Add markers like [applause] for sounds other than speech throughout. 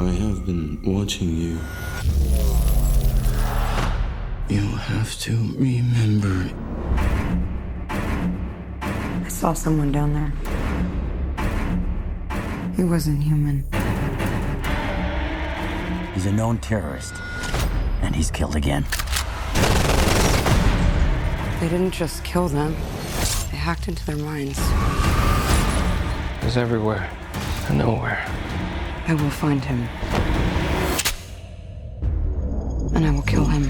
I have been watching you. You have to remember. I saw someone down there. He wasn't human. He's a known terrorist, and he's killed again. They didn't just kill them, they hacked into their minds. He's everywhere and nowhere. I will find him. And I will kill him.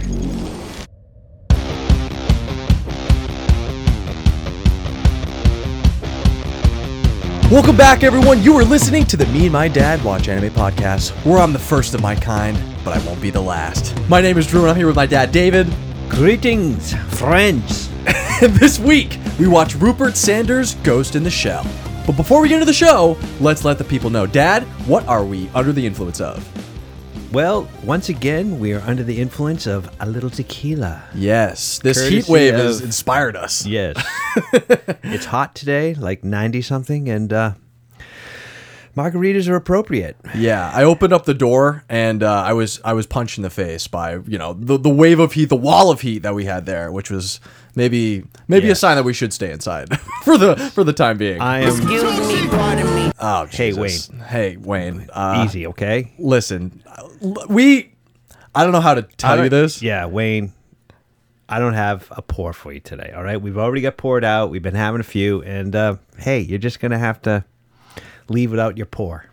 Welcome back, everyone. You are listening to the Me and My Dad Watch Anime podcast, where I'm the first of my kind, but I won't be the last. My name is Drew, and I'm here with my dad, David. Greetings, friends. And [laughs] this week, we watch Rupert Sanders' Ghost in the Shell. But before we get into the show, let's let the people know. Dad, what are we under the influence of? Well, once again, we are under the influence of a little tequila. Yes, this heat wave of- has inspired us. Yes. [laughs] it's hot today, like 90 something, and uh, margaritas are appropriate. Yeah, I opened up the door and uh, I was I was punched in the face by you know the the wave of heat, the wall of heat that we had there, which was maybe maybe Yeah. a sign that we should stay inside [laughs] for the for the time being. I am Excuse me, pardon me. oh, Hey, Wayne. Hey, Wayne. Uh, easy, okay? Listen, we. I don't know how to tell you this. Yeah, Wayne, I don't have a pour for you today, all right? We've already got poured out. We've been having a few, and uh, hey, you're just going to have to leave without your pour.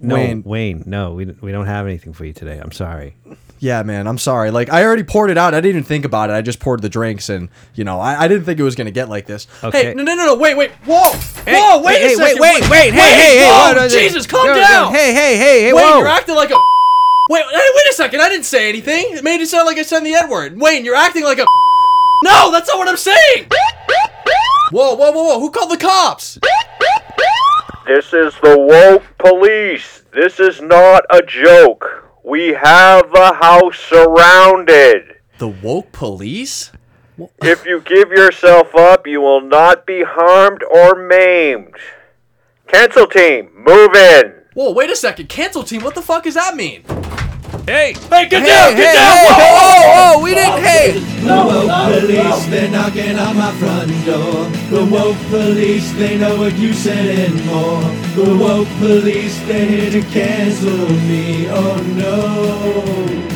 No, Wayne. Wayne, no, we, we don't have anything for you today. I'm sorry. Yeah, man. I'm sorry. Like I already poured it out. I didn't even think about it. I just poured the drinks, and you know, I, I didn't think it was gonna get like this. Okay. Hey, no, no, no, no. Wait, wait. Whoa, whoa. Wait hey, a second. Wait, wait, wait, hey, hey, hey, whoa, what is it? Jesus, calm Yo, yo, down. Hey, hey, hey, hey, Wayne, whoa. you're acting like a. [laughs] Wait, hey, wait a second. I didn't say anything. It made it sound like I said the N word. Wayne, you're acting like a. [laughs] No, that's not what I'm saying. Whoa, whoa, whoa, whoa. Who called the cops? This is the woke police. This is not a joke. We have the house surrounded. The woke police? [laughs] If you give yourself up, you will not be harmed or maimed. Cancel team, move in. Whoa, wait a second. Cancel team. What the fuck does that mean? Hey, Hey, get hey, down, hey, get down. hey, whoa, hey, whoa, oh, whoa. oh, we didn't, hey. The woke police, they're knocking on my front door. The woke police, they know what you said and more. The woke police, they're here to cancel me. Oh no.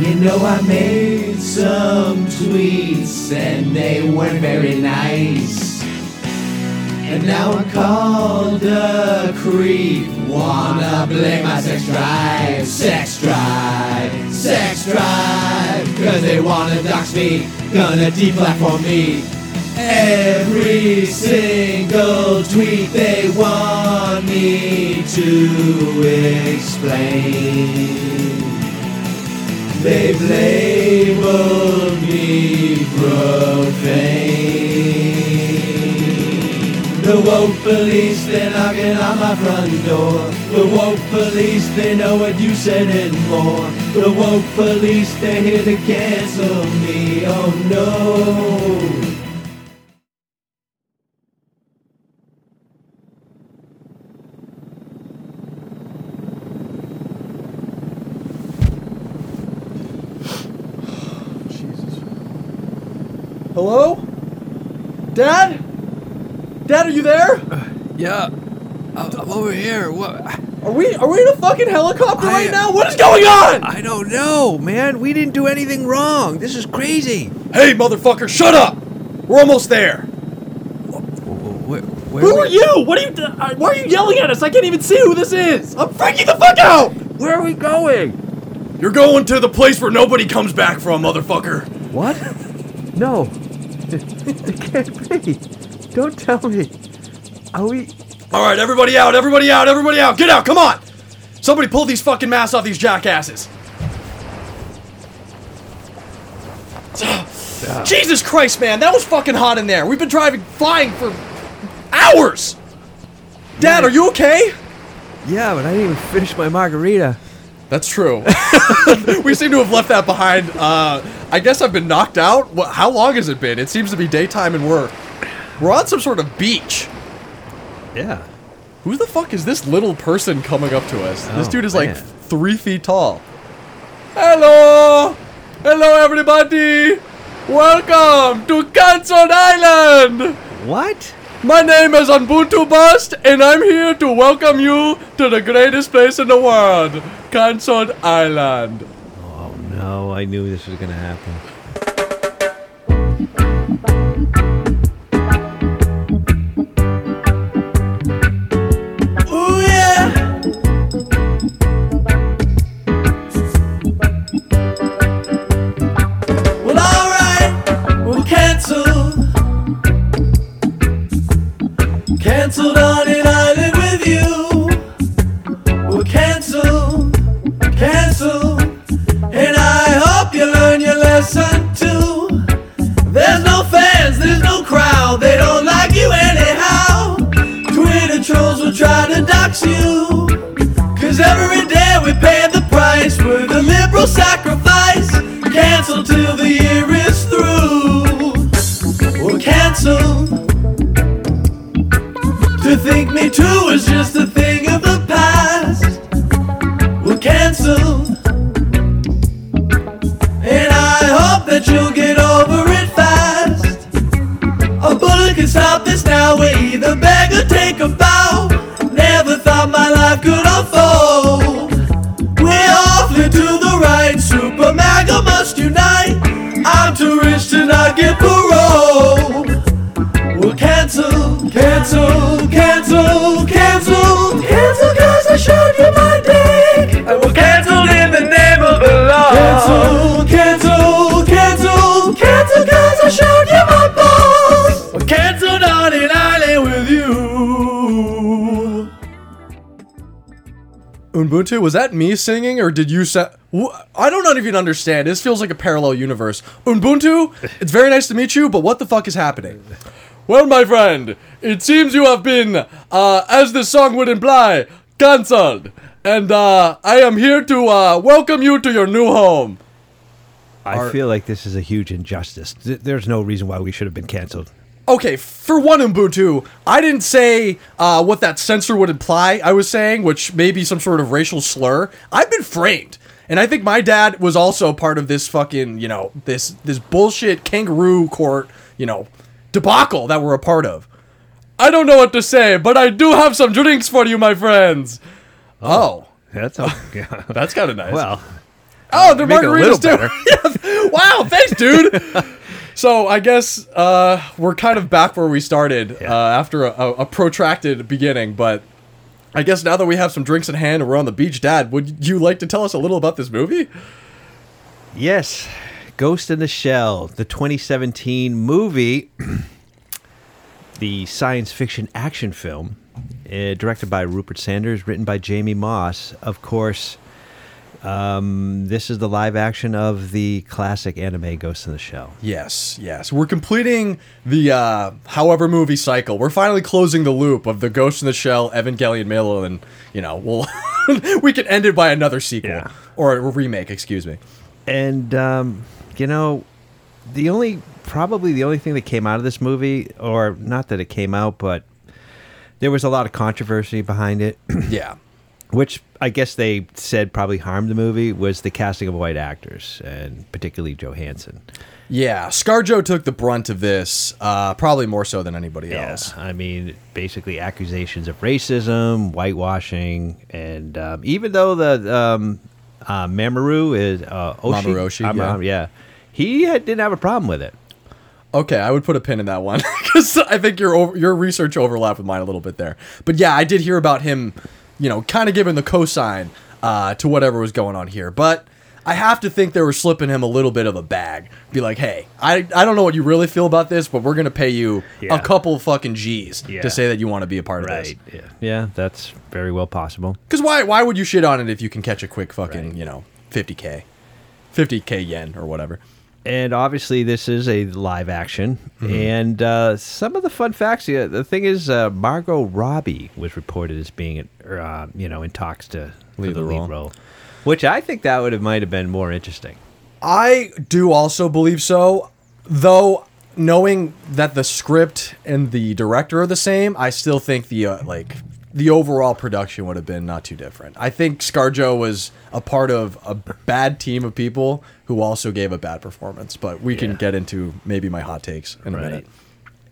You know I made some tweets and they weren't very nice. And now I'm called a creep. Wanna blame my sex drive, sex drive, sex drive. Cause they wanna dox me, gonna deplatform me. Every single tweet they want me to explain. They've labeled me profane. The woke police, they're knocking on my front door. The woke police, they know what you said and more. The woke police, they're here to cancel me. Oh no. Jesus Hello? Dad? Dad, are you there? Yeah, I'm I'm over here. What? Are we are we in a fucking helicopter I- right now? What is going on? I don't know, man. We didn't do anything wrong. This is crazy. Hey, motherfucker, shut up! We're almost there. Where, where Who we- are you? What are you? Uh, why are you yelling at us? I can't even see who this is. I'm freaking the fuck out. Where are we going? You're going to the place where nobody comes back from, motherfucker. What? No. [laughs] It can't be. Don't tell me. Are we. All right, everybody out, everybody out, everybody out. Get out, come on. Somebody pull these fucking masks off these jackasses. [sighs] Jesus Christ, man, that was fucking hot in there. We've been driving, flying for hours. Dad, are you okay? Yeah, but I didn't even finish my margarita. That's true. [laughs] we seem to have left that behind. Uh, I guess I've been knocked out. How long has it been? It seems to be daytime and we're we're on some sort of beach. Yeah. Who the fuck is this little person coming up to us? this Oh, dude is like three feet tall. Hello! Hello, everybody! Welcome to Cancelled Island! What? My name is Ubuntu Bust, and I'm here to welcome you to the greatest place in the world, Cancelled Island. Oh no, I knew this was gonna happen. Dox you. Cause every day we pay the price for the liberal sacrifice. Cancel till the year is through. We'll cancel. To think me too is just a thing of the past. We'll cancel. And I hope that you'll get over it fast. A bullet can stop this now. We either beg or take a bow. Never thought my life Ubuntu, was that me singing or did you say? I don't even understand. This feels like a parallel universe. Ubuntu, it's very nice to meet you, but what the fuck is happening? Well, my friend, it seems you have been, uh, as the song would imply, cancelled. And uh, I am here to uh, welcome you to your new home. I Are- feel like this is a huge injustice. Th- There's no reason why we should have been canceled. Okay, for one Ubuntu, I didn't say uh, what that censor would imply. I was saying, which may be some sort of racial slur. I've been framed, and I think my dad was also part of this fucking, you know, this this bullshit kangaroo court, you know, debacle that we're a part of. I don't know what to say, but I do have some drinks for you, my friends. Oh, That's all. yeah. that's [laughs] kind of nice. well, Oh, the Make it a little margaritas too. [laughs] Yeah. Wow, thanks, dude. [laughs] so I guess uh, we're kind of back where we started uh, after a, a, a protracted beginning, but I guess now that we have some drinks in hand and we're on the beach, Dad, would you like to tell us a little about this movie? yes. Ghost in the Shell, the 2017 movie, [clears throat] the science fiction action film, uh, directed by Rupert Sanders, written by Jamie Moss. Of course, um, this is the live action of the classic anime Ghost in the Shell. Yes, yes. We're completing the uh, however movie cycle. We're finally closing the loop of the Ghost in the Shell, Evangelion Milo, and you know, we'll [laughs] we can end it by another sequel Yeah. or a remake. Excuse me. And um, you know, the only probably the only thing that came out of this movie, or not that it came out, but there was a lot of controversy behind it, [clears throat] Yeah. Which I guess they said probably harmed the movie was the casting of white actors, and particularly Johansson. Yeah, ScarJo took the brunt of this, uh, probably more so than anybody else. I mean, basically accusations of racism, whitewashing, and um, even though the um, uh, Mamoru is uh, Oshi, Mamoru Oshii, yeah. Yeah, he had, didn't have a problem with it. Okay, I would put a pin in that one [laughs] because I think your your research overlapped with mine a little bit there. But yeah, I did hear about him, you know, kind of giving the cosign uh, to whatever was going on here. But I have to think they were slipping him a little bit of a bag. Be like, hey, I, I don't know what you really feel about this, but we're gonna pay you Yeah. a couple fucking G's Yeah. to say that you want to be a part of this. Yeah, yeah, that's very well possible. Because why why would you shit on it if you can catch a quick fucking Right. you know fifty k, fifty k yen or whatever. And obviously, this is a live action. Mm-hmm. And uh, some of the fun facts. Yeah, the thing is, uh, Margot Robbie was reported as being, uh, you know, in talks to for Lead the the lead role. role, which I think that would have might have been more interesting. I do also believe so, though knowing that the script and the director are the same, I still think the uh, like the overall production would have been not too different. I think ScarJo was a part of a bad team of people who also gave a bad performance. But we can get into maybe my hot takes in a minute.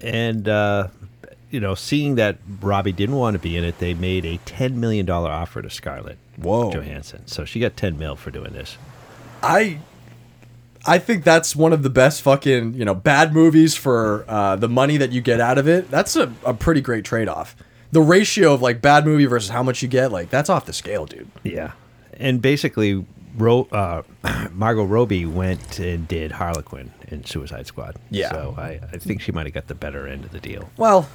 And uh, you know, seeing that Robbie didn't want to be in it, they made a ten million dollar offer to Scarlett Whoa. Johansson. So she got ten mil for doing this. I I think that's one of the best fucking you know bad movies for uh, the money that you get out of it. That's a, a pretty great trade off. The ratio of like bad movie versus how much you get, like that's off the scale, dude. Yeah, and basically, Ro- uh, [coughs] Margot Robbie went and did Harley Quinn in Suicide Squad. Yeah. so I, I think she might have got the better end of the deal. Well,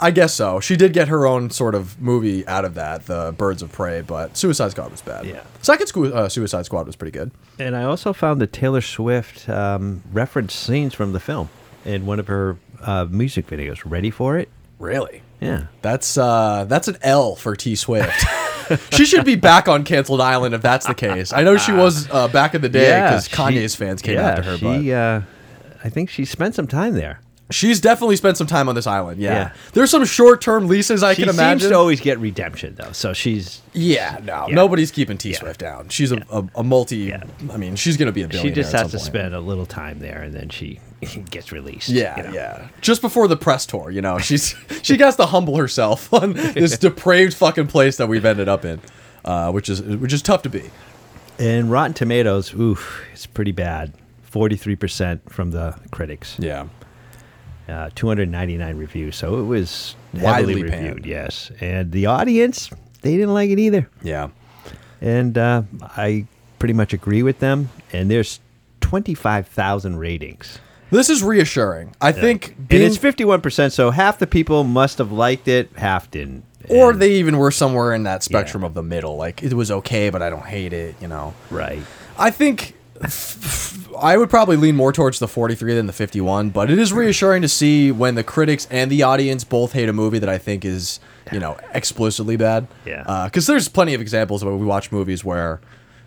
I guess so. She did get her own sort of movie out of that, the Birds of Prey, but Suicide Squad was bad. Yeah. Second squ- uh, Suicide Squad was pretty good. And I also found that Taylor Swift um, referenced scenes from the film in one of her uh, music videos. Ready for it? Really? Yeah. That's uh that's an L for T Swift. [laughs] she should be back on Canceled Island if that's the case. I know she was uh, back in the day because she- Kanye's fans came yeah, after her, but uh, I think she spent some time there. She's definitely spent some time on this island. Yeah, Yeah. there's some short-term leases I she can imagine. She seems to always get redemption though, so she's yeah, no, Yeah. nobody's keeping T Swift down. She's a, a, a multi. I mean, she's gonna be a she just at has to some point. spend a little time there, and then she [laughs] gets released. Yeah, you know? yeah. Just before the press tour, you know, she's [laughs] she has to humble herself [laughs] on this depraved fucking place that we've ended up in, uh, which is which is tough to be. And Rotten Tomatoes, oof, it's pretty bad. Forty-three percent from the critics. Yeah. Uh, 299 reviews, so it was Widely heavily panned. reviewed. Yes, and the audience they didn't like it either, Yeah. and uh, I pretty much agree with them. And there's 25,000 ratings, This is reassuring. I think and it's 51 percent. So half the people must have liked it, half didn't. or And- they even were somewhere in that spectrum of the middle. Like it was okay, but I don't hate it. You know. right. I think I would probably lean more towards the 43 than the 51, but it is reassuring to see when the critics and the audience both hate a movie that I think is, you know, explicitly bad. Yeah. Uh, because there's plenty of examples where we watch movies where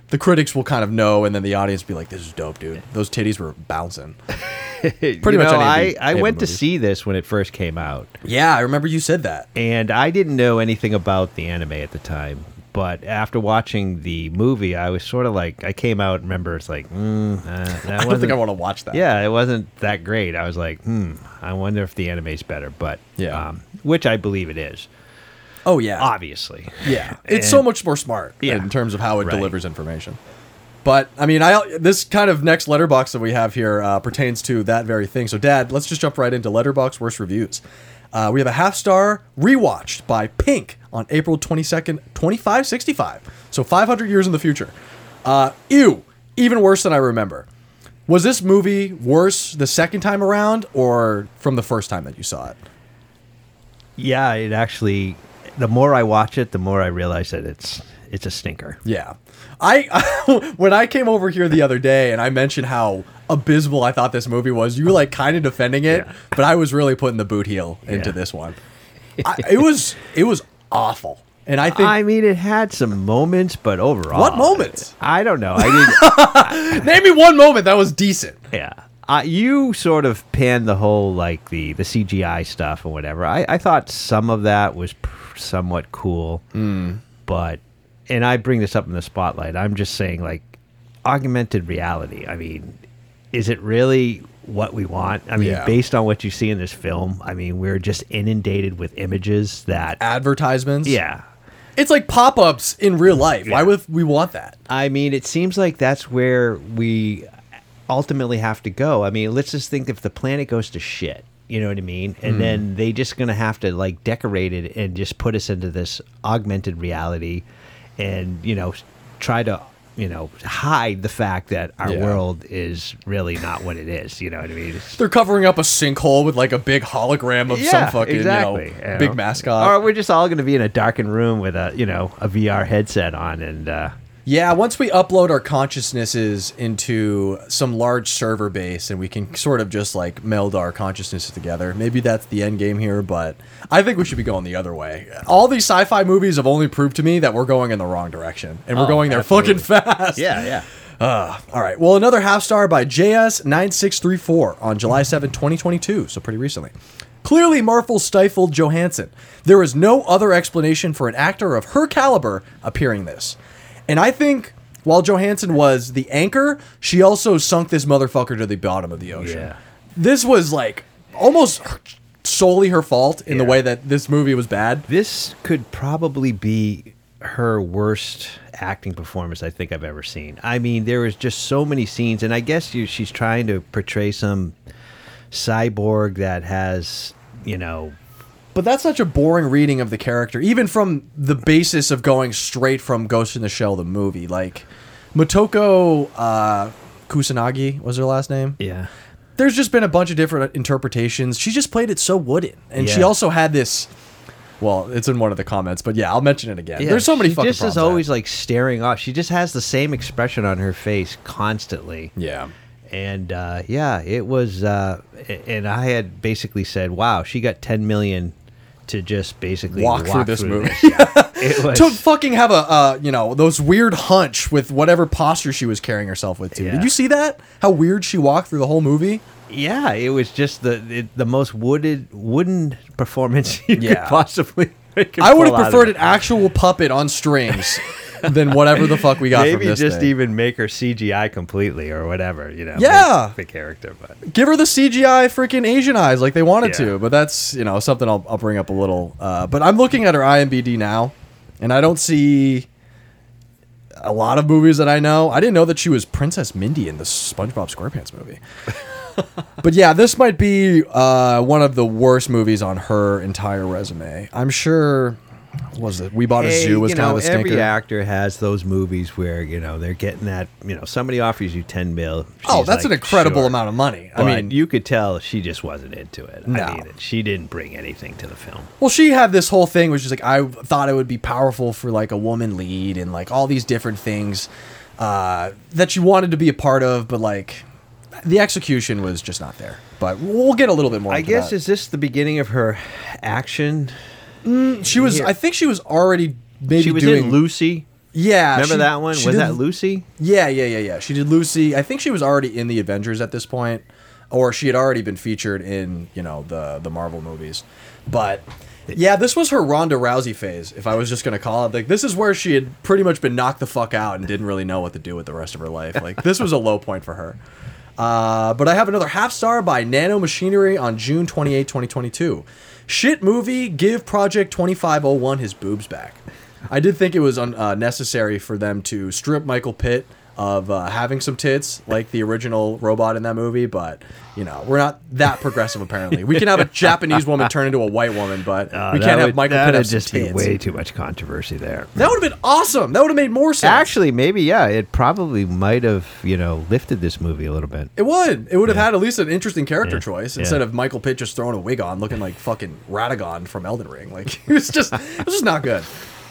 the critics will kind of know, and then the audience be like, "This is dope, dude. Those titties were bouncing." [laughs] Pretty much of I, I went the to see this when it first came out, Yeah, I remember you said that. and I didn't know anything about the anime at the time. But after watching the movie, I was sort of like, I came out. and Remember, it's like, mm, uh, [laughs] I don't think I want to watch that. Yeah, it wasn't that great. I was like, hmm, I wonder if the anime's better. But Yeah. um, which I believe it is, Oh yeah. obviously. Yeah, [laughs] it's And- so much more smart Yeah. in terms of how it Right. delivers information. But I mean, I this kind of next Letterboxd that we have here uh, pertains to that very thing. So, Dad, let's just jump right into Letterboxd worst reviews. Uh, we have a half star rewatched by Pink on April twenty second, twenty five sixty five. So five hundred years in the future. Uh, ew, even worse than I remember. Was this movie worse the second time around or from the first time that you saw it? Yeah, it actually. The more I watch it, the more I realize that it's it's a stinker. Yeah. I [laughs] when I came over here the other day and I mentioned how abysmal I thought this movie was, you were like kind of defending it, Yeah. but I was really putting the boot heel into Yeah. this one. I, it was it was awful. And I think I mean, it had some moments, but overall, what moments? I don't know. I didn't. [laughs] [laughs] Name me one moment that was decent. yeah. Uh, you sort of panned the whole like the the CGI stuff or whatever. I, I thought some of that was pr- somewhat cool, Hmm. but and I bring this up in the spotlight. I'm just saying like augmented reality. I mean, is it really what we want? I mean, Yeah. based on what you see in this film, I mean, we're just inundated with images that Advertisements. yeah. It's like pop-ups in real life. Why would we want that? I mean, it seems like that's where we ultimately have to go. I mean, let's just think if the planet goes to shit, you know what I mean? And hmm. then they just going to have to like decorate it and just put us into this augmented reality and, you know, try to, you know, hide the fact that our Yeah. world is really not what it is. You know what I mean? It's- They're covering up a sinkhole with like a big hologram of some fucking you know, you know. big mascot. Or we're just all going to be in a darkened room with a, you know, a VR headset on and, uh, Yeah, once we upload our consciousnesses into some large server base and we can sort of just like meld our consciousnesses together, maybe that's the end game here, but I think we should be going the other way. All these sci fi movies have only proved to me that we're going in the wrong direction and we're Oh, going there absolutely. fucking fast. yeah, yeah. Uh, [laughs] all right. Well, another half star by JS9634 on July 7, 2022. So pretty recently. Clearly, Marvel stifled Johansson. There is no other explanation for an actor of her caliber appearing this. And I think while Johansson was the anchor, she also sunk this motherfucker to the bottom of the ocean. Yeah. This was like almost solely her fault in the way that this movie was bad. This could probably be her worst acting performance I think I've ever seen. I mean, there was just so many scenes, and I guess you, she's trying to portray some cyborg that has, you know, But that's such a boring reading of the character, even from the basis of going straight from Ghost in the Shell, the movie. Like, Motoko uh, Kusanagi was her last name. yeah. There's just been a bunch of different interpretations. She just played it so wooden. And she also had this. Well, it's in one of the comments, but yeah, I'll mention it again. There's so many she just is always like staring off. She just has the same expression on her face constantly. Yeah. and uh, yeah, it was. Uh, and I had basically said, "Wow, she got 10 million to just basically Walk through this movie. [laughs] it [laughs] was to fucking have a uh, you know those weird hunch with whatever posture she was carrying herself with too. Yeah. Did you see that? How weird she walked through the whole movie. yeah, it was just the it, the most wooded wooden performance [laughs] you Yeah. could possibly. I would have pull out of preferred an actual puppet on strings than whatever the fuck we got from Maybe just thing. even make her CGI completely or whatever, you know. Yeah. the character, but Give her the CGI freaking Asian eyes like they wanted Yeah. to, but that's you know something I'll, I'll bring up a little. Uh, but I'm looking at her IMBD now, and I don't see a lot of movies that I know. I didn't know that she was Princess Mindy in the SpongeBob SquarePants movie. [laughs] but yeah, this might be uh, one of the worst movies on her entire resume. I'm sure. Was it We Bought a Hey, Zoo was you kind of a stinker. Every actor has those movies where you know they're getting that. You know, somebody offers you ten mil. oh, that's an incredible "Sure." amount of money. I But mean, you could tell she just wasn't into it. No. I mean, she didn't bring anything to the film. Well, she had this whole thing, which is like I thought it would be powerful for like a woman lead and like all these different things uh, that she wanted to be a part of, but like the execution was just not there. But we'll get a little bit more. I guess that. is this the beginning of her action? She was. here- I think she was already maybe she was doing in Lucy. Yeah, Remember she- that one? Was did- that Lucy? Yeah, yeah, yeah, yeah. She did Lucy. I think she was already in the Avengers at this point, or she had already been featured in you know the the Marvel movies. But yeah, this was her Ronda Rousey phase. If I was just gonna call it, like this is where she had pretty much been knocked the fuck out and didn't really know what to do with the rest of her life. Like this was a low point for her. Uh, but I have another half star by Nano Machinery on June 28, 2022. Shit movie, give Project 2501 his boobs back. I did think it was un- uh, necessary for them to strip Michael Pitt of uh, having some tits like the original robot in that movie, but you know we're not that progressive. Apparently, we can have a Japanese woman turn into a white woman, but Uh, we can't have would- Michael Pitt that'd some just be way too much controversy there. That would have been awesome. That would have made more sense. Actually, maybe yeah. It probably might have you know lifted this movie a little bit. It would. It would have had at least an interesting character Yeah. choice Yeah. instead of Michael Pitt just throwing a wig on, looking like fucking Radagon from Elden Ring. Like [laughs] it was just, it was just not good.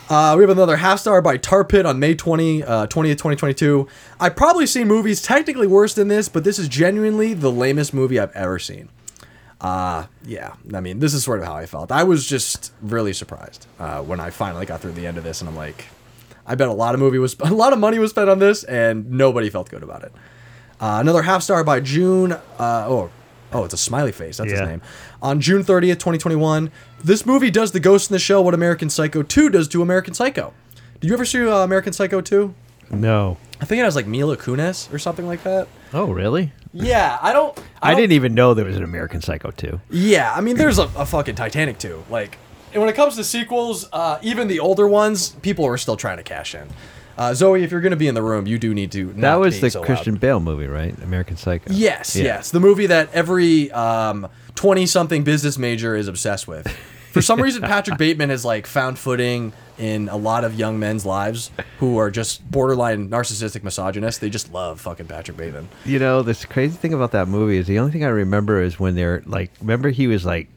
Uh, we have another half star by Tar Pit on May 20, uh, 20th, 2022. I've probably seen movies technically worse than this, but this is genuinely the lamest movie I've ever seen. Uh, yeah, I mean, this is sort of how I felt. I was just really surprised uh, when I finally got through the end of this, and I'm like, I bet a lot of movie was [laughs] a lot of money was spent on this, and nobody felt good about it. Uh, another half star by June. Uh, oh, oh, it's a smiley face. That's Yeah. his name. On June 30th, 2021. This movie does the Ghost in the Shell what American Psycho 2 does to American Psycho. Did you ever see uh, American Psycho 2? No. I think it has like Mila Kunis or something like that. Oh really? Yeah, I don't. I, don't- didn't even know there was an American Psycho 2. Yeah, I mean, there's a, a fucking Titanic 2. Like, and when it comes to sequels, uh, even the older ones, people are still trying to cash in. Uh, Zoe, if you're going to be in the room, you do need to. That was the so loud. Christian Bale movie, right? American Psycho. Yes, Yeah. yes, the movie that every twenty-something business major is obsessed with. For some [laughs] reason, Patrick Bateman has like found footing in a lot of young men's lives who are just borderline narcissistic misogynists. They just love fucking Patrick Bateman. You know, this crazy thing about that movie is the only thing I remember is when they're like, remember he was like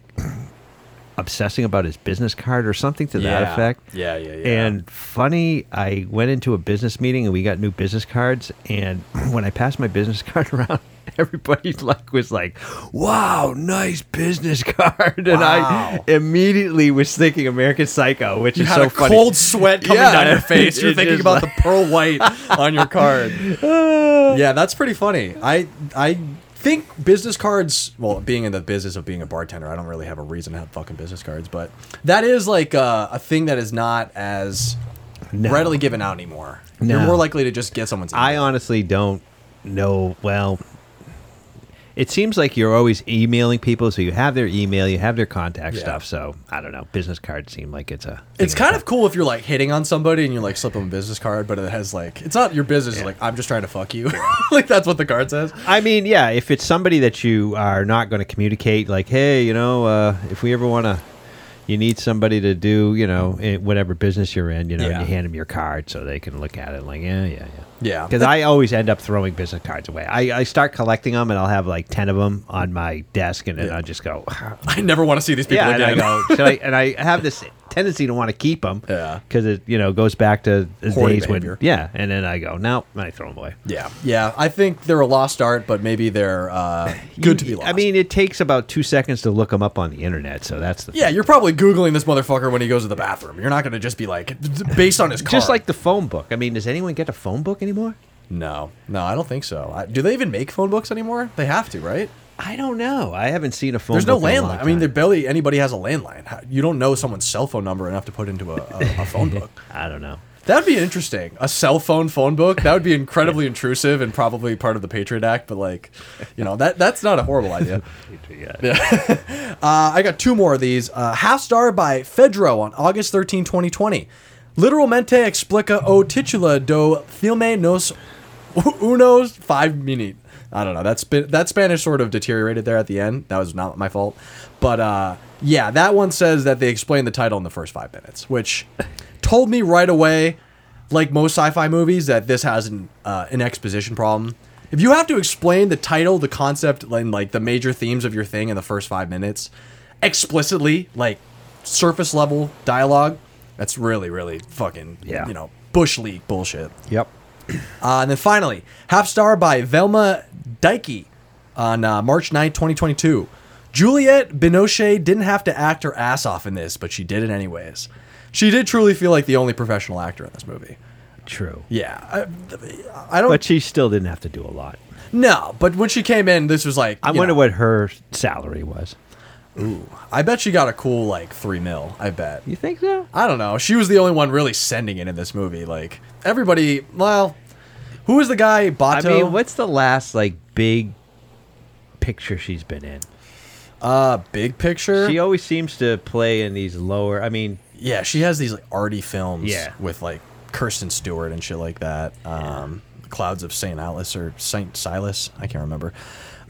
obsessing about his business card or something to that effect. Yeah, yeah, yeah. And funny, I went into a business meeting and we got new business cards. And [clears throat] when I passed my business [laughs] card around, everybody like was like, "Wow, nice business [laughs] card," and I immediately was thinking American Psycho, which You is so funny. cold sweat coming Yeah, down your [laughs] face. You're it thinking about like- the pearl white on your card. yeah, that's pretty funny. I I think business cards. Well, being in the business of being a bartender, I don't really have a reason to have fucking business cards, but that is like uh, a thing that is not as No. readily given out anymore. No. You're more likely to just get someone's. I honestly don't know. Well, it seems like you're always emailing people, so you have their email, you have their contact Yeah. stuff. So I don't know. Business cards seem like it's a. It's kind of cool if you're like hitting on somebody and you like slip them a business card, but it has like it's not your business. Yeah. like I'm just trying to fuck you. [laughs] like that's what the card says. I mean, yeah, if it's somebody that you are not going to communicate, like, hey, you know, uh, if we ever want to, you need somebody to do, you know, eh, whatever business you're in, you know, Yeah. and you hand them your card so they can look at it, like, yeah, yeah, yeah. Yeah. Because I always end up throwing business cards away. I, I start collecting them, and I'll have like ten of them on my desk, and then Yeah. I just go, [sighs] I never want to see these people yeah, and I again. go, I? And I have this tendency to want to keep them, Yeah. because it you know goes back to the Hoarding days when, behavior. yeah, and then I go, no, I throw them away. Yeah, yeah. I think they're a lost art, but maybe they're uh, [sighs] good to be lost. I mean, it takes about two seconds to look them up on the internet, so that's the yeah, you're probably googling this motherfucker when he goes to the bathroom. You're not going to just be like based on his card. [laughs] Just like the phone book. I mean, does anyone get a phone book anymore? no, no, I don't think so. I, do they even make phone books anymore? They have to, right? I don't know. I haven't seen a phone. There's no landline. I mean, there barely anybody has a landline. You don't know someone's cell phone number enough to put into a, a, a phone book. [laughs] I don't know. That would be interesting. A cell phone phone book. That would be incredibly intrusive and probably part of the Patriot Act. But like, you know, that that's not a horrible idea. [laughs] Yeah. [laughs] Uh, I got two more of these. Uh, Half Star by Fedro on August 13, 2020. Literalmente explica o titula do filme nos unos five minute. I don't know. That's been, that Spanish sort of deteriorated there at the end. That was not my fault. But uh, yeah, that one says that they explain the title in the first five minutes, which told me right away, like most sci-fi movies, that this has an uh, an exposition problem. If you have to explain the title, the concept, and like the major themes of your thing in the first five minutes, explicitly, like surface level dialogue, that's really, really fucking, Yeah. you know, bush league bullshit. Yep. Uh, and then finally, Half Star by Velma Dykey on uh, March 9th, 2022. Juliette Binoche didn't have to act her ass off in this, but she did it anyways. She did truly feel like the only professional actor in this movie. True. Yeah. I, I don't But she still didn't have to do a lot. No, but when she came in, this was like. I wonder know, what her salary was. Ooh, I bet she got a cool, like, three mil. I bet. You think so? I don't know. She was the only one really sending it in this movie. Like, everybody. Well, who was the guy? I Batou? mean, what's the last like big picture she's been in? Uh, big picture? She always seems to play in these lower. I mean, Yeah, she has these like arty films Yeah. with like Kirsten Stewart and shit like that. Um, Clouds of Saint Alice or Saint Silas, I can't remember.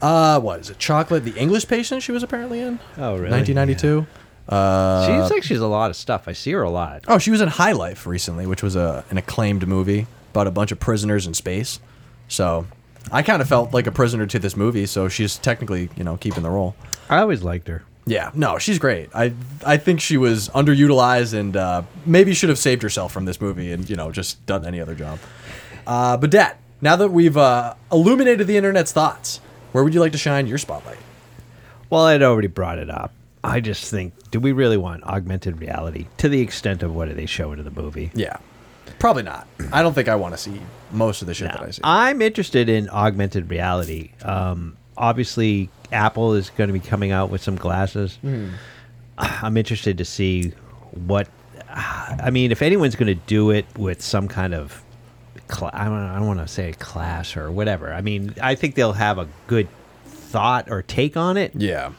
Uh, what is it? Chocolate, the English Patient. She was apparently in. Oh, really? 1992. Uh, seems like she's a lot of stuff. I see her a lot. oh, she was in High Life recently, which was a an acclaimed movie about a bunch of prisoners in space. So, I kind of felt like a prisoner to this movie. So she's technically, you know, keeping the role. I always liked her. Yeah, no, she's great. I I think she was underutilized and uh, maybe should have saved herself from this movie and you know just done any other job. Uh, but Dad, now that we've uh, illuminated the internet's thoughts, where would you like to shine your spotlight? Well, I'd already brought it up. I just think, do we really want augmented reality to the extent of what do they show into the movie? Yeah, probably not. I don't think I want to see most of the shit that I see. I'm interested in augmented reality. Um, obviously, Apple is going to be coming out with some glasses. [sighs] I'm interested to see what. [sighs] I mean, if anyone's going to do it with some kind of, cla I don't, I don't want to say class or whatever. I mean, I think they'll have a good thought or take on it yeah,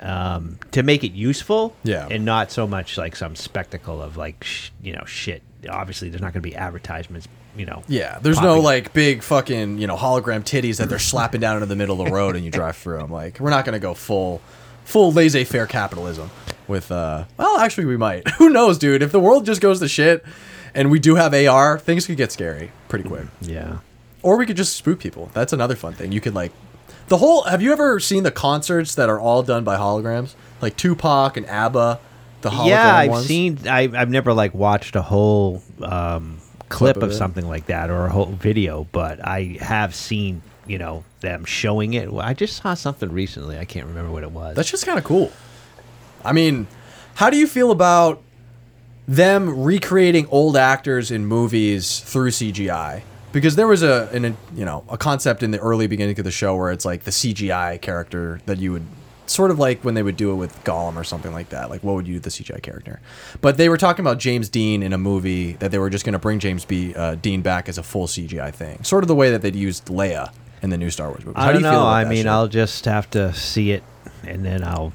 um, to make it useful. Yeah. and not so much like some spectacle of like sh- you know shit. Obviously, there's not going to be advertisements. You know. yeah. There's no like big fucking you know hologram titties that they're slapping down into the middle of the road and you drive through them. Like we're not gonna go full full laissez-faire capitalism with uh well actually we might [laughs] who knows dude if the world just goes to shit and we do have ar things could get scary pretty quick Yeah. or we could just spook people that's another fun thing you could like the whole have you ever seen the concerts that are all done by holograms like tupac and abba the hologram yeah i've ones? seen I, i've never like watched a whole um, clip, of of, something like that or a whole video but i have seen you know them showing it. I just saw something recently. I can't remember what it was. That's just kind of cool. I mean, how do you feel about them recreating old actors in movies through CGI? Because there was a, an, you know, a concept in the early beginning of the show where it's like the CGI character that you would sort of like when they would do it with Gollum or something like that. Like, what would you do the CGI character? But they were talking about James Dean in a movie that they were just going to bring James B. Uh, Dean back as a full CGI thing, sort of the way that they'd used Leia in the new Star Wars movies. I How don't do you feel know. about I mean, shit? I'll just have to see it, and then I'll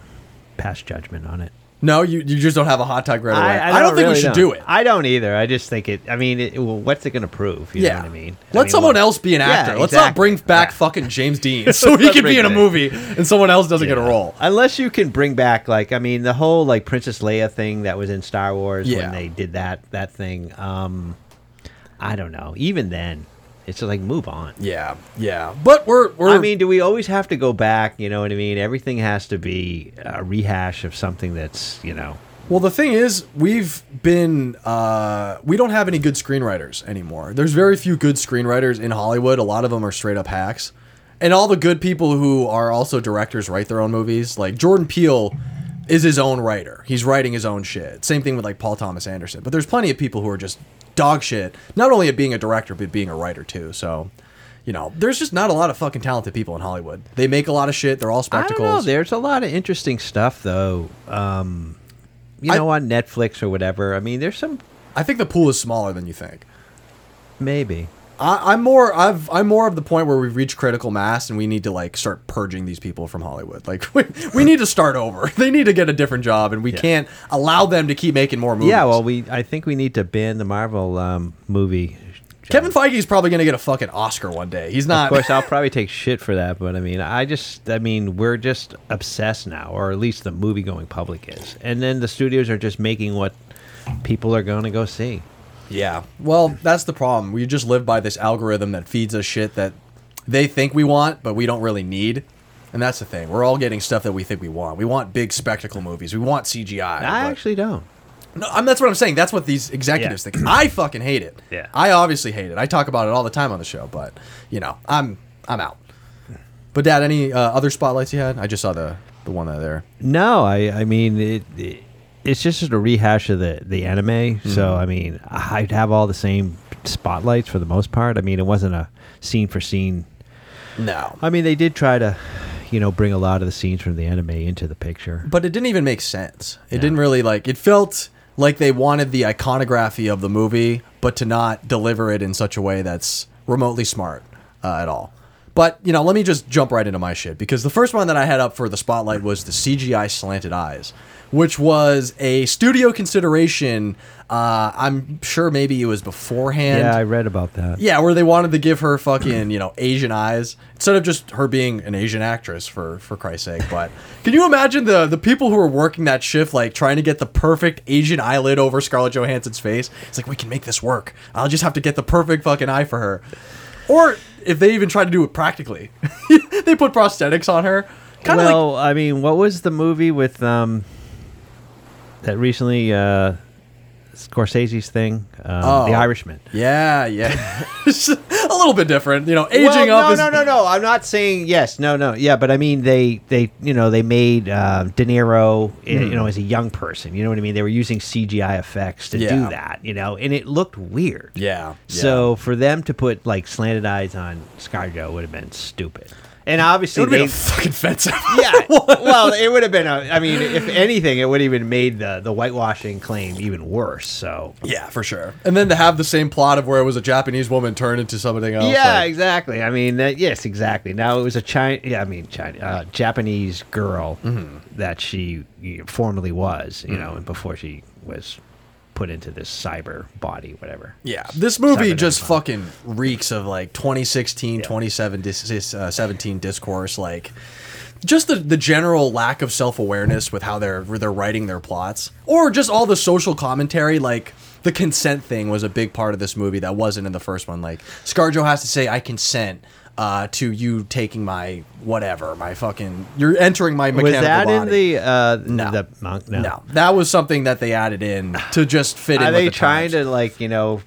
pass judgment on it. No, you, you just don't have a hot tag right away. I, I don't, think we should don't. do it. I don't either. I just think it. I mean, it, well, what's it going to prove? You yeah, know what I mean? I let mean, someone else be an Yeah, actor. Let's not exactly. bring back Yeah. fucking James [laughs] Dean so he can be bring in a movie and someone else doesn't get a role. Unless you can bring back, like, I mean, the whole like Princess Leia thing that was in Star Wars Yeah. when they did that that thing. Um, I don't know. Even then, it's like move on. Yeah, yeah, but we're we're. I mean, do we always have to go back? You know what I mean? Everything has to be a rehash of something that's you know. Well, the thing is, we've been uh, we don't have any good screenwriters anymore. There's very few good screenwriters in Hollywood. A lot of them are straight up hacks, and all the good people who are also directors write their own movies. Like Jordan Peele is his own writer. He's writing his own shit. Same thing with like Paul Thomas Anderson. But there's plenty of people who are just dog shit. Not only at being a director, but being a writer too. So. You know, there's just not a lot of fucking talented people in Hollywood. They make a lot of shit. They're all I spectacles. don't know. There's a lot of interesting stuff though. Um, you I- know, on Netflix or whatever. I mean, there's some I think the pool is smaller than you think. maybe. I, I'm more I've I'm more of the point where we've reached critical mass and we need to like start purging these people from Hollywood. Like [laughs] we, we need to start over. [laughs] They need to get a different job and we Yeah. can't allow them to keep making more movies. Yeah, well, we I think we need to ban the Marvel um, movie. Kevin Feige is probably gonna get a fucking Oscar one day. He's not. Of course, I'll probably take shit for that, but I mean, I just, I mean, we're just obsessed now, or at least the movie going public is, and then the studios are just making what people are going to go see. Yeah. Well, that's the problem. We just live by this algorithm that feeds us shit that they think we want, but we don't really need. And that's the thing. We're all getting stuff that we think we want. We want big spectacle movies. We want CGI. I but- actually don't. No, I'm, that's what I'm saying. That's what these executives Yeah. think. I fucking hate it. Yeah. I obviously hate it. I talk about it all the time on the show, but you know, I'm I'm out. But Dad, any uh, other spotlights you had? I just saw the the one that there. No, I, I mean, it, it, it's just a rehash of the the anime. So I mean, I'd have all the same spotlights for the most part. I mean, it wasn't a scene for scene. No. I mean, they did try to, you know, bring a lot of the scenes from the anime into the picture. But it didn't even make sense. It didn't really like. It felt like they wanted the iconography of the movie, but to not deliver it in such a way that's remotely smart uh, at all. But you know, let me just jump right into my shit because the first one that I had up for the spotlight was the CGI slanted eyes, which was a studio consideration. Uh, I'm sure maybe it was beforehand. yeah, I read about that. Yeah, where they wanted to give her fucking, you know, Asian eyes instead of just her being an Asian actress for for Christ's sake. But can you imagine the the people who were working that shift, like trying to get the perfect Asian eyelid over Scarlett Johansson's face? It's like we can make this work. I'll just have to get the perfect fucking eye for her. Or if they even try to do it practically, [laughs] they put prosthetics on her. Kind of like well, I mean, what was the movie with um that recently uh Scorsese's thing, um, Oh. The Irishman? yeah, yeah, [laughs] [laughs] a little bit different. You know, aging well, up. no, is, no, no, no. I'm not saying yes, no, no, yeah, but I mean they, they, you know, they made uh, De Niro, Hmm. you know, as a young person. You know what I mean? They were using CGI effects to Yeah. do that, you know, and it looked weird. Yeah, yeah. So for them to put like slanted eyes on ScarJo would have been stupid. And obviously, it would have they, been a fucking offensive. yeah. [laughs] well, it would have been. A, I mean, if anything, it would have even made the the whitewashing claim even worse. So. Yeah, for sure. And then to have the same plot of where it was a Japanese woman turned into something else. Yeah, like- exactly. I mean, that, yes, exactly. Now it was a China. Yeah, I mean, China, uh, Japanese girl Mm-hmm. that she you know, formerly was. You know, before she was put into this cyber body, whatever. yeah. This movie just fucking reeks of like 2016, 27, dis- dis- uh, 17 discourse. Like, just the, the general lack of self awareness with how they're they're writing their plots, or just all the social commentary. Like the consent thing was a big part of this movie that wasn't in the first one. Like ScarJo has to say, "I consent." Uh, to you taking my whatever, my fucking, you're entering my Was mechanical that in the uh, No. the monk? No. No, that was something that they added in to just fit in. Are with they the trying times. to like you know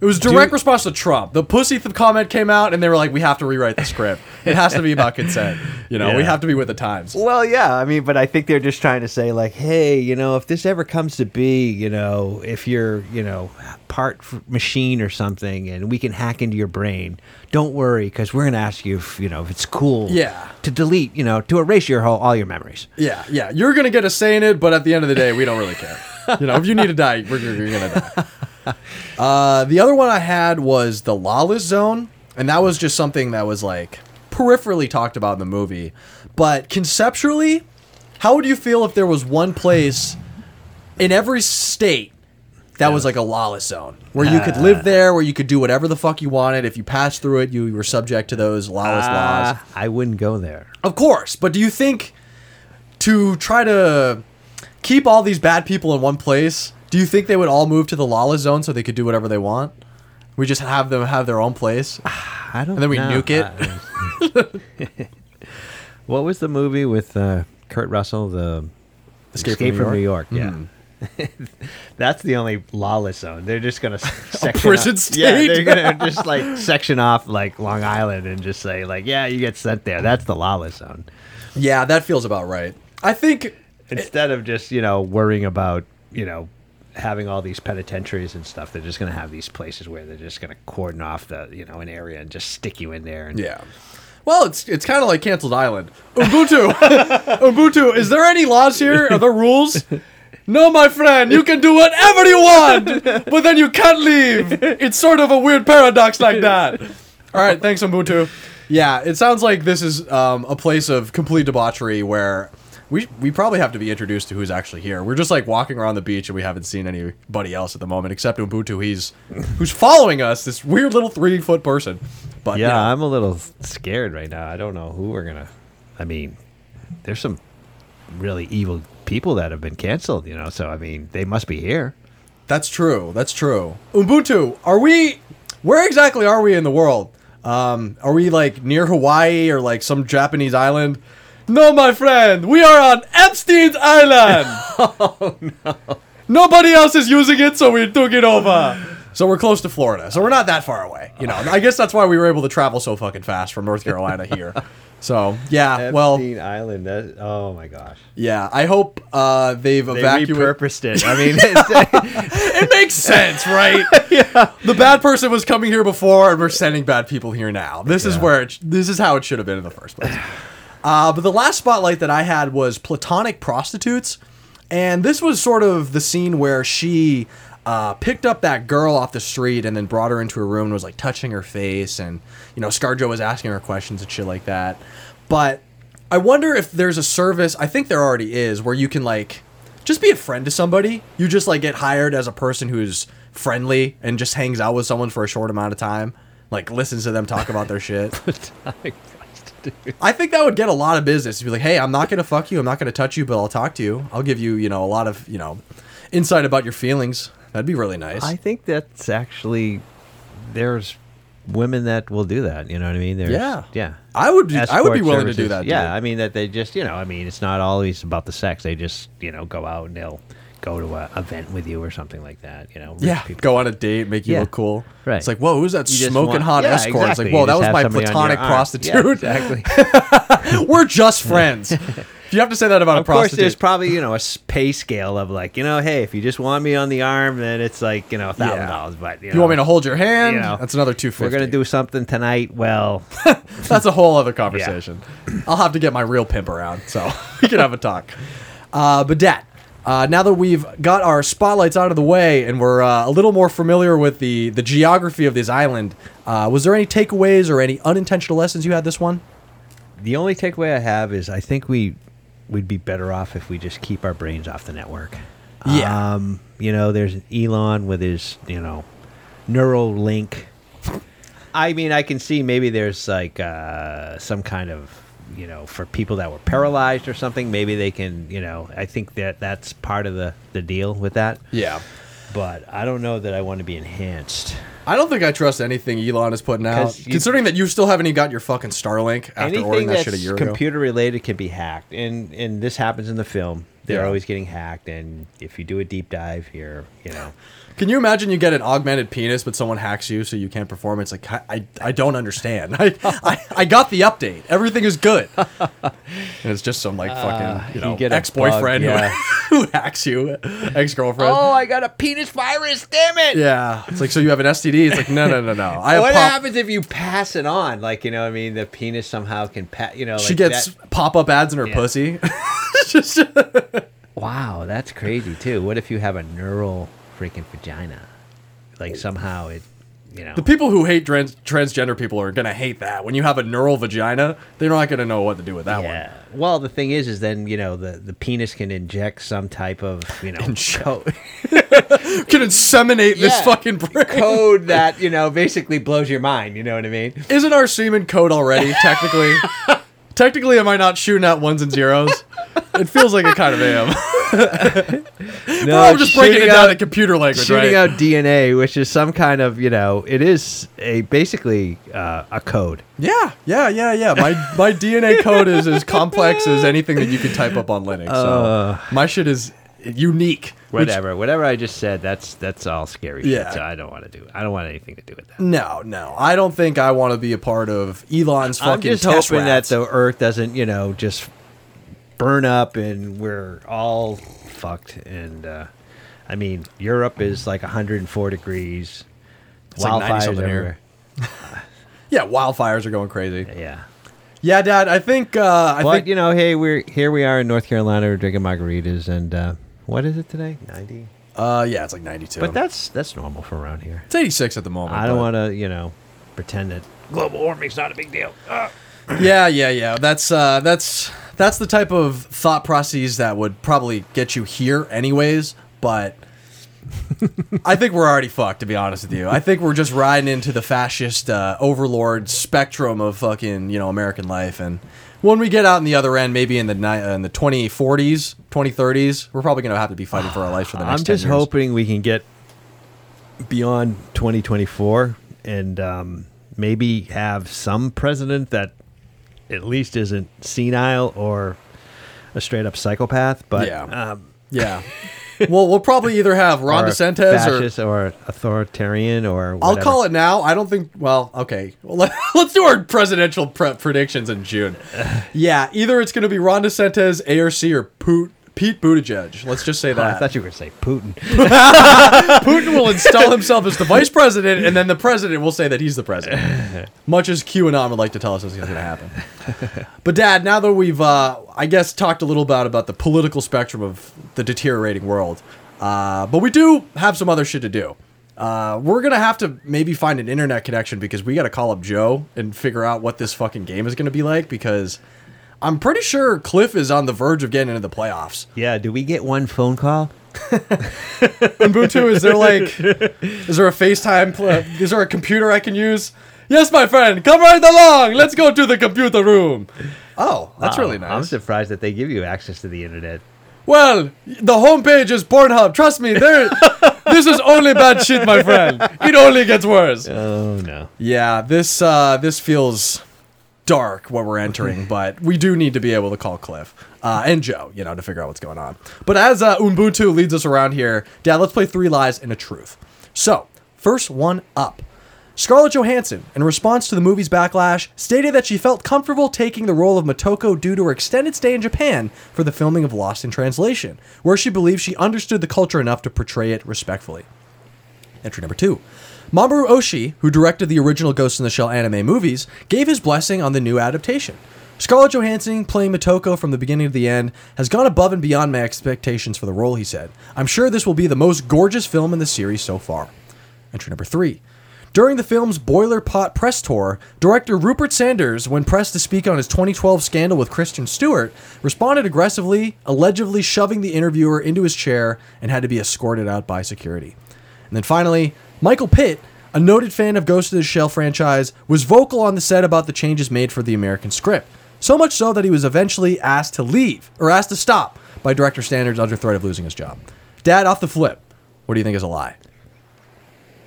It was direct response to Trump. The pussy th- comment came out, and they were like, "We have to rewrite the script. It has to be about consent. You know, we have to be with the times." Well, yeah, I mean, but I think they're just trying to say, like, hey, you know, if this ever comes to be, you know, if you're, you know, part f- machine or something, and we can hack into your brain, don't worry, because we're gonna ask you if, you know, if it's cool, Yeah. to delete, you know, to erase your whole all your memories. Yeah, yeah. You're gonna get a say in it, but at the end of the day, we don't really care. You know, if you need to die, we're, you're gonna die. [laughs] Uh, the other one I had was the Lawless Zone, and that was just something that was like peripherally talked about in the movie. But conceptually, how would you feel if there was one place in every state that was like a lawless zone where you could live [laughs] there, where you could do whatever the fuck you wanted? If you passed through it, you were subject to those lawless laws. Uh, I wouldn't go there. Of course, but do you think to try to keep all these bad people in one place, do you think they would all move to the lawless zone so they could do whatever they want? We just have them have their own place. [sighs] I don't. And then we know. nuke it? [laughs] What was the movie with uh, Kurt Russell? The Escape from New York? Mm-hmm. Yeah. [laughs] That's the only lawless zone. They're just gonna [laughs] section prison off- state? Yeah, they're gonna just like section off like Long Island and just say like, yeah, you get sent there. That's the lawless zone. Yeah, that feels about right. I think Instead of just you know worrying about you know having all these penitentiaries and stuff, they're just gonna have these places where they're just gonna cordon off the you know an area and just stick you in there. And Yeah. Well, it's it's kind of like canceled island. Ubuntu, [laughs] Ubuntu. Is there any laws here? Are there rules? No, my friend. You can do whatever you want, but then you can't leave. It's sort of a weird paradox like that. All right, thanks, Ubuntu. Yeah, it sounds like this is um, a place of complete debauchery where we we probably have to be introduced to who's actually here. We're just like walking around the beach and we haven't seen anybody else at the moment except Ubuntu. He's who's following us. This weird little three foot person. But Yeah, you know. I'm a little scared right now. I don't know who we're gonna. I mean, there's some really evil people that have been canceled. You know, so I mean, they must be here. That's true. That's true. Ubuntu, are we? Where exactly are we in the world? Um, are we like near Hawaii or like some Japanese island? No, my friend, we are on Epstein's Island. [laughs] oh no! Nobody else is using it, so we took it over. So we're close to Florida, so we're not that far away. You know, I guess that's why we were able to travel so fucking fast from North Carolina here. So yeah, well, Epstein Island. That, oh my gosh, yeah. I hope uh, they've they evacuated. repurposed it. I mean, [laughs] it makes sense, right? [laughs] yeah. The bad person was coming here before, and we're sending bad people here now. This is where it, this is how it should have been in the first place. Uh, but the last spotlight that I had was platonic prostitutes, and this was sort of the scene where she uh, picked up that girl off the street and then brought her into her room and was like touching her face, and you know ScarJo was asking her questions and shit like that. But I wonder if there's a service. I think there already is where you can like just be a friend to somebody. You just like get hired as a person who's friendly and just hangs out with someone for a short amount of time, like listens to them talk about their shit. [laughs] [laughs] [laughs] I think that would get a lot of business. To be like, hey, I'm not gonna fuck you. I'm not gonna touch you, but I'll talk to you. I'll give you, you know, a lot of, you know, insight about your feelings. That'd be really nice. I think that's actually there's women that will do that. You know what I mean? There's, Yeah. yeah. I would. Be, I would be willing to do that. Yeah, dude. I mean that they just you know I mean it's not always about the sex. They just you know go out and they'll go to a event with you or something like that. You know, Yeah, people. go on a date, make you Yeah. look cool. Right. It's like, whoa, who's that You smoking want- hot yeah, escort? Exactly. It's like, You whoa, that was my somebody on your platonic prostitute. Yeah, exactly. [laughs] [laughs] We're just friends. [laughs] Do you have to say that about a of course, prostitute. there's probably you know a pay scale of like you know, hey, if you just want me on the arm, then it's like you know a thousand dollars. But you, you want me to hold your hand? you know, That's another two fifty. We're gonna do something tonight. Well, That's a whole other conversation. I'll have to get my real pimp around, so we can have a talk. Uh, but Dad, uh, now that we've got our spotlights out of the way and we're uh, a little more familiar with the the geography of this island, uh, was there any takeaways or any unintentional lessons you had this one? the only takeaway I have is I think we we'd be better off if we just keep our brains off the network. Yeah. Um, you know, there's Elon with his, you know, Neuralink. I mean, I can see maybe there's like uh, some kind of, you know, for people that were paralyzed or something, maybe they can, you know, I think that that's part of the, the deal with that. Yeah. But I don't know that I want to be enhanced. I don't think I trust anything Elon is putting out. you- Considering that you still haven't even got your fucking Starlink after ordering that shit a year ago. computer related can be hacked, and and this happens in the film. they're Yeah. always getting hacked, and if you do a deep dive here, you know, Can you imagine you get an augmented penis, but someone hacks you so you can't perform? It's like I, I, I don't understand. [laughs] I, I, I got the update. Everything is good. [laughs] And it's just some like uh, fucking you you know get a ex boyfriend yeah. who, [laughs] who hacks you, ex girlfriend. Oh, I got a penis virus. Damn it! Yeah, it's like so you have an STD. It's like no no no no. I what pop- happens if you pass it on? Like you know, what I mean, the penis somehow can pat. You know, She gets that- pop up ads in her Yeah. pussy. Just- Wow, that's crazy too. What if you have a neural freaking vagina? Like somehow it, you know. the people who hate trans- transgender people are gonna hate that. When you have a neural vagina, they're not gonna know what to do with that yeah. Well, the thing is, is then you know the the penis can inject some type of you know Inject- co- one. Can inseminate this fucking brain. code that [laughs] you know basically blows your mind. You know what I mean? Isn't our semen code already technically? [laughs] technically, am I not shooting out ones and zeros? It feels like it kind of am. [laughs] No, I'm just breaking it down out- in computer language, right? shooting right? out DNA, which is some kind of you know, it is a basically uh, a code. Yeah, yeah, yeah, yeah. My my DNA code is as complex as anything that you can type up on Linux. So my shit is unique. which- Whatever, whatever I just said, that's that's all scary. Yeah. shit, so I don't want to do. it. I don't want anything to do with that. no, no. I don't think I want to be a part of Elon's fucking I'm just hoping rats. that the Earth doesn't, you know, just burn up and we're all fucked. And uh, I mean, Europe is like 104 degrees. It's Wildfires everywhere. [laughs] Yeah, wildfires are going crazy. Yeah. Yeah, Dad. I think. Uh, I but think you know, hey, we're here. We are in North Carolina. We're drinking margaritas, and uh, what is it today? 90. Uh, yeah, it's like 92. But that's that's normal for around here. it's 86 at the moment. I don't but- want to, you know, pretend that global warming's not a big deal. Ah. [clears throat] Yeah, yeah, yeah. That's uh, that's that's the type of thought processes that would probably get you here, anyways. But I think we're already fucked, to be honest with you. I think we're just riding into the fascist uh, overlord spectrum of fucking you know American life, and when we get out in the other end, maybe in the ni- uh, in the 2040s, 2030s, we're probably gonna have to be fighting for our lives for the next. I'm 10 just years. hoping we can get beyond 2024 and um, maybe have some president that at least isn't senile or a straight up psychopath. But Yeah. um, Yeah. [laughs] [laughs] well, we'll probably either have Ron or DeSantis or fascist or, authoritarian or I'll call it now. I don't think. Well, okay. Well, let, [laughs] let's do our presidential pre- predictions in June. [laughs] Yeah, either it's going to be Ron DeSantis, ARC, or Poot, Pete Buttigieg. Let's just say Oh, I thought you were going to say Putin. [laughs] Putin will install himself as the vice president, and then the president will say that he's the president. [laughs] Much as QAnon would like to tell us this is going to happen. But Dad, now that we've, uh, I guess, talked a little about about the political spectrum of the deteriorating world, uh, but we do have some other shit to do. Uh, we're gonna have to maybe find an internet connection because we got to call up Joe and figure out what this fucking game is gonna be like because. I'm pretty sure Cliff is on the verge of getting into the playoffs. yeah, do we get one phone call? [laughs] Ubuntu, is there like, [laughs] is there a FaceTime? Pl- is there a computer I can use? Yes, my friend, come right along. Let's go to the computer room. Oh, that's Wow, really nice. I'm surprised that they give you access to the internet. Well, the homepage is Pornhub. Trust me, there. [laughs] this is only bad shit, my friend. It only gets worse. Oh, no. Yeah, this uh, this feels dark what we're entering, but we do need to be able to call Cliff uh, and Joe, you know, to figure out what's going on. But as uh, Ubuntu leads us around here, Dad, let's play three lies and a truth. So, first one up. Scarlett Johansson, in response to the movie's backlash, stated that she felt comfortable taking the role of Motoko due to her extended stay in Japan for the filming of Lost in Translation, where she believes she understood the culture enough to portray it respectfully. Entry number two. Mamoru Oshii, who directed the original Ghost in the Shell anime movies, gave his blessing on the new adaptation. Scarlett Johansson, playing Motoko from the beginning to the end, has gone above and beyond my expectations for the role, he said. I'm sure this will be the most gorgeous film in the series so far. Entry number three. During the film's Boiler Pot press tour, director Rupert Sanders, when pressed to speak on his 2012 scandal with Kristen Stewart, responded aggressively, allegedly shoving the interviewer into his chair and had to be escorted out by security. And then finally, Michael Pitt, a noted fan of Ghost of the Shell franchise, was vocal on the set about the changes made for the American script. So much so that he was eventually asked to leave, or asked to stop, by director Sanders under threat of losing his job. Dad, off the flip, what do you think is a lie?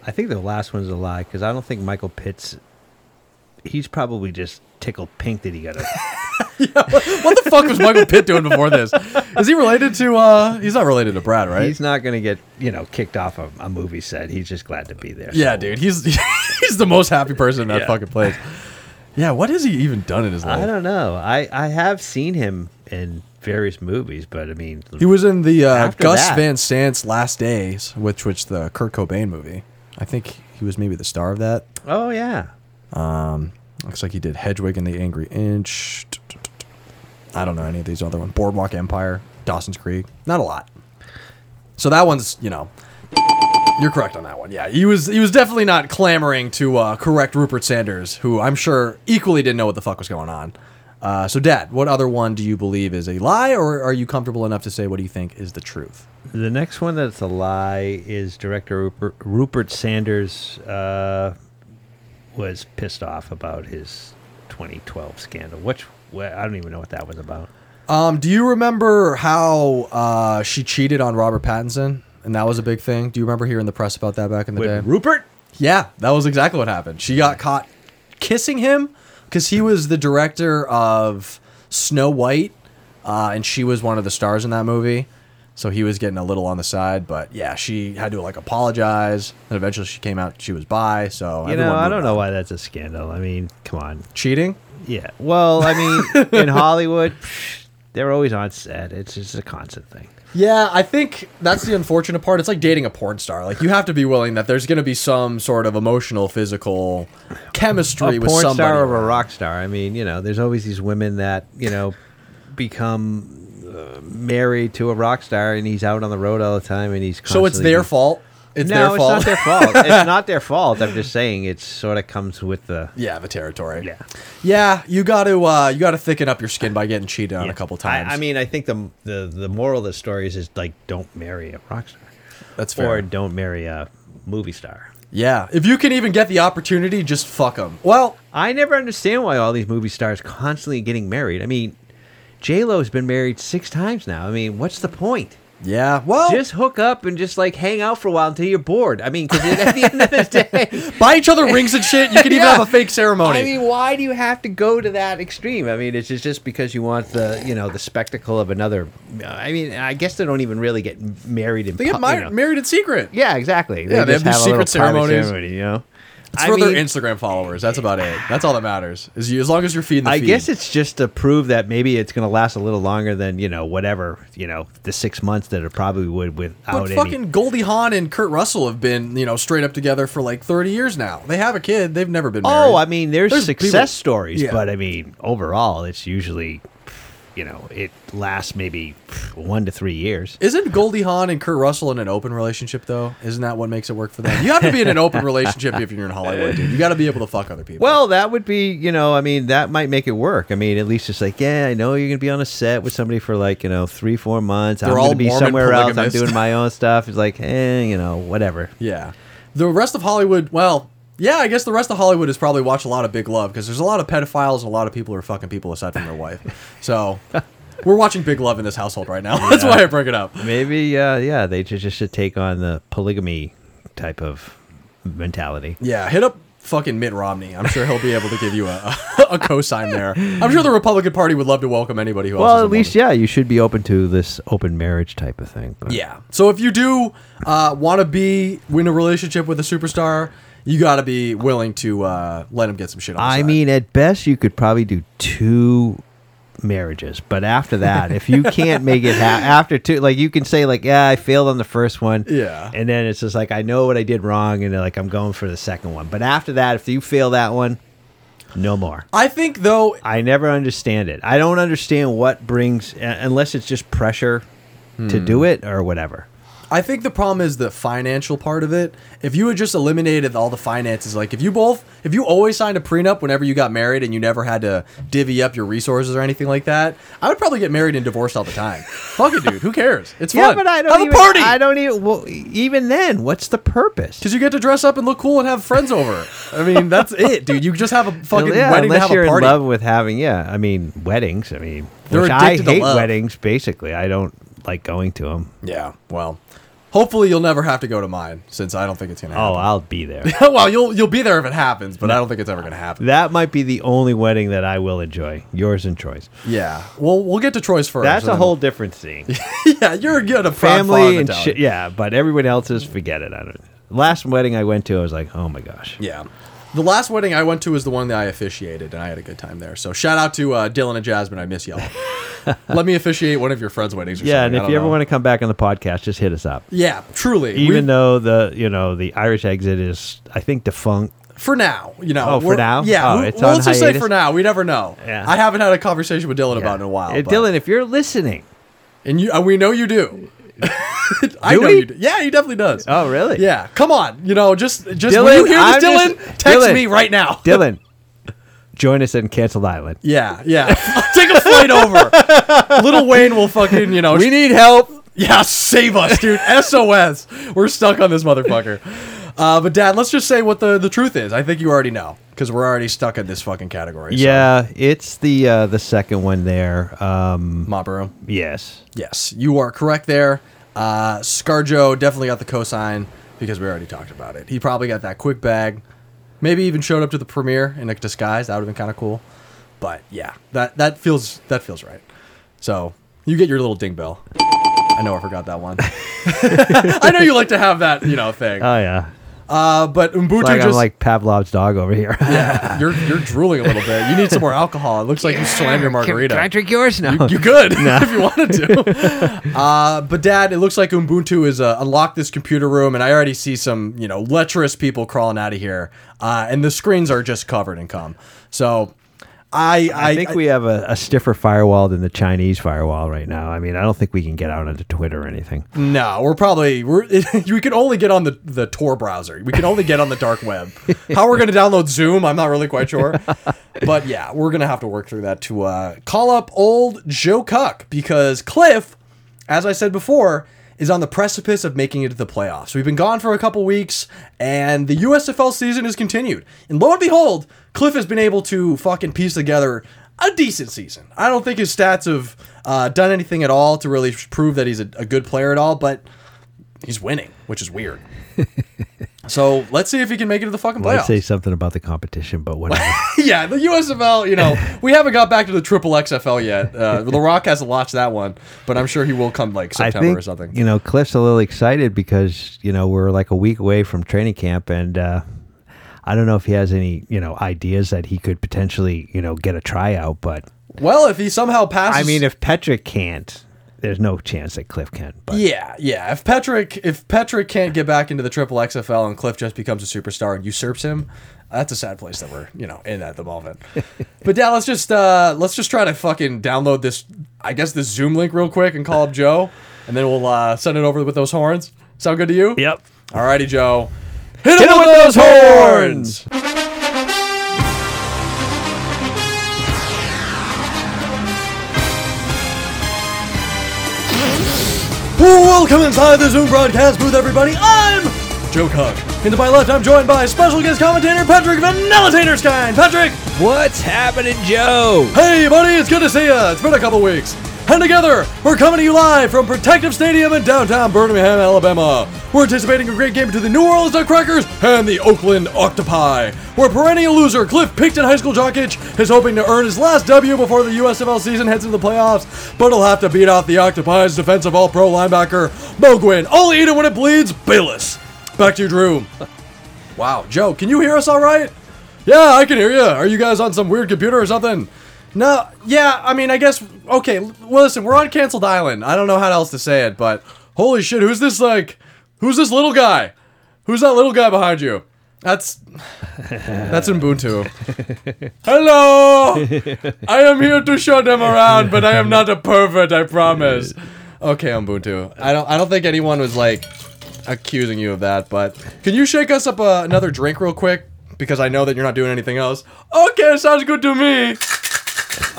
I think the last one is a lie because I don't think Michael Pitts. He's probably just tickled pink that he got a [laughs] what the fuck was Michael Pitt doing before this? Is he related to? uh He's not related to Brad, right? He's not going to get you know kicked off a, a movie set. He's just glad to be there. yeah, dude. He's [laughs] he's the most happy person in that Yeah. fucking place. Yeah, what has he even done in his life? I don't know. I I have seen him in various movies, but I mean, He was in the uh, After Gus that- Van Sant's Last Days, which which the Kurt Cobain movie. I think he was maybe the star of that. oh yeah, Looks like he did Hedwig and the Angry Inch. I don't know any of these other ones. Boardwalk Empire, Dawson's Creek. Not a lot. So that one's, you know, you're correct on that one. Yeah, he was he was definitely not clamoring to uh, correct Rupert Sanders, who I'm sure equally didn't know what the fuck was going on. Uh, so, Dad, what other one do you believe is a lie, or are you comfortable enough to say what do you think is the truth? The next one that's a lie is director Rupert, Rupert Sanders uh, was pissed off about his 2012 scandal. Which I don't even know what that was about. Um, do you remember how uh, she cheated on Robert Pattinson, and that was a big thing? Do you remember hearing the press about that back in the day? Rupert? Yeah, that was exactly what happened. She got caught kissing him because he was the director of Snow White, uh, and she was one of the stars in that movie. So he was getting a little on the side, but yeah, she had to like apologize, and eventually she came out she was bi. So You know, I don't know on. why that's a scandal. I mean, come on. cheating. Yeah. Well, I mean, [laughs] in Hollywood, psh, they're always on set. It's just a constant thing. Yeah, I think that's the unfortunate part. It's like dating a porn star. Like you have to be willing that there's going to be some sort of emotional, physical chemistry a with porn somebody. star or a rock star. I mean, you know, there's always these women that you know become married to a rock star, and he's out on the road all the time, and he's So it's their fault. It's no, their it's fault. not their fault. it's [laughs] not their fault. I'm just saying it sort of comes with the. Yeah, the territory. Yeah. yeah. You got to uh, you got to thicken up your skin by getting cheated on a couple times. I, I mean, I think the the the moral of the story is, is like don't marry a rock star that's fair. or don't marry a movie star. yeah, if you can even get the opportunity, just fuck them. Well, I never understand why all these movie stars constantly getting married. I mean, J Lo's been married six times now. I mean, what's the point? yeah. Well, Just hook up and just like hang out for a while until you're bored. I mean, because at the end of the [laughs] day, buy each other rings and shit. You can even [laughs] Yeah. have a fake ceremony. I mean, why do you have to go to that extreme? I mean, it's just- just because you want the you know the spectacle of another. Uh, I mean, I guess they don't even really get married in. they get you know. married in secret. Yeah, exactly. Yeah, they just have little secret ceremonies. ceremony, you know. It's I for their mean, Instagram followers. That's about it. That's all that matters. Is you as long as you're feeding the I feed. guess it's just to prove that maybe it's going to last a little longer than you know whatever you know the six months that it probably would without But any. fucking Goldie Hawn and Kurt Russell have been, you know, straight up together for like 30 years now. They have a kid. They've never been oh, married. Oh, I mean, there's, There's success people- stories, Yeah. but I mean, overall, it's usually, you know, it lasts maybe one to three years. Isn't Goldie Hawn and Kurt Russell in an open relationship though? Isn't that what makes it work for them? You have to be in an open relationship if you're in Hollywood, dude. You got to be able to fuck other people. Well, that would be, you know, I mean, that might make it work. I mean, at least it's like, yeah, I know you're gonna be on a set with somebody for like, you know, three, four months. I'm They're all gonna be Mormon somewhere else. I'm doing my own stuff. It's like, eh, you know, whatever. yeah. The rest of Hollywood, well, yeah, I guess the rest of Hollywood has probably watched a lot of Big Love because there's a lot of pedophiles and a lot of people who are fucking people aside from their wife. [laughs] So we're watching Big Love in this household right now. [laughs] That's why I bring it up. Maybe, uh, yeah, they just, just should take on the polygamy type of mentality. Yeah, hit up fucking Mitt Romney. I'm sure he'll be able to give you a, a cosign there. I'm sure the Republican Party would love to welcome anybody who else Well, at least, yeah, you should be open to this open marriage type of thing. But. Yeah. So if you do uh, want to be in a relationship with a superstar, you got to be willing to uh, let him get some shit on. I side. mean, at best, you could probably do two marriages, but after that, if you can't make it ha- after two, like you can say, like, yeah, I failed on the first one, Yeah. and then it's just like I know what I did wrong, and like I'm going for the second one. But after that, if you fail that one, no more. I think though, I never understand it. I don't understand what brings, unless it's just pressure to Hmm. do it or whatever. I think the problem is the financial part of it. If you had just eliminated all the finances, like if you both, if you always signed a prenup whenever you got married and you never had to divvy up your resources or anything like that, I would probably get married and divorced all the time. Fuck it, dude. Who cares? It's fun. Yeah, but I don't have even. a party. I don't even. Well, even then, what's the purpose? Because you get to dress up and look cool and have friends over. I mean, that's it, dude. You just have a fucking yeah, wedding unless have you're a party. in love with having, yeah, I mean, weddings. I mean, They're which I hate weddings. Basically, I don't like going to them. Yeah, well, Hopefully, you'll never have to go to mine, since I don't think it's gonna oh, happen. Oh. I'll be there. [laughs] well, you'll you'll be there if it happens, but I don't think it's ever gonna happen. that might be the only wedding that I will enjoy. Yours and Troy's. Yeah, well, we'll get to Troy's first. That's and a then whole different scene. we'll- [laughs] yeah, you're good a proud Family father and shit. Yeah, but everyone else's, forget it. I don't. Last wedding I went to, I was like, oh my gosh. Yeah. The last wedding I went to was the one that I officiated, and I had a good time there. So shout out to uh, Dylan and Jasmine. I miss y'all. [laughs] Let me officiate one of your friends' weddings. Or Yeah, something. and if you ever want to come back on the podcast, just hit us up. yeah, truly. Even We- though the you know the Irish exit is, I think, defunct. for now, you know. Oh, for now? Yeah. Oh, we- well, let's just say for now. We never know. Yeah. I haven't had a conversation with Dylan about it in a while. Hey, Dylan, if you're listening, and you, uh, we know you do. [laughs] I Do know we? you do. Yeah, he definitely does. oh really? Yeah, come on. You know, just just Dylan, when you hear this, I'm Dylan, just- text Dylan. me right now. [laughs] Dylan, [laughs] join us in Canceled Island. Yeah, yeah. Take a flight over. Lil Wayne will fucking, you know. We need help. yeah, save us, dude. SOS. We're stuck on this motherfucker. Uh, but Dad, let's just say what the, the truth is. I think you already know because we're already stuck in this fucking category. so- Yeah, it's the uh, the second one there. Um, Mop yes. Yes, you are correct there. Uh, Scarjo definitely got the cosign because we already talked about it. He probably got that quick bag. Maybe even showed up to the premiere in a disguise. That would have been kind of cool. But yeah, that that feels that feels right. So you get your little ding bell. I know I forgot that one. [laughs] I know you like to have that, you know, thing. Oh yeah. Uh, but Ubuntu Like just I'm like Pavlov's dog over here. yeah, [laughs] you're you're drooling a little bit. You need some more alcohol. It looks like you slammed your margarita. Can I drink yours now? You could [laughs] if you wanted to. [laughs] Uh, but Dad, it looks like Ubuntu is uh, unlocked this computer room, and I already see some you know lecherous people crawling out of here, uh, and the screens are just covered in cum. So I I, I think we have a, a stiffer firewall than the Chinese firewall right now. I mean, I don't think we can get out onto Twitter or anything. no, we're probably we're [laughs] we can only get on the the Tor browser. We can only get on the dark web. [laughs] How we're gonna download Zoom, I'm not really quite sure. [laughs] But yeah, we're gonna have to work through that to uh, call up old Joe Cuck because Cliff, as I said before, is on the precipice of making it to the playoffs. We've been gone for a couple weeks, and the USFL season has continued. And lo and behold, Cliff has been able to fucking piece together a decent season. I don't think his stats have uh, done anything at all to really prove that he's a, a good player at all, but he's winning, which is weird. [laughs] so let's see if he can make it to the fucking Well, I'd playoffs. say something about the competition, but whatever. [laughs] yeah, the USFL, you know, we haven't got back to the triple XFL yet. Uh, [laughs] the Rock hasn't launched that one, but I'm sure he will come like September think or something. you know Cliff's a little excited because you know we're like a week away from training camp, and uh, I don't know if he has any you know ideas that he could potentially you know get a tryout. But Well, if he somehow passes, I mean, if Petrick can't, there's no chance that Cliff can. But yeah, yeah. If Patrick, if Patrick can't get back into the triple XFL and Cliff just becomes a superstar and usurps him, that's a sad place that we're you know in at the moment. [laughs] but yeah, let's just uh let's just try to fucking download this. I guess this Zoom link real quick and call up Joe, and then we'll uh, send it over with those horns. Sound good to you? Yep. Alrighty, Joe. Hit him him with, with those those horns! Welcome inside the Zoom broadcast booth, everybody. I'm Joe Cook. And to my left, I'm joined by special guest commentator Patrick Vanilla Patrick, What's happening, Joe? hey, buddy, it's good to see you. It's been a couple weeks. And together, we're coming to you live from Protective Stadium in downtown Birmingham, Alabama. We're anticipating a great game between the New Orleans Nutcrackers and the Oakland Octopi, where perennial loser Cliff Picton High School Jockich is hoping to earn his last W before the USFL season heads into the playoffs, but he'll have to beat out the Octopi's defensive All-Pro linebacker Mo Gwyn. Only eat it when it bleeds, Bayless. Back to you, Drew. Wow, Joe, can you hear us all right? Yeah, I can hear you. Are you guys on some weird computer or something? No, yeah, I mean, I guess, okay, well, listen, we're on Cancelled Island. I don't know how else to say it, but holy shit, who's this, like, who's this little guy? Who's that little guy behind you? That's, that's Ubuntu. [laughs] Hello! I am here to show them around, but I am not a pervert, I promise. Okay, Ubuntu. I don't, I don't think anyone was, like, accusing you of that, but can you shake us up uh, another drink real quick? Because I know that you're not doing anything else. Okay, sounds good to me.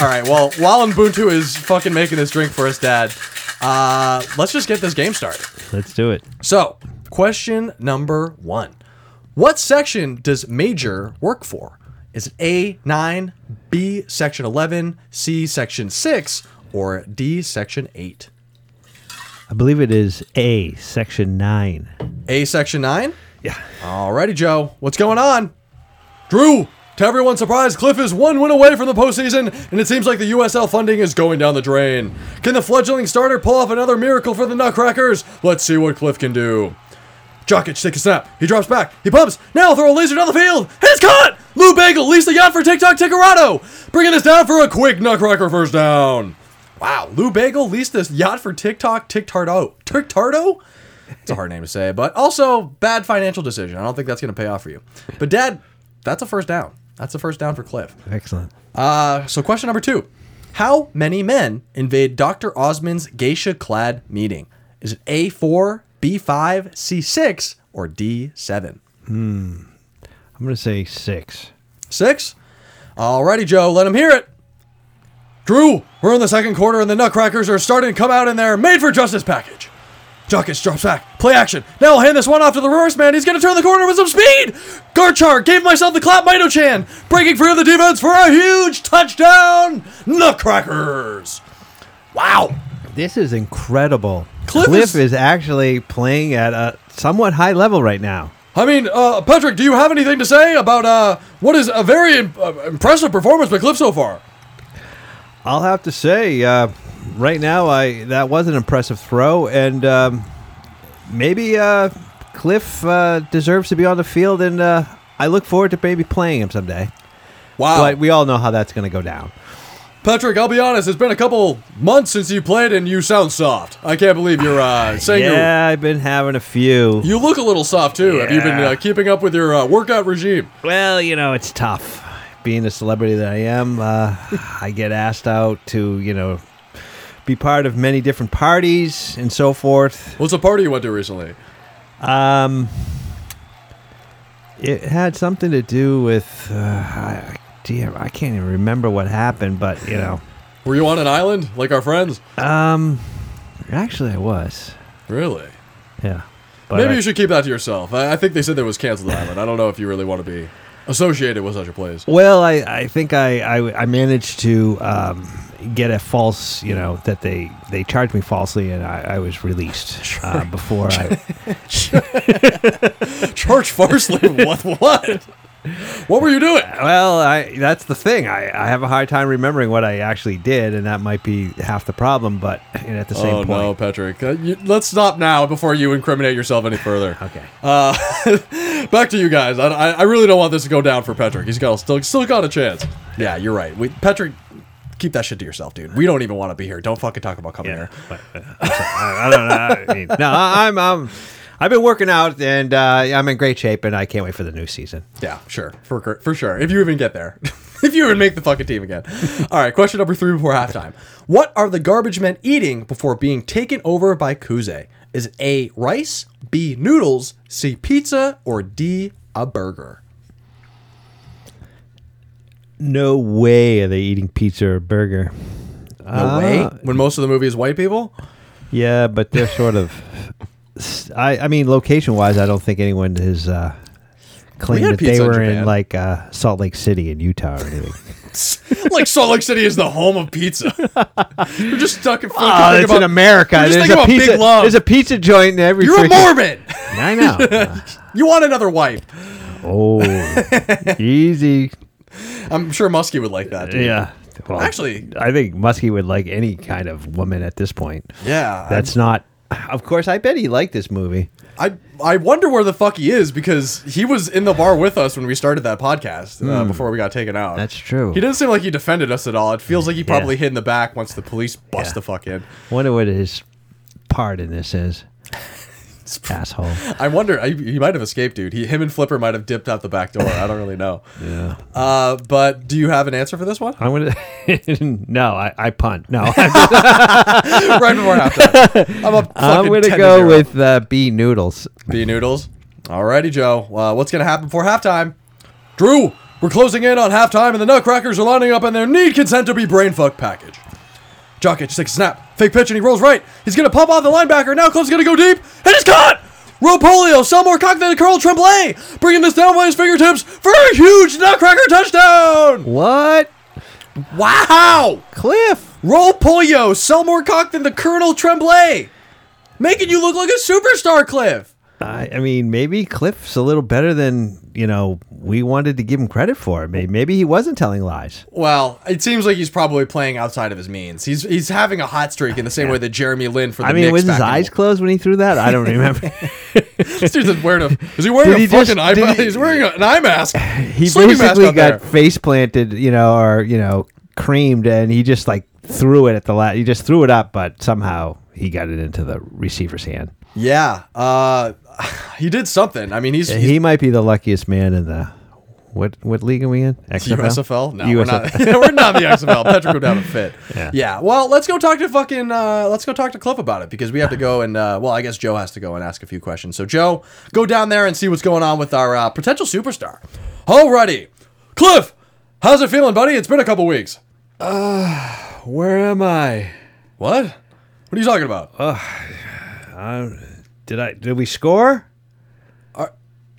All right, well, while Ubuntu is fucking making this drink for us, Dad, uh, let's just get this game started. Let's do it. So, question number one What section does major work for? Is it A, 9, B, section 11, C, section 6, or D, section 8? I believe it is A, section 9. A section nine. Yeah. Alrighty, Joe. What's going on? Drew. To everyone's surprise, Cliff is one win away from the postseason, and it seems like the USL funding is going down the drain. Can the fledgling starter pull off another miracle for the Nutcrackers? Let's see what Cliff can do. Jokic takes a snap. He drops back. He pumps. Now throw a laser down the field. And it's caught! Lou Bagel leads the yacht for TikTok Tickerado. Bringing this down for a quick Nutcracker first down. Wow, Lou Bagel leased this yacht for TikTok Tictardo. Tictardo? It's a hard name to say, but also bad financial decision. I don't think that's going to pay off for you. But Dad, that's a first down. That's a first down for Cliff. Excellent. Uh, so question number two: How many men invade Doctor Osmond's geisha-clad meeting? Is it A four, B five, C six, or D seven? Hmm. I'm going to say 6. Six. Alrighty, Joe. Let him hear it. Drew, we're in the second quarter, and the Nutcrackers are starting to come out in their made for justice package. Jokic drops back. Play action. Now I'll hand this one off to the reverse man. He's going to turn the corner with some speed. Garchar gave myself the clap Mito Chan. Breaking free of the defense for a huge touchdown. Nutcrackers. Wow. This is incredible. Cliff Cliff, is- is, actually playing at a somewhat high level right now. I mean, uh, Patrick, do you have anything to say about uh, what is a very im- uh, impressive performance by Cliff so far? I'll have to say, uh, right now, I that was an impressive throw, and um, maybe uh, Cliff uh, deserves to be on the field, and uh, I look forward to maybe playing him someday. Wow. But we all know how that's going to go down. Patrick, I'll be honest, it's been a couple months since you played and you sound soft. I can't believe you're uh, [sighs] saying yeah, I've been having a few. you look a little soft too. Have you been uh, keeping up with your uh, workout regime? Well, you know, it's tough. Being the celebrity that I am, uh, [sighs] I get asked out to, you know, be part of many different parties and so forth. What's a party you went to recently? Um, it had something to do with, uh, I, dear, I can't even remember what happened, but you know, Were you on an island like our friends? um, actually, I was, Really? yeah. Maybe I- you should keep that to yourself. I, I think they said there was canceled island. I don't know if you really want to be associated with such a place. Well, I, I think I, I, I managed to um, get a false, you know, that they, they charged me falsely and I, I was released [laughs] uh, before I. [laughs] Church falsely? what? What? What were you doing? Well, I that's the thing. I, I have a hard time remembering what I actually did, and that might be half the problem. But and at the same oh point, no, Patrick. Uh, you, let's stop now before you incriminate yourself any further. [laughs] okay. Uh, back to you guys. I, I, I really don't want this to go down for Patrick. He's got still still got a chance. Yeah, you're right. We, Patrick, keep that shit to yourself, dude. We don't even want to be here. Don't fucking talk about coming Yeah, here. but, uh, I'm sorry. I, I don't know. I mean, [laughs] no, I, I'm um, I've been working out, and uh, I'm in great shape, and I can't wait for the new season. Yeah, sure, for for sure. If you even get there, [laughs] if you even make the fucking team again. [laughs] All right, question number three before halftime. What are the garbage men eating before being taken over by Kuze? Is it A rice, B noodles, C pizza, or D a burger? No way are they eating pizza or burger. No way. When most of the movie is white people. Yeah, but they're sort of. I I mean, location wise, I don't think anyone has uh, claimed that they pizza in were in like uh, Salt Lake City in Utah or anything. [laughs] like Salt Lake City is the home of pizza. [laughs] You're just stuck in fucking. Oh, it's about- in America. There's a about pizza. Big Love. There's a pizza joint in every. You're a freaking- Mormon. [laughs] I know. Uh, You want another wife? oh, easy. I'm sure Muskie would like that. Dude. Yeah. Well, Actually- I think Muskie would like any kind of woman at this point. Yeah. That's not. Of course, I bet he liked this movie. I I wonder where the fuck he is because he was in the bar with us when we started that podcast uh, before we got taken out. That's true. He doesn't seem like he defended us at all. It feels like he probably hid in the back once the police bust Yeah. the fuck in. Wonder what his part in this is. Asshole. I wonder. I, he might have escaped, dude. He, him and Flipper might have dipped out the back door. I don't really know. [laughs] Yeah. Uh, but do you have an answer for this one? I'm gonna. [laughs] no, I, I punt. No, [laughs] right before halftime. I'm up. I'm gonna go with uh, B noodles. B noodles. Alrighty, Joe. Uh, what's gonna happen before halftime? Drew, we're closing in on halftime, and the Nutcrackers are lining up, and their need consent to be brainfuck package. Jokic takes a snap, fake pitch, and he rolls right. He's gonna pop off the linebacker. Now Cliff's gonna go deep, and it's caught. Ropolio, sell more cock than Carl Tremblay, bringing this down by his fingertips for a huge Nutcracker touchdown. What? Wow! Cliff. Roll polio, sell more cock than the Colonel Tremblay. making you look like a superstar, Cliff. I, I mean, maybe Cliff's a little better than you know we wanted to give him credit for. It. Maybe, maybe he wasn't telling lies. Well, it seems like he's probably playing outside of his means. He's he's having a hot streak in the same way that Jeremy Lin for the I mean, Knicks was his back in- eyes closed when he threw that? I don't remember. [laughs] This dude's wearing a. Is he wearing Did a he just- fucking eye mask? he- He's wearing a, an eye mask. [sighs] he Sleeping mask basically out got there. face planted, you know, or you know, creamed, and he just like threw it at the last. He just threw it up, but somehow he got it into the receiver's hand. Yeah. Uh, [sighs] he did something. I mean, he's, he's He might be the luckiest man in the what what league are we in? XFL? USFL? No, we're not. [laughs] We're not in the XFL. Patrick would have a fit. Yeah. Yeah. Well, let's go talk to fucking. Uh, let's go talk to Cliff about it because we have to go and. Uh, well, I guess Joe has to go and ask a few questions. So Joe, go down there and see what's going on with our uh, potential superstar. Alrighty, Cliff, how's it feeling, buddy? It's been a couple weeks. Where am I? What? What are you talking about? Did I? Did we score? Uh,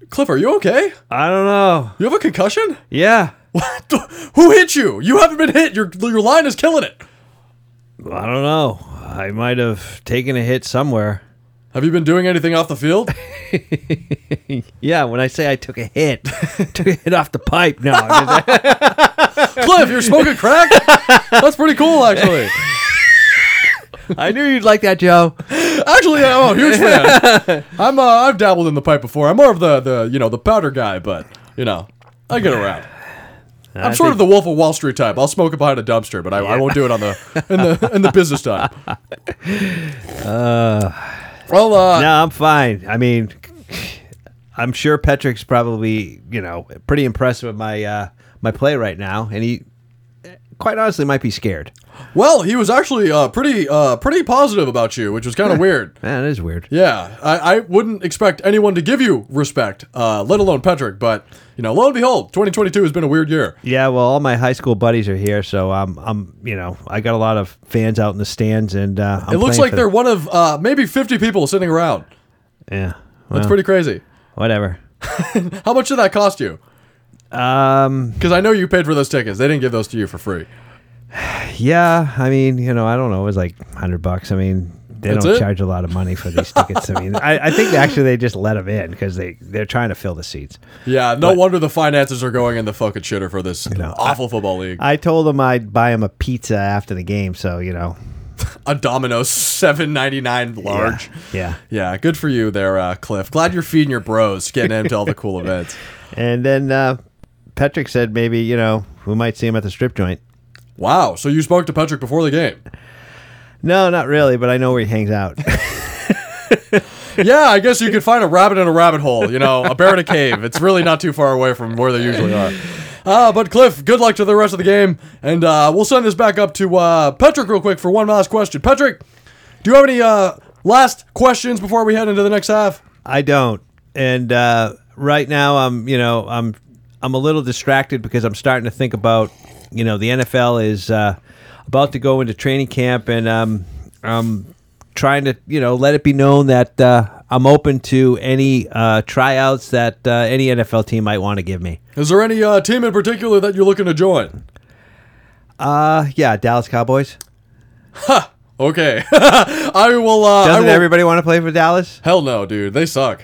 Cliff, are you okay? I don't know. You have a concussion? Yeah, What? the- Who hit you? You haven't been hit. Your your line is killing it. I don't know. I might have taken a hit somewhere. Have you been doing anything off the field? [laughs] Yeah, when I say I took a hit, [laughs] took a hit off the pipe. No, [laughs] Cliff, you're smoking crack? That's pretty cool, actually. I knew you'd like that, Joe. Actually, I'm a huge fan. [laughs] I'm uh, I've dabbled in the pipe before. I'm more of the the you know the powder guy, but you know I get around. I'm I sort of the Wolf of Wall Street type. I'll smoke it behind a dumpster, but I, I won't do it on the in the in the business time. well, uh, No, I'm fine. I mean, I'm sure Petrick's probably you know pretty impressed with my uh, my play right now, and he quite honestly might be scared. Well, he was actually uh, pretty uh, pretty positive about you, which was kind of weird. That is weird. Yeah, I, I wouldn't expect anyone to give you respect, uh, let alone Patrick. But you know, lo and behold, 2022 has been a weird year. Yeah, well, all my high school buddies are here, so I'm, I'm, you know, I got a lot of fans out in the stands, and uh, I'm it looks like they're them. one of uh, maybe 50 people sitting around. Yeah, That's pretty crazy. whatever. [laughs] How much did that cost you? Um, Because I know you paid for those tickets. They didn't give those to you for free. [sighs] yeah, I mean, you know, I don't know, it was like hundred bucks. I mean, they That's don't it? charge a lot of money for these tickets. I mean, I, I think actually they just let them in because they they're trying to fill the seats. Yeah, no wonder the finances are going in the fucking shitter for this know, awful football league. I told them I'd buy them a pizza after the game, so you know, [laughs] a Domino's seven ninety nine large. yeah. Yeah, good for you there, uh, Cliff. Glad you're feeding your bros, getting into all the cool [laughs] events. And then uh, Patrick said maybe you know we might see him at the strip joint. Wow, so you spoke to Patrick before the game? No, not really, but I know where he hangs out. [laughs] yeah, I guess you could find a rabbit in a rabbit hole. You know, a bear in a cave. It's really not too far away from where they usually are. Uh, but Cliff, good luck to the rest of the game, and uh, we'll send this back up to uh, Patrick real quick for one last question. Patrick, do you have any uh, last questions before we head into the next half? I don't. And uh, right now, I'm you know I'm I'm a little distracted because I'm starting to think about you know the NFL is uh, about to go into training camp, and um, I'm trying to you know let it be known that uh, I'm open to any uh, tryouts that uh, any NFL team might want to give me. Is there any uh, team in particular that you're looking to join? Uh, yeah, Dallas Cowboys. Okay, [laughs] I will. Uh, Doesn't will- everybody want to play for Dallas? Hell no, dude. They suck.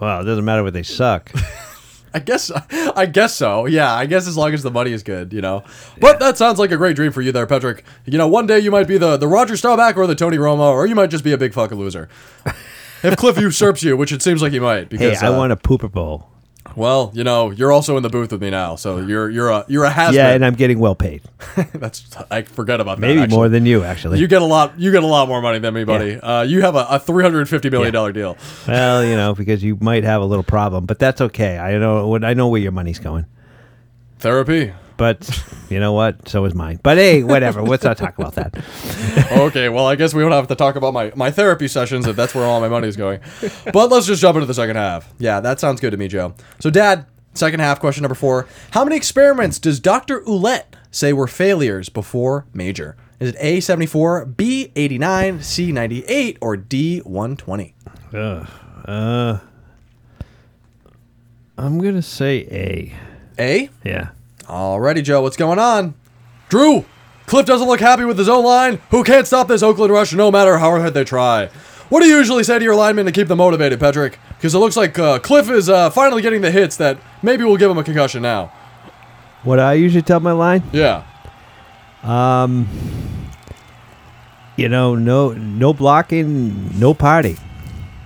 Well, it doesn't matter what they suck. [laughs] I guess. [laughs] I guess so. Yeah. I guess as long as the money is good, you know. But that sounds like a great dream for you there, Patrick. You know, one day you might be the the Roger Staubach or the Tony Romo, or you might just be a big fucking loser. [laughs] if Cliff usurps you, which it seems like he might, hey, because I uh, want a pooper bowl. Well, you know, you're also in the booth with me now, so you're you're a you're a has Yeah, and I'm getting well paid. [laughs] That's I forget about that. Maybe actually. more than you, actually. You get a lot. You get a lot more money than me, buddy. Uh, you have a, a three hundred fifty million dollar deal. Well, you know, because you might have a little problem, but that's okay. I know what I know where your money's going. Therapy. But you know what? So is mine. But hey, whatever. Let's not talk about that. [laughs] okay, well, I guess we don't have to talk about my, my therapy sessions if that's where all my money's going. But let's just jump into the second half. Yeah, that sounds good to me, Joe. So, Dad, second half, question number four. How many experiments does Dr. Ouelet say were failures before major? Is it A, 74, B, 89, C, 98, or D, 120? Uh, I'm gonna say A. A? Yeah. Alrighty, Joe, what's going on? Drew! Cliff doesn't look happy with his own line. Who can't stop this Oakland rush no matter how hard they try? What do you usually say to your linemen to keep them motivated, Patrick? Because it looks like uh, Cliff is uh, finally getting the hits that maybe will give him a concussion now. What I usually tell my line, Yeah. Um, you know, no no blocking, no party.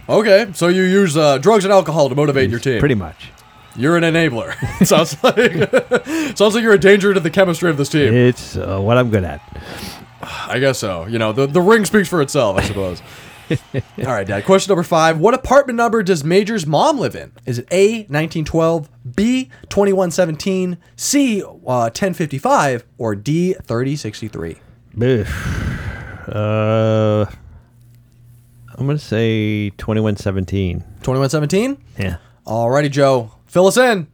Okay, so you use uh, drugs and alcohol to motivate your team. Pretty much. You're an enabler. [laughs] sounds like [laughs] sounds like you're a danger to the chemistry of this team. It's uh, what I'm good at. I guess so. You know, the the ring speaks for itself, I suppose. [laughs] All right, Dad. Question number five: What apartment number does Major's mom live in? Is it A nineteen twelve, B twenty one seventeen, C uh, ten fifty five, or D thirty sixty three? Ugh. Uh, I'm gonna say 2117. Twenty one seventeen. Yeah. Alrighty, Joe. Fill us in.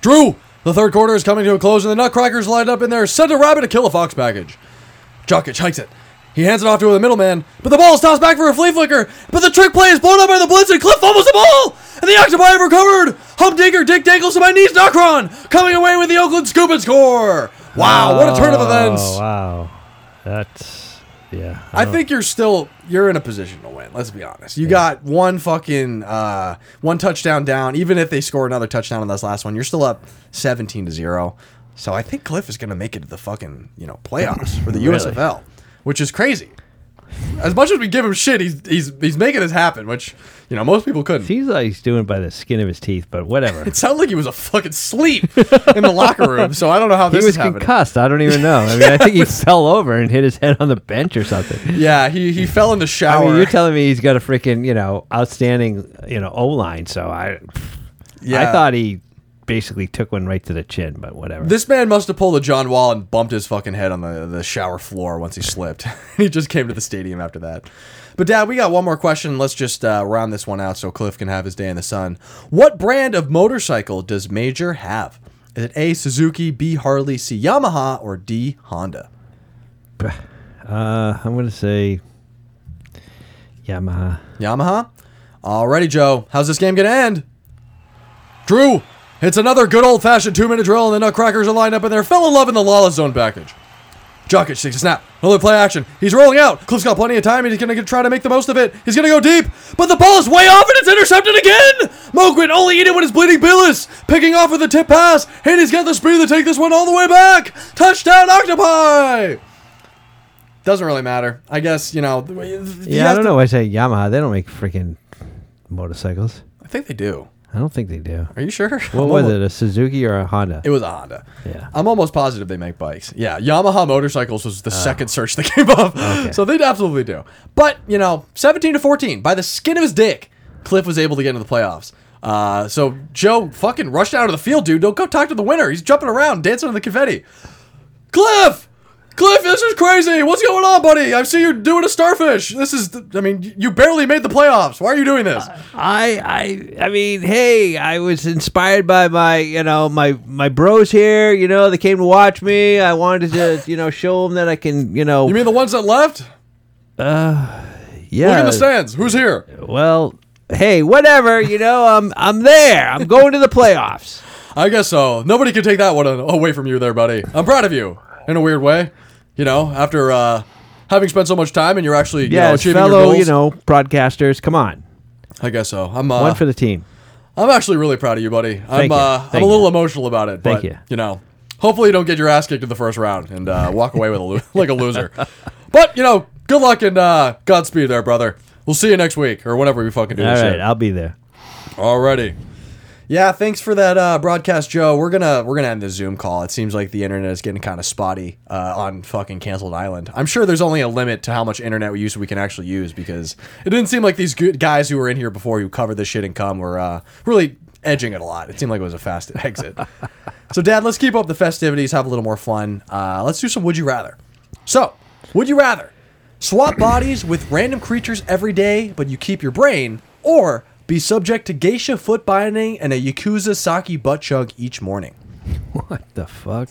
Drew, the third quarter is coming to a close, and the Nutcrackers lined up in their send a rabbit to kill a fox package. Jokic hikes it. He hands it off to the middleman, but the ball is tossed back for a flea flicker. But the trick play is blown up by the blitz, and Cliff fumbles the ball, and the Octopi have recovered. Humdinger Dick Dangles to my knees, Nocron, coming away with the Oakland scoop and score. Wow, what a turn of events! Oh, wow. That's yeah. I think you're still you're in a position to win. Let's be honest. You got one fucking uh, one touchdown down. Even if they score another touchdown on this last one, you're still up seventeen to zero. So I think Cliff is going to make it to the fucking you know playoffs for the [laughs] Really? USFL, which is crazy. As much as we give him shit, he's he's he's making this happen, which you know most people couldn't. Seems like he's doing it by the skin of his teeth, but whatever. [laughs] It sounded like he was a fucking sleep in the locker room. So I don't know how he this was is happening. concussed. I don't even know. I mean, I think he [laughs] fell over and hit his head on the bench or something. Yeah, he he fell in the I shower. mean, you're telling me he's got a freaking, you know, outstanding, you know, O line. So I, Yeah. I thought he basically took one right to the chin, but whatever. This man must have pulled a John Wall and bumped his fucking head on the, the shower floor once he slipped. [laughs] he just came to the stadium after that. But, Dad, we got one more question. Let's just uh, round this one out so Cliff can have his day in the sun. What brand of motorcycle does Major have? Is it A, Suzuki, B, Harley, C, Yamaha, or D, Honda? uh, I'm gonna say Yamaha. Yamaha? Alrighty, Joe. How's this game going to end? Drew, it's another good old fashioned two minute drill, and the Nutcrackers are lined up in there. Fell in love in the Lawless Zone package. Jokic takes a snap. Another play action. He's rolling out. Cliff's got plenty of time, and he's going to try to make the most of it. He's going to go deep, but the ball is way off, and it's intercepted again. Mogwin only eating when it's bleeding Billis. Picking off with a tip pass, and he's got the speed to take this one all the way back. Touchdown, Octopi! Doesn't really matter. I guess, you know. Yeah, I don't know. why I say Yamaha. They don't make freaking motorcycles. I think they do. I don't think they do. Are you sure? What was it? A Suzuki or a Honda? It was a Honda. Yeah. I'm almost positive they make bikes. Yeah, Yamaha motorcycles was the second search that [laughs] came up. So they absolutely do. But, you know, 17 to 14, by the skin of his dick, Cliff was able to get into the playoffs. Uh, so Joe fucking rushed out of the field, dude. Don't go talk to the winner. He's jumping around, dancing on the confetti. Cliff! Cliff, this is crazy. What's going on, buddy? I see you're doing a starfish. This is, I mean, you barely made the playoffs. Why are you doing this? I I I mean, hey, I was inspired by my you know my my bros here. You know, they came to watch me. I wanted to [laughs] you know show them that I can you know You mean the ones that left? Uh, yeah. Look in the stands. Who's here? Well, hey, whatever. You know, I'm I'm there. I'm going to the playoffs. [laughs] I guess so. Nobody can take that one away from you there, buddy. I'm proud of you in a weird way. You know, after uh, having spent so much time and you're actually you know, Yes, achieving your fellow goals. you know broadcasters. Come on, I guess so. I'm uh, one for the team. I'm actually really proud of you, buddy. I'm Thank you. uh, I'm Thank a little you. emotional about it. Thank but, you. You know, hopefully you don't get your ass kicked in the first round and uh, walk away with a lo- [laughs] like a loser. But you know, good luck and uh, Godspeed there, brother. We'll see you next week or whenever we fucking do All this right, shit. I'll be there. Alrighty. Yeah, thanks for that uh, broadcast, Joe. We're gonna we're gonna end the Zoom call. It seems like the internet is getting kind of spotty uh, on fucking canceled island. I'm sure there's only a limit to how much internet we use we can actually use because it didn't seem like these good guys who were in here before who covered this shit and come were uh, really edging it a lot. It seemed like it was a fast [laughs] exit. so, Dad, let's keep up the festivities, have a little more fun. Uh, let's do some Would You Rather. So, would you rather swap bodies with random creatures every day, but you keep your brain, or be subject to geisha foot binding and a yakuza sake butt chug each morning? [laughs] What the fuck?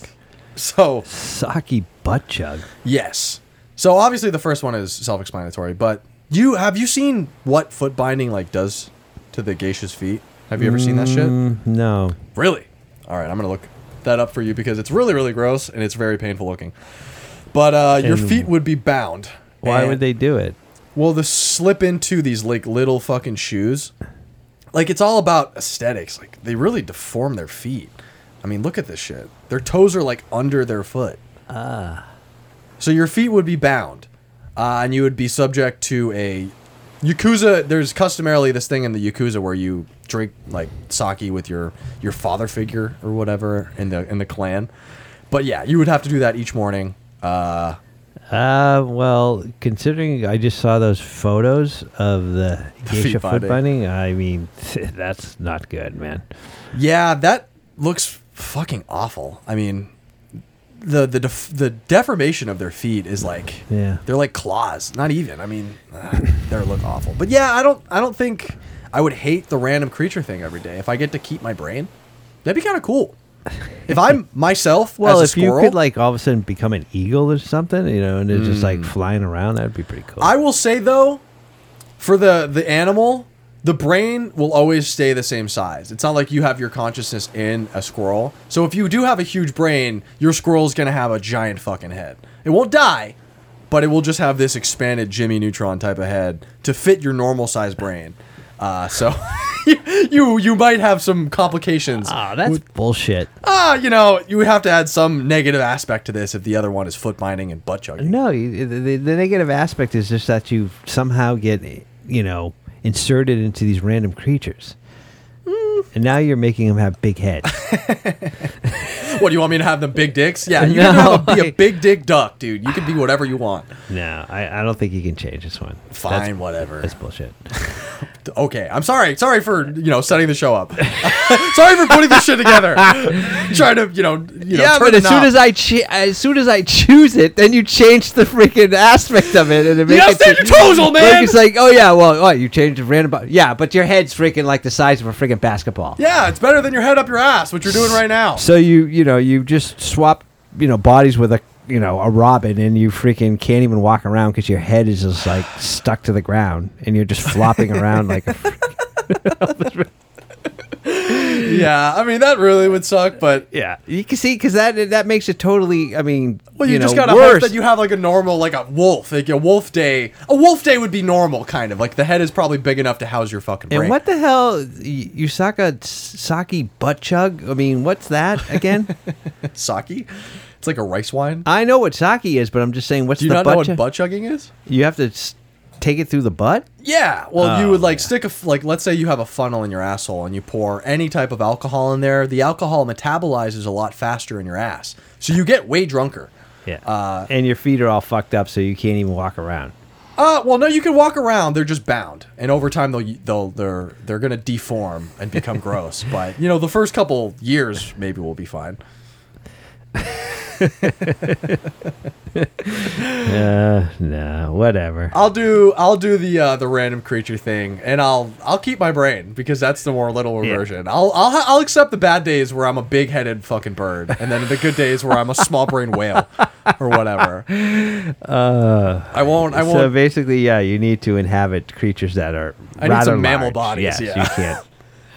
So, Saki butt chug. yes. So obviously the first one is self-explanatory, but you have you seen what foot binding like does to the geisha's feet? Have you ever seen that shit? Mm, no. Really? All right, I'm gonna look that up for you because it's really, really gross and it's very painful looking. But uh, your feet would be bound. Why would they do it? Well, the slip into these like little fucking shoes, like it's all about aesthetics. Like they really deform their feet. I mean, look at this shit. Their toes are like under their foot. Ah. So your feet would be bound, uh, and you would be subject to a yakuza. There's customarily this thing in the yakuza where you drink like sake with your your father figure or whatever in the in the clan. But yeah, you would have to do that each morning. Uh, Uh, well, considering I just saw those photos of the [laughs] geisha foot binding. binding, I mean, [laughs] that's not good, man. Yeah, that looks fucking awful. I mean, the the def- the deformation of their feet is like Yeah. they're like claws. Not even. I mean, uh, they look awful. But yeah, I don't I don't think I would hate the random creature thing every day if I get to keep my brain. That'd be kind of cool. If I'm myself, Well, if you could like all of a sudden become an eagle or something, you know, and it's just like mm. flying around, that'd be pretty cool. I will say though, for the the animal, the brain will always stay the same size. It's not like you have your consciousness in a squirrel. So if you do have a huge brain, your squirrel's gonna have a giant fucking head. It won't die, but it will just have this expanded Jimmy Neutron type of head to fit your normal size brain. Uh, so [laughs] you you might have some complications. Ah, that's bullshit. Ah, you know, you would have to add some negative aspect to this if the other one is foot binding and butt chugging. No, you- the, the, the negative aspect is just that you somehow get, you know, inserted into these random creatures. Mm. And now you're making them have big heads. [laughs] What do you want me to have them big dicks? Yeah, you [laughs] No, can have a, be a big dick duck, dude. You can be whatever you want. no, I, I don't think you can change this one. Fine, That's- whatever. That's bullshit. [laughs] Okay, I'm sorry. Sorry for you know setting the show up. [laughs] sorry for putting this shit together. Trying to you know you know yeah, turn but as soon knob. as I ch- as soon as I choose it, then you change the freaking aspect of it, and it makes it stand your toes, old man! Like, it's like, oh yeah, well, what you changed the random, bu- yeah, but your head's freaking like the size of a freaking basketball. yeah, it's better than your head up your ass, what you're doing right now. So you you know you just swap you know bodies with a you know a robin, and you freaking can't even walk around because your head is just like stuck to the ground, and you're just flopping around like a. [laughs] [laughs] [laughs] Yeah, I mean that really would suck, but Yeah, you can see because that that makes it totally. I mean, well, you, you, know, just gotta worse. hope that you have like a normal like a wolf, like a wolf day. A wolf day would be normal, kind of like the head is probably big enough to house your fucking brain. And what the hell, Yusaka Saki butt chug? I mean, what's that again? [laughs] sake? It's like a rice wine. I know what sake is, but I'm just saying, what's Do you the not butt know what chug? butt chugging is? You have to take it through the butt. Yeah. Well, you Oh, would like stick a like let's say you have a funnel in your asshole and you pour any type of alcohol in there. The alcohol metabolizes a lot faster in your ass, so you get way drunker. Yeah. Uh, and your feet are all fucked up, so you can't even walk around. Uh, well, no, you can walk around. They're just bound, and over time they'll they'll they're they're gonna deform and become [laughs] gross. But you know, the first couple years maybe we'll be fine. [laughs] Uh, no, whatever. I'll do I'll do the uh, the random creature thing, and I'll I'll keep my brain because that's the more little Yeah. version. I'll I'll I'll accept the bad days where I'm a big headed fucking bird, and then the good days where I'm a small brain whale or whatever. Uh, I won't I won't. So basically, yeah, you need to inhabit creatures that are I need rather some mammal bodies, Yes, yeah. you can't.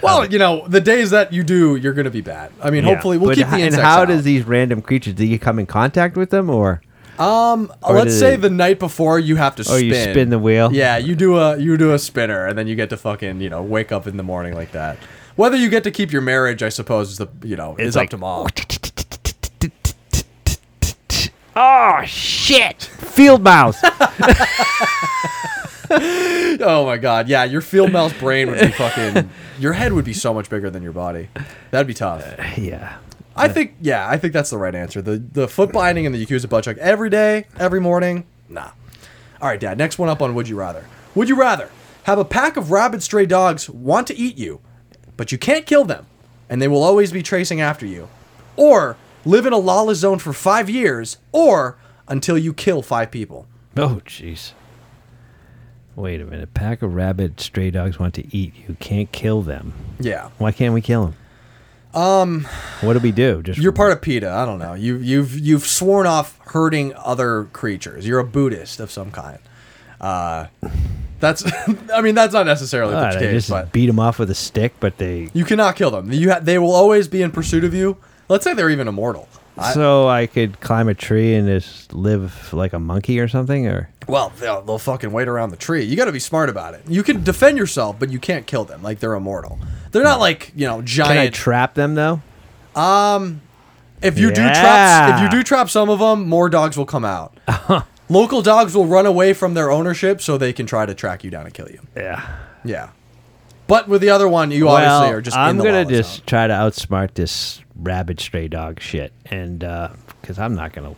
Well, you know, the days that you do, you're gonna be bad. I mean, hopefully we'll But keep h- the And insects how out. does these random creatures? Do you come in contact with them, or Um, Or let's do say they- the night before you have to or spin. you spin the wheel? Yeah, you do a you do a spinner, and then you get to fucking you know wake up in the morning like that. Whether you get to keep your marriage, I suppose, is the you know is up like- to mom. [laughs] Oh shit! Field mouse. [laughs] oh my god, yeah, your field mouse brain would be fucking. Your head would be so much bigger than your body. That'd be tough. Uh, yeah. I think yeah, I think that's the right answer. The the foot binding and the Yakuza butt chuck every day, every morning. Nah. All right, Dad. Next one up on Would You Rather. Would you rather have a pack of rabid stray dogs want to eat you, but you can't kill them, and they will always be tracing after you, or live in a lawless zone for five years, or until you kill five people? Oh jeez. Wait a minute. Pack of rabid stray dogs want to eat you. Can't kill them. Yeah. Why can't we kill them? Um. What do we do? Just You're part of PETA. I don't know. You you've you've sworn off hurting other creatures. You're a Buddhist of some kind. Uh, that's [laughs] I mean that's not necessarily Ah, the case, just but beat them off with a stick, but they you cannot kill them. You ha- they will always be in pursuit of you. Let's say they're even immortal. So I could climb a tree and just live like a monkey or something, or Well, they'll, they'll fucking wait around the tree. You got to be smart about it. You can defend yourself, but you can't kill them. Like they're immortal. They're not like you know can I giant. trap them though? Um if you do trap, if you do trap some of them, more dogs will come out. [laughs] Local dogs will run away from their ownership, so they can try to track you down and kill you. Yeah. Yeah. But with the other one, you obviously are just. I'm gonna just zone. try to outsmart this rabid stray dog shit, and because I'm not gonna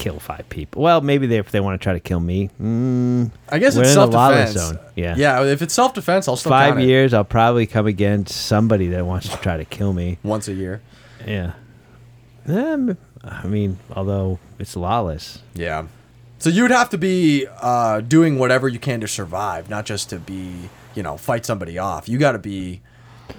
kill five people. Well, maybe they, if they want to try to kill me, mm, I guess it's self defense. Yeah. Yeah. If it's self defense, I'll still five count it years, I'll probably come against somebody that wants to try to kill me. once a year. Yeah. Um, I mean, although it's lawless. Yeah. So you would have to be uh, doing whatever you can to survive, not just to be, you know, fight somebody off. You got to be.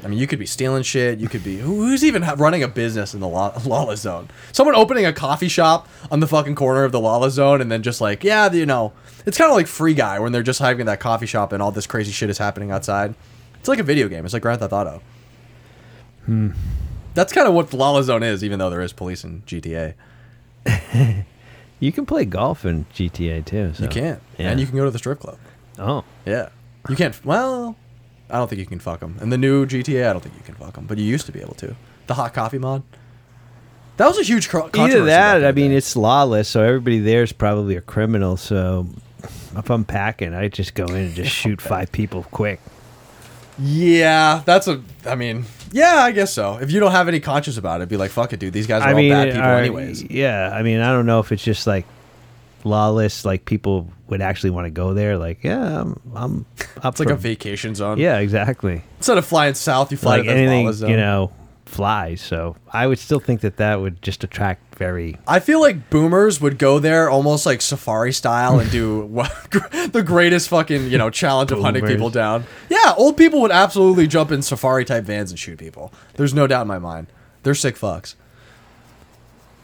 I mean, you could be stealing shit. You could be. Who's even running a business in the law, lawless [laughs] zone? Someone opening a coffee shop on the fucking corner of the lawless zone, and then just like, yeah, you know, it's kind of like Free Guy when they're just having that coffee shop and all this crazy shit is happening outside. It's like a video game. It's like Grand Theft Auto. Hmm. That's kind of what the lawless zone is, even though there is police in GTA. [laughs] You can play golf in GTA too. So. You can't, Yeah. and you can go to the strip club. Oh. Yeah. You can't. Well, I don't think you can fuck them. In the new GTA, I don't think you can fuck them, but you used to be able to. The hot coffee mod. That was a huge cro- controversy. Either that, I mean, it's lawless, so everybody there is probably a criminal. So if I'm packing, I just go in and just [laughs] shoot five people quick. yeah, that's a. I mean, yeah, I guess so. If you don't have any conscience about it, be like, fuck it, dude. These guys are I all mean, bad people, are- anyways. Yeah, I mean, I don't know if it's just like lawless, like people would actually want to go there. Like, yeah, I'm, I'm up It's like a vacation zone. Yeah, exactly. Instead of flying south, you fly like to the anything, you know, flies. So I would still think that that would just attract very. I feel like boomers would go there almost like safari style and do [laughs] what, [laughs] the greatest fucking you know challenge of hunting people down. Yeah, old people would absolutely jump in safari type vans and shoot people. There's no doubt in my mind. They're sick fucks.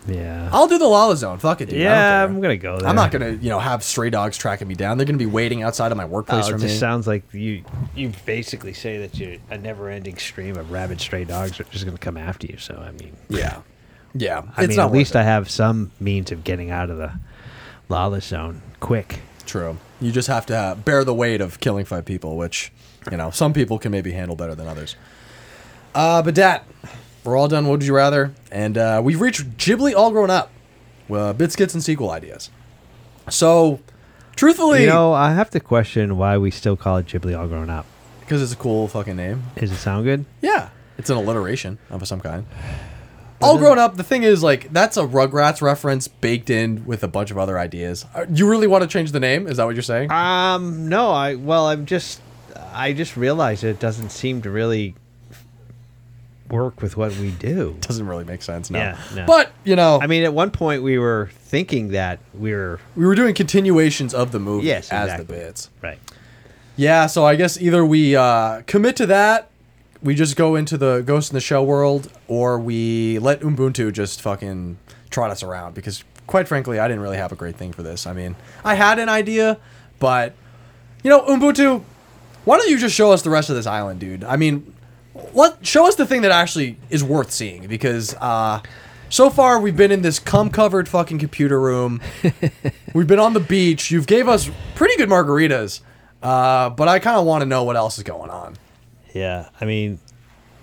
Yeah. I'll do the Lala Zone. Fuck it, dude. yeah, I'm gonna go there. I'm not gonna you know have stray dogs tracking me down. They're gonna be waiting outside of my workplace Oh, for it me. just sounds like you you basically say that you're a never-ending stream of rabid stray dogs are just going to come after you. So I mean, yeah, yeah. I mean, at least worth I have some means of getting out of the lawless zone quick. True. You just have to uh, bear the weight of killing five people, which, you know, some people can maybe handle better than others. Uh, but that, we're all done. What would you rather? And uh, we've reached Ghibli all grown up. Uh, bit skits and sequel ideas. So, truthfully, You know, I have to question why we still call it Ghibli All Grown Up. because it's a cool fucking name. Does it sound good? Yeah, it's an alliteration of some kind. All grown up. The thing is, like, that's a Rugrats reference baked in with a bunch of other ideas. Uh, You really want to change the name? Is that what you're saying? Um, no. I well, I'm just I just realized it doesn't seem to really work with what we do. [laughs] Doesn't really make sense. No. Yeah, no. But you know, I mean, at one point we were thinking that we were we were doing continuations of the movie Yes, as exactly. the bits. right. Yeah, so I guess either we uh, commit to that, we just go into the Ghost in the Shell world, or we let Ubuntu just fucking trot us around. Because quite frankly, I didn't really have a great thing for this. I mean, I had an idea, but you know, Ubuntu, why don't you just show us the rest of this island, dude? I mean, let show us the thing that actually is worth seeing because uh, so far we've been in this cum covered fucking computer room. [laughs] we've been on the beach. You've gave us pretty good margaritas, uh, but I kind of want to know what else is going on. Yeah. I mean,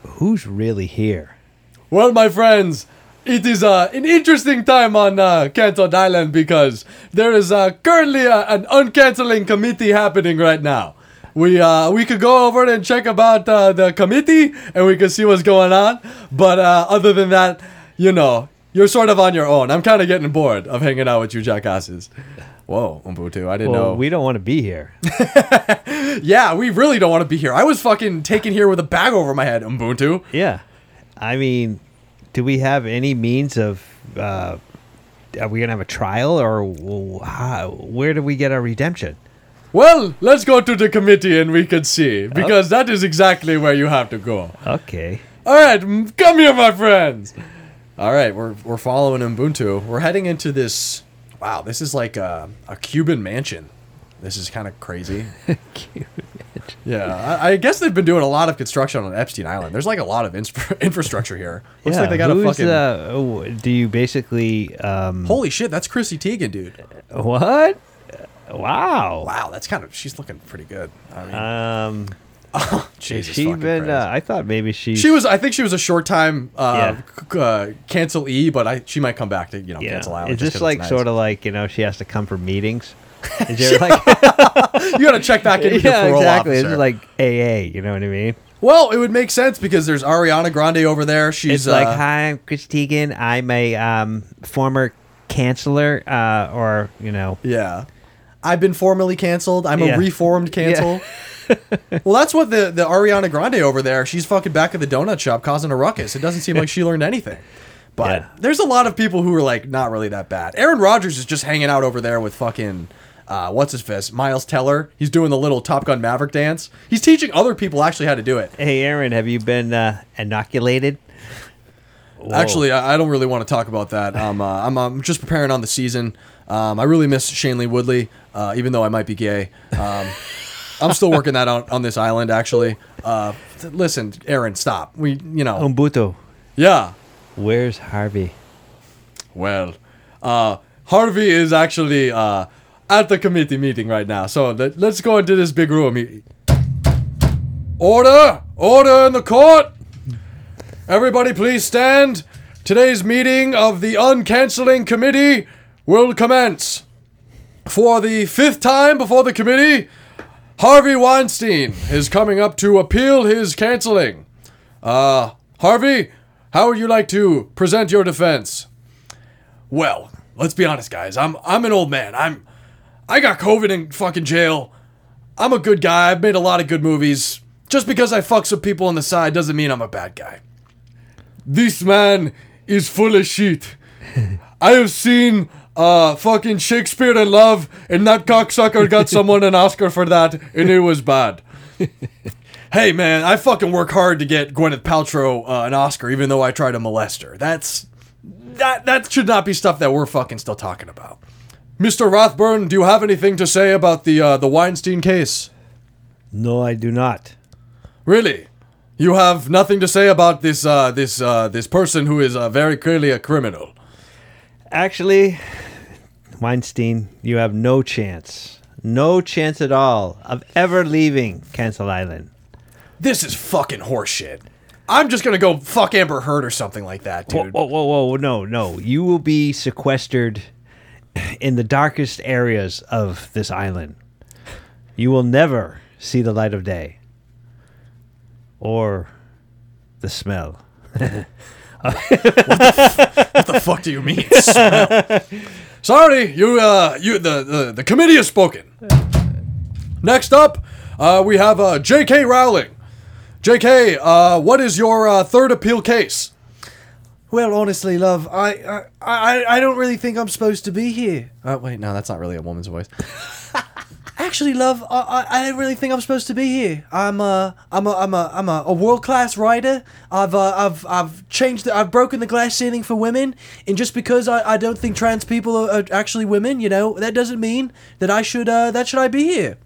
who's really here? Well, my friends, it is uh, an interesting time on uh, Canton Island because there is uh, currently uh, an uncanceling committee happening right now. We uh, we could go over and check about uh, the committee and we could see what's going on. But uh, other than that, you know, you're sort of on your own. I'm kind of getting bored of hanging out with you jackasses. Whoa, Ubuntu, I didn't Well, know. we don't want to be here. [laughs] yeah, we really don't want to be here. I was fucking taken here with a bag over my head, Ubuntu. yeah. I mean, do we have any means of? Uh, are we gonna have a trial, or how, where do we get our redemption? Well, let's go to the committee and we can see, because that is exactly where you have to go. Okay. All right, come here, my friends. All right, we're, we're following Ubuntu. We're heading into this. Wow, this is like a, a Cuban mansion. This is kind of crazy. [laughs] Cuban. Yeah, I, I guess they've been doing a lot of construction on Epstein Island. There's like a lot of insp- [laughs] infrastructure here. Looks like they got a who's, fucking. uh, oh, do you basically um, Holy shit, that's Chrissy Teigen, dude. what? Wow. Wow, that's kind of. She's looking pretty good. I mean, Um, [laughs] Jesus she fucking been? Christ. Uh, I thought maybe she. She was. I think she was a short time uh, Yeah. c- uh, cancel E, but I she might come back to you know Yeah. cancel Island. Is just this like it's sort of like you know she has to come for meetings? [laughs] Is there like [laughs] you got to check back into your yeah parole exactly? officer. Is like AA. You know what I mean? well, it would make sense because there's Ariana Grande over there. She's It's like, uh, hi, I'm Chris Teigen. I'm a um, former canceller, uh, or you know, Yeah. I've been formally canceled. I'm Yeah. a reformed cancel. [laughs] well, that's what the, the Ariana Grande over there, she's fucking back at the donut shop causing a ruckus. It doesn't seem like she learned anything. But Yeah. there's a lot of people who are like not really that bad. Aaron Rodgers is just hanging out over there with fucking uh, what's his face? Miles Teller. He's doing the little Top Gun Maverick dance. He's teaching other people actually how to do it. hey, Aaron, have you been uh, inoculated? Whoa. Actually, I, I don't really want to talk about that. Um, uh, I'm, I'm just preparing on the season. Um, I really miss Shailene Woodley, uh, even though I might be gay. Um, I'm still working that out on this island. Actually, uh, th- listen, Aaron, stop. We, you know, Ubuntu, yeah. where's Harvey? Well, uh, Harvey is actually uh, at the committee meeting right now. So let, let's go into this big room. Order! Order in the court! Everybody, please stand. Today's meeting of the Uncanceling Committee will commence. For the fifth time before the committee, Harvey Weinstein is coming up to appeal his canceling. Uh, Harvey, how would you like to present your defense? Well, let's be honest, guys. I'm I'm an old man. I'm I got COVID in fucking jail. I'm a good guy. I've made a lot of good movies. Just because I fuck some people on the side doesn't mean I'm a bad guy. This man is full of shit. [laughs] I have seen uh fucking Shakespeare in Love, and that cocksucker got [laughs] someone an Oscar for that, and it was bad. [laughs] hey man, I fucking work hard to get Gwyneth Paltrow uh, an Oscar, even though I tried to molest her. That's that that should not be stuff that we're fucking still talking about. Mr. Rathburn, do you have anything to say about the uh, the Weinstein case? No, I do not. Really? You have nothing to say about this uh, this uh, this person who is uh, very clearly a criminal. Actually, Weinstein, you have no chance, no chance at all of ever leaving Cancel Island. This is fucking horseshit. I'm just gonna go fuck Amber Heard or something like that, Whoa, dude. whoa, whoa, whoa, no, no. You will be sequestered in the darkest areas of this island. You will never see the light of day or the smell. [laughs] What the fuck do you mean? [laughs] Smell. Sorry, you uh you the, the the committee has spoken. Next up, uh, we have uh, J.K. Rowling. J.K., uh, what is your uh, third appeal case? Well, honestly, love, I, I, I, I don't really think I'm supposed to be here. Oh wait, no, that's not really a woman's voice. [laughs] Actually, love, I, I, I don't really think I'm supposed to be here. I'm a, I'm a, I'm a, I'm a, a world class writer. I've, uh, I've, I've changed, the, I've broken the glass ceiling for women, and just because I, I don't think trans people are, are actually women, you know, that doesn't mean that I should, uh, that should I be here?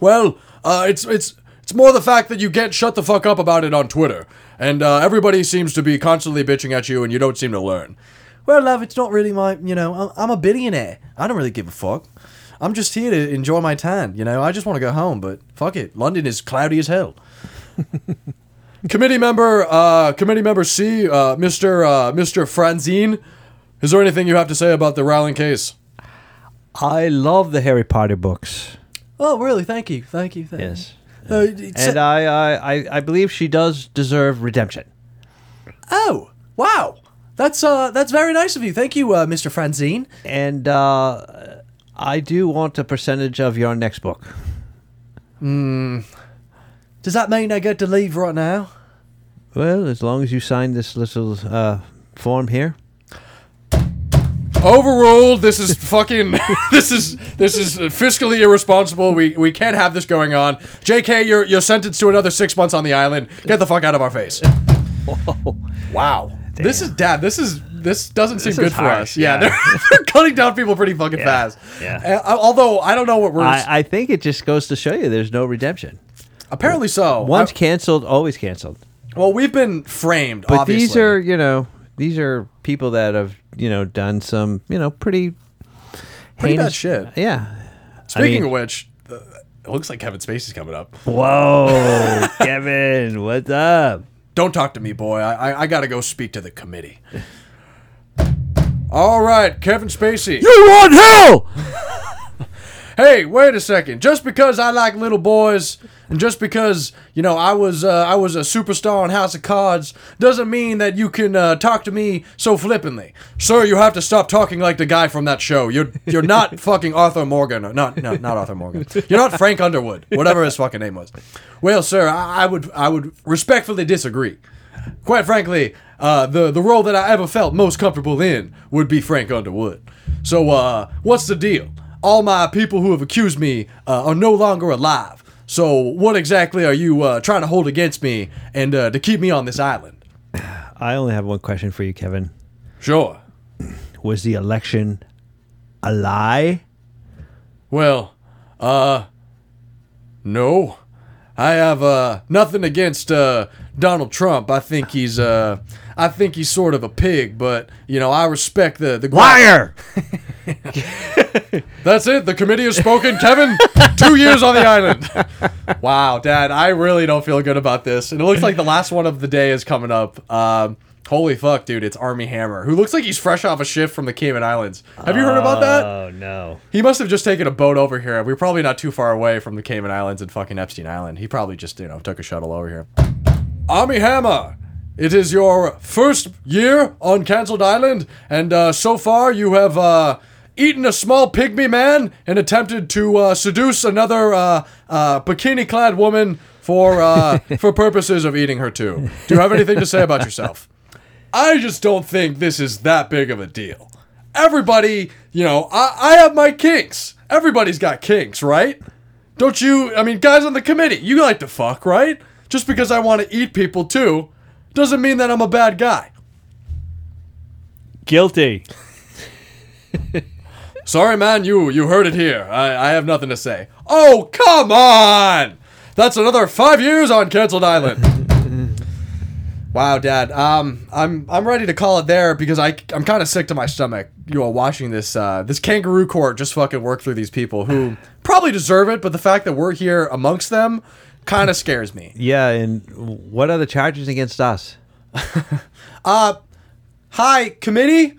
Well, uh, it's it's it's more the fact that you can't shut the fuck up about it on Twitter, and uh, everybody seems to be constantly bitching at you, and you don't seem to learn. Well, love, it's not really my, you know, I'm a billionaire. I don't really give a fuck. I'm just here to enjoy my tan. You know, I just want to go home, but fuck it. London is cloudy as hell. [laughs] committee member, uh, committee member C, uh, Mr. Uh, Mr. Franzine. Is there anything you have to say about the Rowling case? I love the Harry Potter books. Oh, really? Thank you. Thank you. Thank Yes. You. Uh, And I, I, I, I believe she does deserve redemption. Oh, wow. That's uh that's very nice of you. Thank you, uh, Mr. Franzine. And uh, I do want a percentage of your next book. Does that mean I get to leave right now? Well, as long as you sign this little uh, form here. Overruled. This is fucking. [laughs] this is this is fiscally irresponsible. We we can't have this going on. J.K., you're you're sentenced to another six months on the island. Get the fuck out of our face. [laughs] Wow. This is dad. This is this doesn't seem This good for harsh, us. Yeah, yeah. They're, [laughs] they're cutting down people pretty fucking fast. yeah. Uh, although I don't know what we're I, I think it just goes to show you there's no redemption. apparently so. Once I- canceled, always canceled. well, we've been framed. But obviously. these are, you know, these are people that have, you know, done some, you know, pretty Pretty bad heinous- shit. Yeah. Speaking mean- of which, uh, it looks like Kevin Spacey's coming up. Whoa, [laughs] Kevin, what's up? Don't talk to me, boy. I I, I got to go speak to the committee. All right, Kevin Spacey. You want hell? [laughs] Hey, wait a second. Just because I like little boys, and just because you know I was uh, I was a superstar on House of Cards, doesn't mean that you can uh, talk to me so flippantly, sir. You have to stop talking like the guy from that show. You're you're not [laughs] fucking Arthur Morgan. Not no, not Arthur Morgan. You're not Frank Underwood, whatever his fucking name was. Well, sir, I, I would I would respectfully disagree. Quite frankly, uh, the the role that I ever felt most comfortable in would be Frank Underwood. So, uh, what's the deal? All my people who have accused me uh, are no longer alive. So, what exactly are you uh, trying to hold against me and uh, to keep me on this island? [sighs] I only have one question for you, Kevin. Sure. Was the election a lie? Well, uh, no. I have uh nothing against uh Donald Trump. I think he's uh I think he's sort of a pig, but you know I respect the the Liar! [laughs] That's it. The committee has spoken. Kevin, two years on the island. Wow, Dad, I really don't feel good about this. And it looks like the last one of the day is coming up. Um, holy fuck, dude! It's Armie Hammer, who looks like he's fresh off a shift from the Cayman Islands. Have you heard about that? Oh no. He must have just taken a boat over here. We're probably not too far away from the Cayman Islands and fucking Epstein Island. He probably just, you know, took a shuttle over here. Armie Hammer, it is your first year on Cancelled Island, and uh, so far you have uh, eaten a small pygmy man and attempted to uh, seduce another uh, uh, bikini-clad woman for uh, [laughs] for purposes of eating her too. Do you have anything to say about yourself? I just don't think this is that big of a deal. Everybody, you know, I, I have my kinks. Everybody's got kinks, right? Don't you? I mean, guys on the committee, you like to fuck, right? Just because I want to eat people too, doesn't mean that I'm a bad guy. Guilty. [laughs] Sorry, man, you you heard it here. I, I have nothing to say. Oh, come on! That's another five years on Cancelled Island. Wow, Dad. Um, I'm I'm ready to call it there because I I'm kind of sick to my stomach. You know, watching this uh this kangaroo court just fucking work through these people who [sighs] probably deserve it, but the fact that we're here amongst them kind of scares me. Yeah, and what are the charges against us? [laughs] Hi, committee.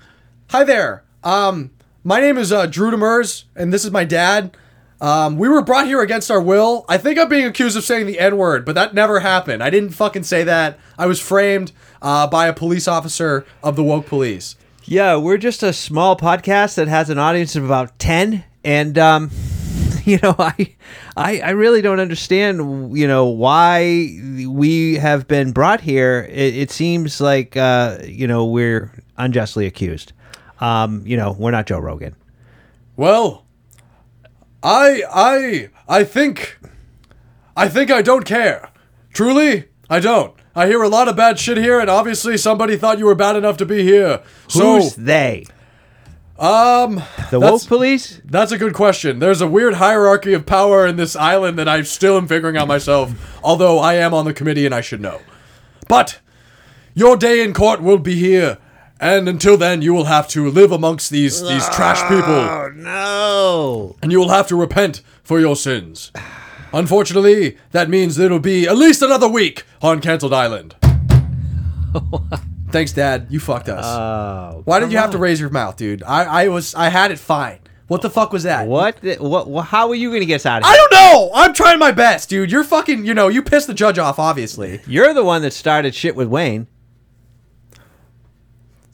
Hi there. Um, my name is uh, Drew Demers, and this is my dad. Um, we were brought here against our will. I think I'm being accused of saying the N word, but that never happened. I didn't fucking say that. I was framed uh, by a police officer of the woke police. Yeah, we're just a small podcast that has an audience of about 10 and um [laughs] you know, I I I really don't understand, you know, why we have been brought here. It, it seems like uh, you know, we're unjustly accused. Um, you know, we're not Joe Rogan. Well, I I I think I think I don't care. Truly, I don't. I hear a lot of bad shit here, and obviously somebody thought you were bad enough to be here. So, Who's they? um, The woke police? That's a good question. There's a weird hierarchy of power in this island that I still am figuring out myself, although I am on the committee and I should know. But your day in court will be here, and until then you will have to live amongst these these trash people, Oh no. and you will have to repent for your sins. [sighs] Unfortunately, that means it'll be at least another week on Cancelled Island. [laughs] Thanks, Dad. You fucked us. Oh. Why did you have to raise your mouth, dude? I, I was I had it fine. What the fuck was that? What, the, what how are you going to get us out of here? I here? don't know. I'm trying my best, dude. You're fucking, you know, you pissed the judge off, obviously. You're the one that started shit with Wayne.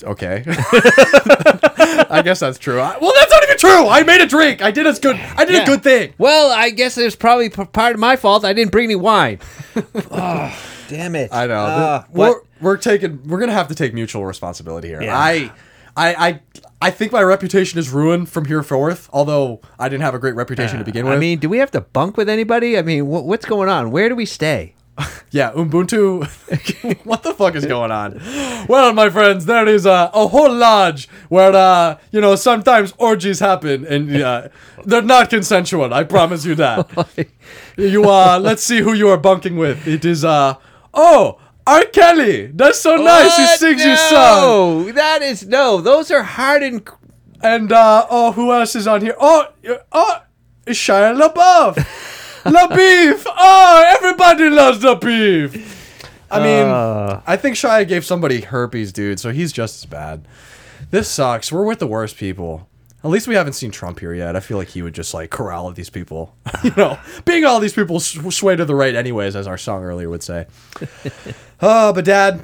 Okay. [laughs] I guess that's true. I, well, that's not even true. I made a drink. I did a good. I did a good thing. Well, I guess it was probably p- part of my fault. I didn't bring any wine. oh, [laughs] [sighs] damn it! I know. Uh, we're, what? we're taking. We're gonna have to take mutual responsibility here. Yeah. I, I, I, I think my reputation is ruined from here forth. Although I didn't have a great reputation to begin with. I mean, do we have to bunk with anybody? I mean, wh- what's going on? Where do we stay? [laughs] Yeah, Ubuntu. [laughs] what the fuck is going on? Well, my friends, there is a, a whole lodge where, uh, you know, sometimes orgies happen and uh, [laughs] they're not consensual. I promise you that. you, uh, let's see who you are bunking with. It is, uh, oh, R. Kelly. That's so nice. He sings your song. That is no. Those are hard and And, uh, oh, who else is on here? Oh, oh, Shia LaBeouf. LaBeef. Oh, everybody loves LaBeef. I mean, Uh. I think Shia gave somebody herpes, dude, so he's just as bad. This sucks. We're with the worst people. At least we haven't seen Trump here yet. I feel like he would just like corral these people. [laughs] you know, being all these people s- sway to the right, anyways, as our song earlier would say. [laughs] uh, but Dad,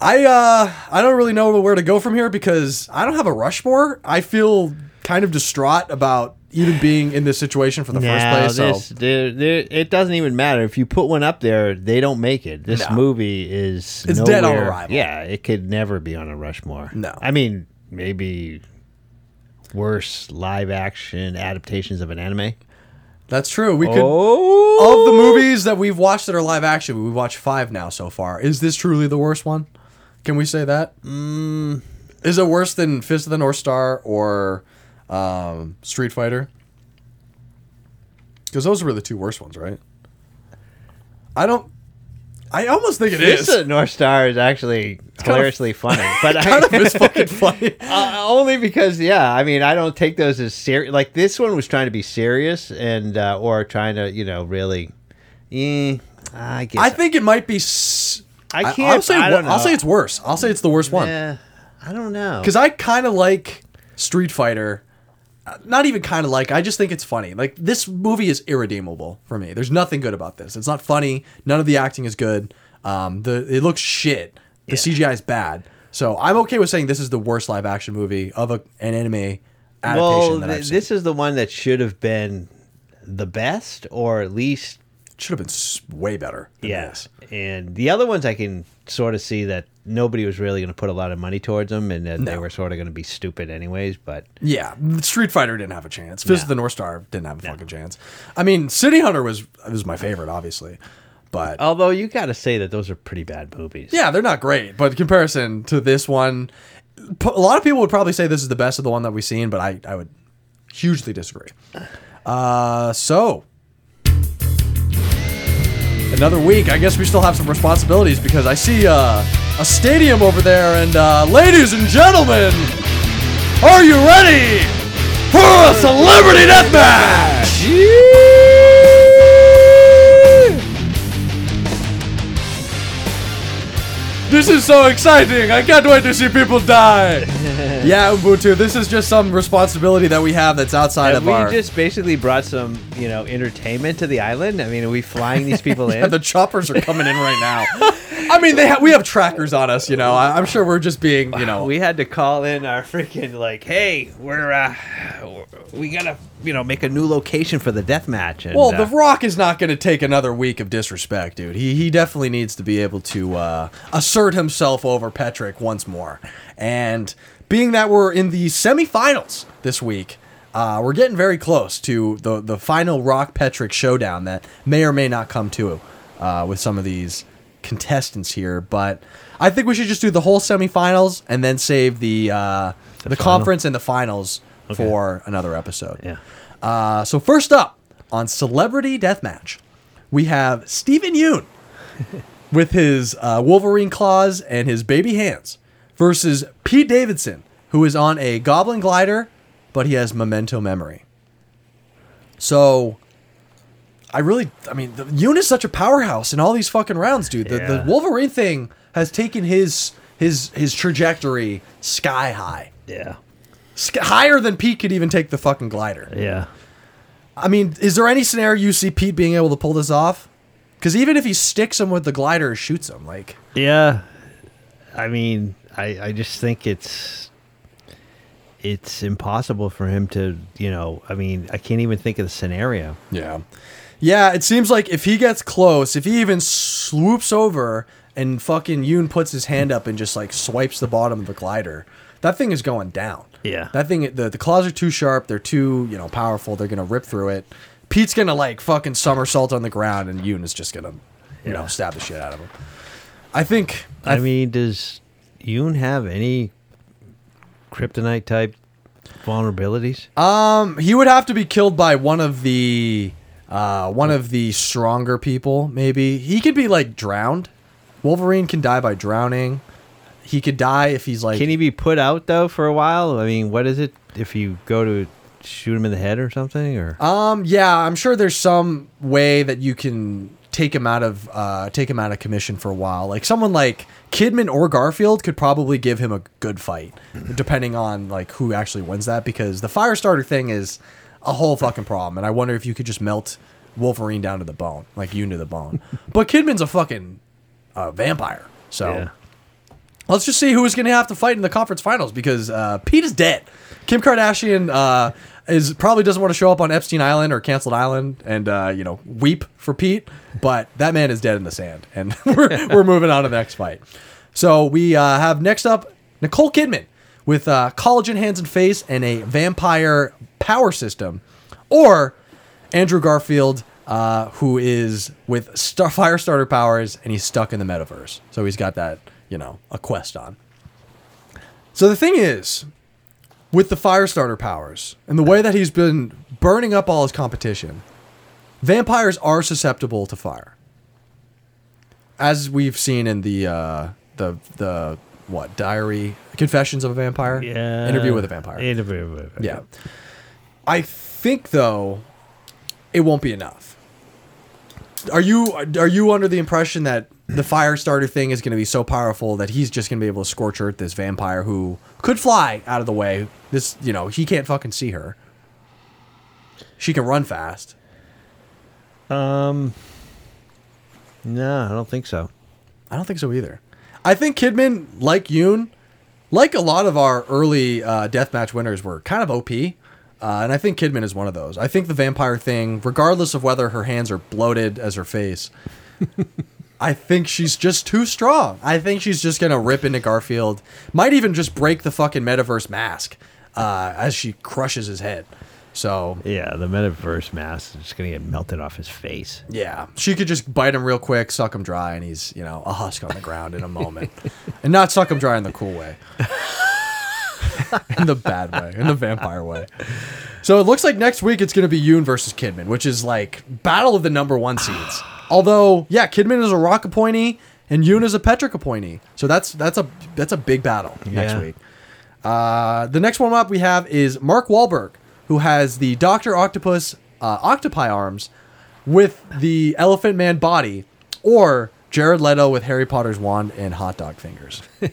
I uh, I don't really know where to go from here because I don't have a Rushmore. I feel kind of distraught about even being in this situation for the first Now, place. So. this, there- there- it doesn't even matter if you put one up there; they don't make it. This No. movie is It's dead on arrival. Yeah, it could never be on a Rushmore. No. I mean maybe worse live action adaptations of an anime. That's true. We could Oh, of the movies that we've watched that are live action. We've watched five now so far. Is this truly the worst one? Can we say that? Mm. Is it worse than Fist of the North Star or um, Street Fighter? Because those were the two worst ones, right? I don't. I almost think it is. This North Star is actually [laughs] hilariously [laughs] funny, but I, kind of is [laughs] fucking funny. Uh, only because, yeah, I mean, I don't take those as serious. Like this one was trying to be serious and uh, or trying to, you know, really. Eh, I guess. I think it might be. S- I I'll can't- say. I don't I'll say it's worse. I'll say it's the worst one. Eh, I don't know. because I kind of like Street Fighter. Not even kind of like. I just think it's funny. Like this movie is irredeemable for me. There's nothing good about this. It's not funny. None of the acting is good. Um, the it looks shit. The CGI is bad. So I'm okay with saying this is the worst live action movie of a, an anime adaptation well, that I've seen. this is the one that should have been the best, or at least should have been way better. Yes. this. And the other ones, I can sort of see that nobody was really going to put a lot of money towards them, and that they were sort of going to be stupid anyways. But Yeah, Street Fighter didn't have a chance. Fist of the North Star didn't have a fucking chance. I mean, City Hunter was was my favorite, obviously, but although you got to say that those are pretty bad movies. Yeah, they're not great, but in comparison to this one, a lot of people would probably say this is the best of the one that we've seen, but I, I would hugely disagree. Uh, so another week. I guess we still have some responsibilities because I see uh, a stadium over there, and uh, ladies and gentlemen, are you ready for a celebrity death match? This is so exciting! I can't wait to see people die. [laughs] yeah, Ubuntu. This is just some responsibility that we have that's outside Have of we our. just basically brought some, you know, entertainment to the island? I mean, are we flying these [laughs] people in? The choppers are coming in right now. [laughs] I mean, they ha- we have trackers on us. You know, I- I'm sure we're just being, you know, we had to call in our freaking like, hey, we're uh, we gotta, you know, make a new location for the death match. And, Well, uh, The Rock is not going to take another week of disrespect, dude. He he definitely needs to be able to uh, assert himself over Petrick once more. And being that we're in the semifinals this week, uh, we're getting very close to the the final Rock Petrick showdown that may or may not come to uh, with some of these contestants here. But I think we should just do the whole semifinals and then save the uh, the, final? conference and the finals for another episode. Yeah. Uh, so first up on Celebrity Deathmatch, we have Steven Yeun [laughs] with his uh, Wolverine claws and his baby hands versus Pete Davidson, who is on a Goblin glider, but he has memento memory. So. I really, I mean, the, Yeun is such a powerhouse in all these fucking rounds, dude. The, the Wolverine thing has taken his his his trajectory sky high, yeah, Sky, higher than Pete could even take the fucking glider. yeah. I mean, is there any scenario you see Pete being able to pull this off? Because even if he sticks him with the glider shoots him, like Yeah. I mean, I, I just think it's it's impossible for him to, you know, I mean, I can't even think of the scenario. yeah, yeah, it seems like if he gets close, if he even swoops over and fucking Yeun puts his hand up and just like swipes the bottom of the glider, that thing is going down. Yeah. that thing, the the claws are too sharp. They're too you know powerful. They're gonna rip through it. Pete's gonna like fucking somersault on the ground, and Yeun is just gonna you know stab the shit out of him. I think. I, I, mean, does Yeun have any kryptonite type vulnerabilities? um, he would have to be killed by one of the, uh, one of the stronger people. Maybe he could be like drowned. Wolverine can die by drowning. He could die if he's like. Can he be put out though for a while? I mean, what is it if you go to shoot him in the head or something? Or Um, yeah, I'm sure there's some way that you can take him out of uh, take him out of commission for a while. Like someone like Kidman or Garfield could probably give him a good fight, depending on like who actually wins that. Because the Firestarter thing is a whole fucking problem, and I wonder if you could just melt Wolverine down to the bone, like you to the bone. [laughs] but Kidman's a fucking uh, vampire, so. Yeah. Let's just see who is going to have to fight in the conference finals because uh, Pete is dead. Kim Kardashian uh, is probably doesn't want to show up on Epstein Island or Canceled Island and uh, you know weep for Pete, but that man is dead in the sand, and [laughs] we're we're moving on to the next fight. So we uh, have next up Nicole Kidman with uh, collagen hands and face and a vampire power system, or Andrew Garfield. Uh, who is with star- fire starter powers and he's stuck in the metaverse. So he's got that, you know, a quest on. So the thing is, with the fire starter powers and the way that he's been burning up all his competition, vampires are susceptible to fire. As we've seen in the uh, the the what diary confessions of a vampire Yeah. interview with a vampire Interview with a vampire. yeah. I think though, it won't be enough. Are you are you under the impression that the fire starter thing is going to be so powerful that he's just going to be able to scorch earth this vampire who could fly out of the way? This you know he can't fucking see her. She can run fast. Um. No, I don't think so. I don't think so either. I think Kidman, like Yeun, like a lot of our early uh, deathmatch winners, were kind of OP. Uh, and I think Kidman is one of those. I think the vampire thing, regardless of whether her hands are bloated as her face, [laughs] I think she's just too strong. I think she's just going to rip into Garfield. Might even just break the fucking metaverse mask uh, as she crushes his head. So, Yeah, the metaverse mask is just gonna get melted off his face. yeah, she could just bite him real quick, suck him dry, and he's, you know, a husk on the ground in a moment. [laughs] and not suck him dry in the cool way. in the bad way, in the vampire way. So it looks like next week it's going to be Yeun versus Kidman, which is like battle of the number one seeds. [sighs] Although, yeah, Kidman is a Rock appointee and Yeun is a Petrick appointee. So that's that's a that's a big battle next week. Uh, the next one up we have is Mark Wahlberg, who has the Doctor Octopus uh, octopi arms with the Elephant Man body, or Jared Leto with Harry Potter's wand and hot dog fingers. [laughs]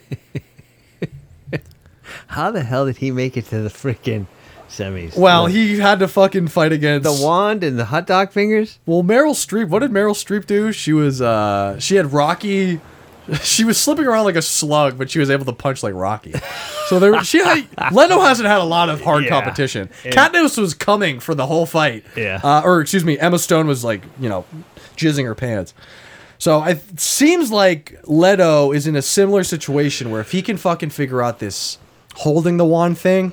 How the hell did he make it to the freaking semis? Well, the, he had to fucking fight against the wand and the hot dog fingers. Well, Meryl Streep. What did Meryl Streep do? She was uh she had Rocky. [laughs] She was slipping around like a slug, but she was able to punch like Rocky. So there, she had, [laughs] Leno hasn't had a lot of hard Yeah. competition. Katniss was coming for the whole fight. Yeah. Uh, or excuse me, Emma Stone was like you know, jizzing her pants. So it seems like Leto is in a similar situation where if he can fucking figure out this holding the wand thing,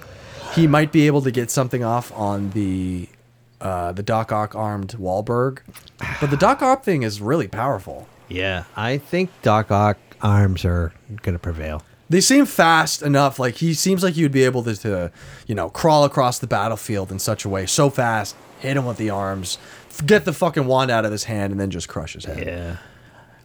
he might be able to get something off on the uh, the Doc Ock armed Wahlberg. But the Doc Ock thing is really powerful. Yeah, I think Doc Ock arms are gonna prevail. They seem fast enough. Like he seems like you'd be able to, to, you know, crawl across the battlefield in such a way so fast, hit him with the arms, get the fucking wand out of his hand, and then just crush his head. Yeah.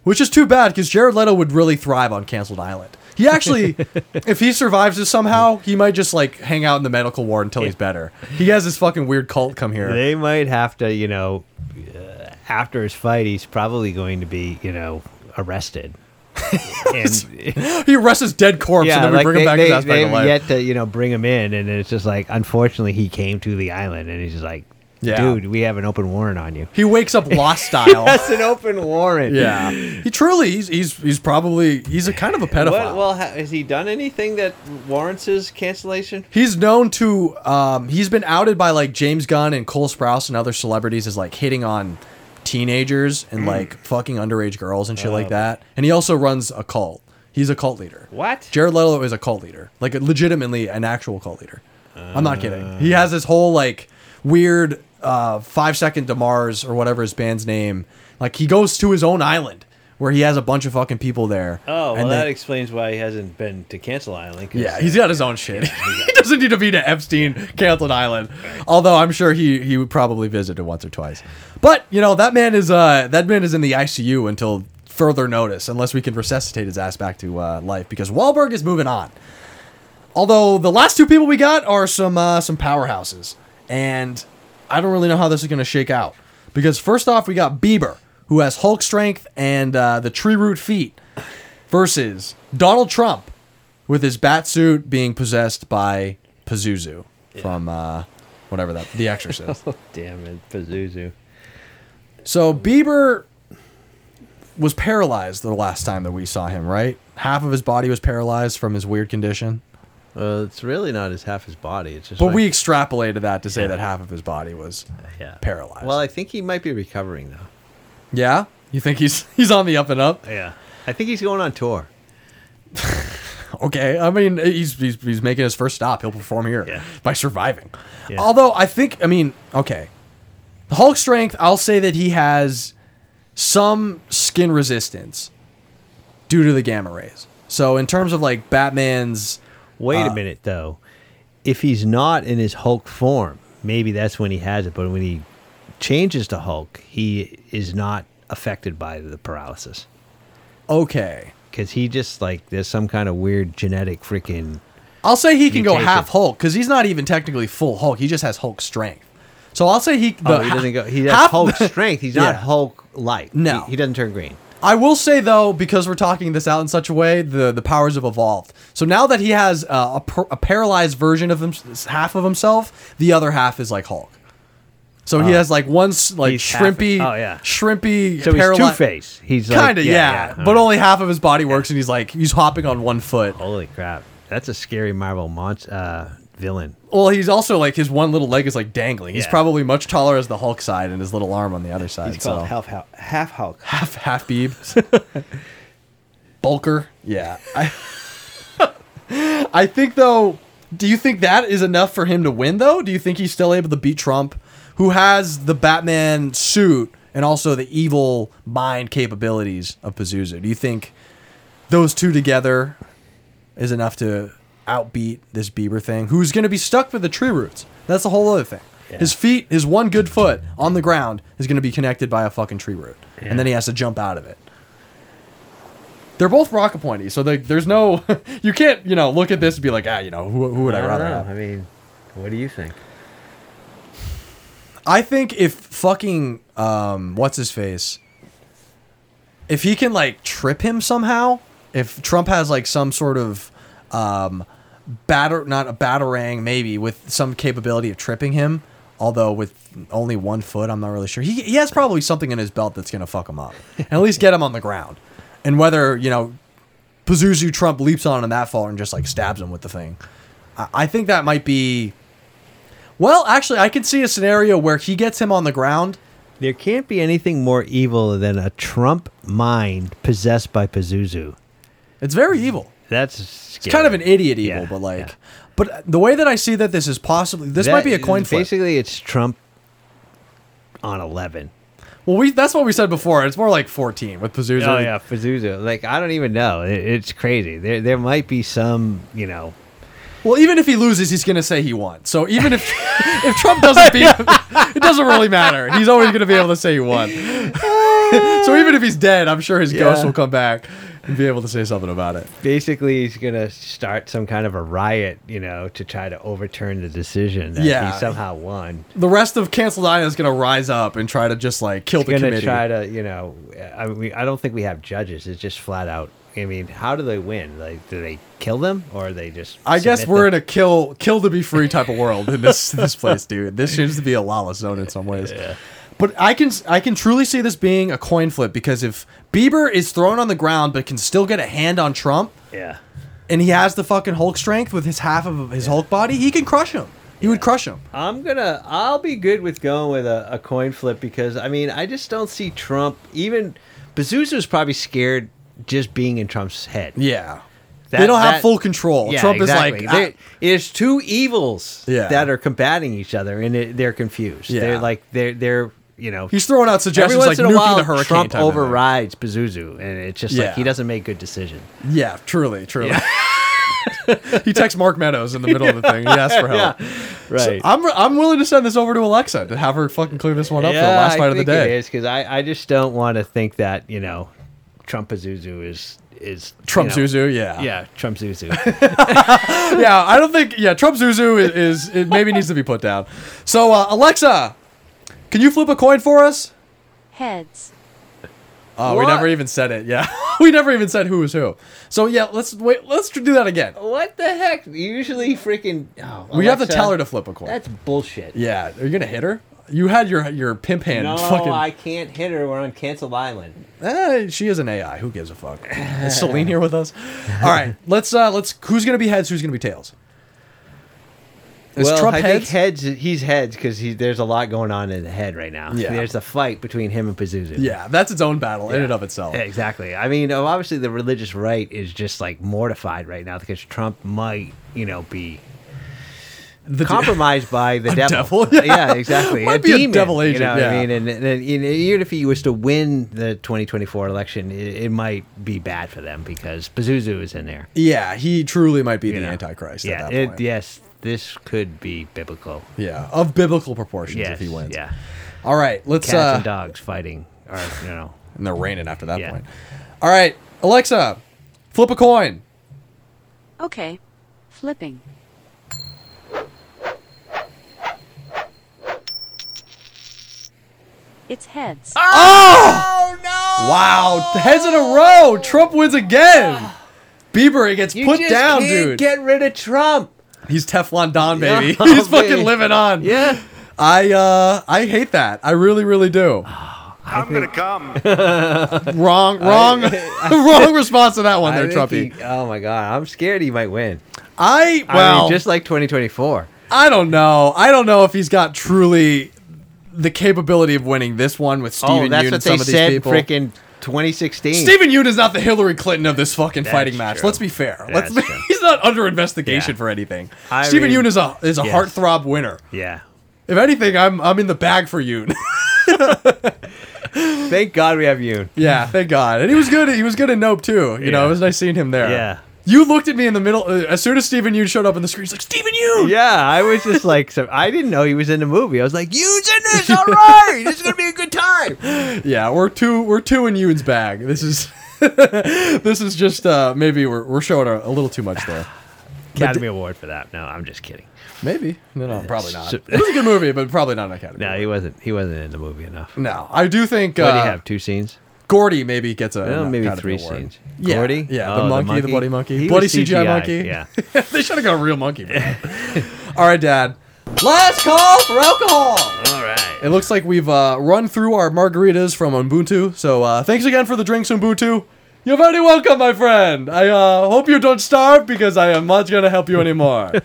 Which is too bad because Jared Leto would really thrive on Canceled Island. He actually, [laughs] if he survives this somehow, he might just like hang out in the medical ward until he's better. He has this fucking weird cult come here. They might have to, you know, after his fight, he's probably going to be, you know, arrested. [laughs] and He arrests his dead corpse and then we bring him back they, to aspect they've life. yet to, you know, bring him in, and it's just like, unfortunately, he came to the island, and he's just like, Yeah. dude, we have an open warrant on you. he wakes up [laughs] lost style. That's an open warrant. Yeah, he truly he's he's he's probably he's a kind of a pedophile. What, well, has he done anything that warrants his cancellation? He's known to um he's been outed by like James Gunn and Cole Sprouse and other celebrities as like hitting on teenagers and like fucking underage girls and shit like that. And he also runs a cult. He's a cult leader. What? Jared Leto is a cult leader, like legitimately an actual cult leader. I'm not kidding. He has this whole like weird uh, five second Mars or whatever his band's name. Like he goes to his own island where he has a bunch of fucking people there. Oh, well, and that they- explains why he hasn't been to Cancel Island. yeah, he's got his own shit. [laughs] he doesn't need to be to Epstein Cantled Island. Although I'm sure he he would probably visit it once or twice. But you know that man is uh that man is in the ICU until further notice, unless we can resuscitate his ass back to uh, life because Wahlberg is moving on. Although the last two people we got are some uh, some powerhouses, and I don't really know how this is going to shake out. Because first off, we got Bieber, who has Hulk strength and uh, the tree root feet, versus Donald Trump, with his bat suit being possessed by Pazuzu from uh, whatever that The Exorcist. [laughs] Oh, damn it, Pazuzu. so Bieber was paralyzed the last time that we saw him, right? Half of his body was paralyzed from his weird condition. Well, it's really not his half his body. It's just. But like- we extrapolated that to say Yeah. that half of his body was yeah. paralyzed. Well, I think he might be recovering though. Yeah, you think he's [laughs] he's on the up and up? Yeah. I think he's going on tour. [laughs] Okay, I mean he's he's, he's making his first stop. He'll perform here Yeah. by surviving. Yeah. Although I think I mean okay, the Hulk strength. I'll say that he has some skin resistance due to the gamma rays. So in terms of like Batman's, Wait Uh, a minute though. If he's not in his Hulk form, maybe that's when he has it. But when he changes to Hulk, he is not affected by the paralysis okay, because he just like there's some kind of weird genetic freaking. I'll say he can go half Hulk because he's not even technically full Hulk. He just has Hulk strength. So I'll say he. Oh, he doesn't go. He has half Hulk [laughs] strength. He's Yeah. not Hulk light. No. he, he doesn't turn green. I will say though, because we're talking this out in such a way, the the powers have evolved. So now that he has uh, a, per- a paralyzed version of him, half of himself, the other half is like Hulk. So he Oh. has like one s- like He's half- shrimpy, oh, yeah. shrimpy, So he's Two Face. He's like, Kind of, yeah, but only half of his body works, and he's like he's hopping on one foot. Holy crap! That's a scary Marvel monster uh, villain. Well, he's also like his one little leg is like dangling. He's Yeah. probably much taller as the Hulk side, and his little arm on the other side. He's so called half half, half Hulk. half half beeb. [laughs] Bulker. Yeah. [laughs] I [laughs] I think though, do you think that is enough for him to win though? Do you think he's still able to beat Trump who has the Batman suit and also the evil mind capabilities of Pazuzu? Do you think those two together is enough to outbeat this Bieber thing who's going to be stuck with the tree roots? That's a whole other thing. His feet, his one good foot on the ground is going to be connected by a fucking tree root. And then he has to jump out of it. They're both rocket pointy, so they, there's no, [laughs] you can't, you know, look at this and be like, ah, you know, who, who would I, don't rather know. have? I mean, what do you think? I think if fucking, um, what's his face, if he can like trip him somehow, if Trump has like some sort of, um, batter, not a batarang, maybe with some capability of tripping him, although with only one foot, I'm not really sure. He, he has probably something in his belt that's going to fuck him up, and [laughs] at least get him on the ground. And whether, you know, Pazuzu Trump leaps on him that far and just like stabs him with the thing. I, I think that might be. Well, actually, I can see a scenario where he gets him on the ground. There can't be anything more evil than a Trump mind possessed by Pazuzu. It's very evil. That's It's kind of an idiot evil, Yeah, but like, yeah. but the way that I see that this is possibly this might be a coin flip. Basically, it's Trump on eleven. Well, we that's what we said before. It's more like 14 with Pazuzu. Oh yeah, Pazuzu. Like I don't even know. It, it's crazy. There there might be some, you know. Well, even if he loses, he's gonna say he won. So even if [laughs] if Trump doesn't beat [laughs] him, it doesn't really matter. He's always gonna be able to say he won. [laughs] so even if he's dead, I'm sure his ghost will come back and be able to say something about it. Basically, he's gonna start some kind of a riot, you know, to try to overturn the decision that Yeah. he somehow won. The rest of Canceled Island is gonna rise up and try to just like kill He's the committee. try to, you know. I mean, I don't think we have judges. It's just flat out. I mean, how do they win? Like, do they kill them or they just? I guess we're them? in a kill kill to be free type of world in this [laughs] this place, dude. This seems to be a lawless zone in some ways. Yeah. But I can I can truly see this being a coin flip because if Bieber is thrown on the ground but can still get a hand on Trump Yeah. and he has the fucking Hulk strength with his half of his Hulk body, he can crush him. He would crush him. I'm gonna. I'll be good with going with a, a coin flip because I mean I just don't see Trump. Even Pazuzu's probably scared just being in Trump's head. Yeah. That- they don't have that- full control. Yeah, Trump exactly. is like There- there's two evils Yeah. that are combating each other, and it, they're confused. Yeah. They're like they're they're you know, He's throwing out suggestions like a nuking while, the hurricane. Trump type of thing. overrides Pazuzu, and it's just like he doesn't make good decisions. Yeah, truly, truly. [laughs] he texts Mark Meadows in the middle of the thing. He asks for help. [laughs] Right. I'm I'm willing to send this over to Alexa to have her fucking clear this one up for the last I fight of the day. is because I, I just don't want to think that you know, Trump Pazuzu is is Trump you know, Zuzu, yeah. Yeah, Trump Zuzu. [laughs] yeah, I don't think. Yeah, Trump Zuzu is, is it maybe needs to be put down. So uh, Alexa, can you flip a coin for us? Heads. Oh, we never even said it. Yeah, [laughs] we never even said who was who. So yeah, let's wait. Let's do that again. what the heck? Usually, freaking. Oh, We have to tell her to flip a coin. That's bullshit. Yeah, are you gonna hit her? You had your your pimp hand. No, fucking. I can't hit her. We're on Cancel Island. Eh, she is an AI. Who gives a fuck? Is Celine here with us? All right, [laughs] let's uh let's. Who's gonna be heads? Who's gonna be tails? Is well, Trump I heads? think heads. He's heads because he, there's a lot going on in the head right now. Yeah. There's a fight between him and Pazuzu. Yeah, that's its own battle in and of itself. Yeah, exactly. I mean, obviously, the religious right is just like mortified right now because Trump might, you know, be The compromised by the [laughs] devil. devil, [laughs] yeah. exactly. Might be a devil agent, You know what yeah. I mean? And, and, and even if he was to win the 2024 election, it, it might be bad for them because Pazuzu is in there. Yeah, he truly might be you the know. Antichrist Yeah. at that it- yes. This could be biblical. Yeah, of biblical proportions Yes. if he wins. Yeah. All right, let's. Cats uh, and dogs fighting, or you know. and they're raining after that Yeah. point. All right, Alexa, flip a coin. Okay. Flipping. It's heads. Oh, no! Wow, heads in a row. Trump wins again. Bieber gets You put just down, can't dude. Get rid of Trump. He's Teflon Don, baby. Yeah, [laughs] [laughs] He's fucking living on. Yeah. I uh I hate that. I really, really do. [sighs] I'm gonna come. [laughs] wrong, wrong, wrong response to that one I there, Trumpy. he- oh my god, I'm scared he might win. I I well, mean, just like 2024. I don't know. I don't know if he's got truly the capability of winning this one with Steven oh, that's Yeun what and some they of these said. people. Freaking 2016. Steven Yeun is not the Hillary Clinton of this fucking That's fighting match. true. Let's be fair. Let's That's be, true. [laughs] he's not under investigation Yeah. for anything. I Steven mean, Yeun is a is a yes. heartthrob winner. Yeah. If anything, I'm I'm in the bag for Yeun. [laughs] Thank God we have you. yeah, thank God. And he was good. He was good in Nope too. You know, it was nice seeing him there. Yeah. You looked at me in the middle uh, as soon as Steven Yeun showed up on the screen. He's like Steven Yeun. Yeah, I was just like, so I didn't know he was in the movie. I was like, You's in this, [laughs] all right. this is gonna be a good time. Yeah, we're two we're two in Yeun's bag. This is [laughs] this is just uh maybe we're we're showing a, a little too much there. Academy Award for that. No, I'm just kidding. Maybe. No, no, probably not. So- It was a good movie, but probably not an Academy. [laughs] No, Award. he wasn't. He wasn't in the movie enough. No, I do think What uh, do you have? Two scenes? Gordy maybe gets a Well, an maybe Academy three Award. scenes. Yeah, Gordy? yeah, Oh, the, monkey, the bloody monkey, He bloody CGI, CGI, monkey. Yeah. [laughs] they should have got a real monkey. [laughs] All right, Dad. Last call for alcohol. All right. It looks like we've uh, run through our margaritas from Ubuntu. So uh, thanks again for the drinks, Ubuntu. You're very welcome, my friend. I uh, hope you don't starve because I am not going to help you anymore. [laughs]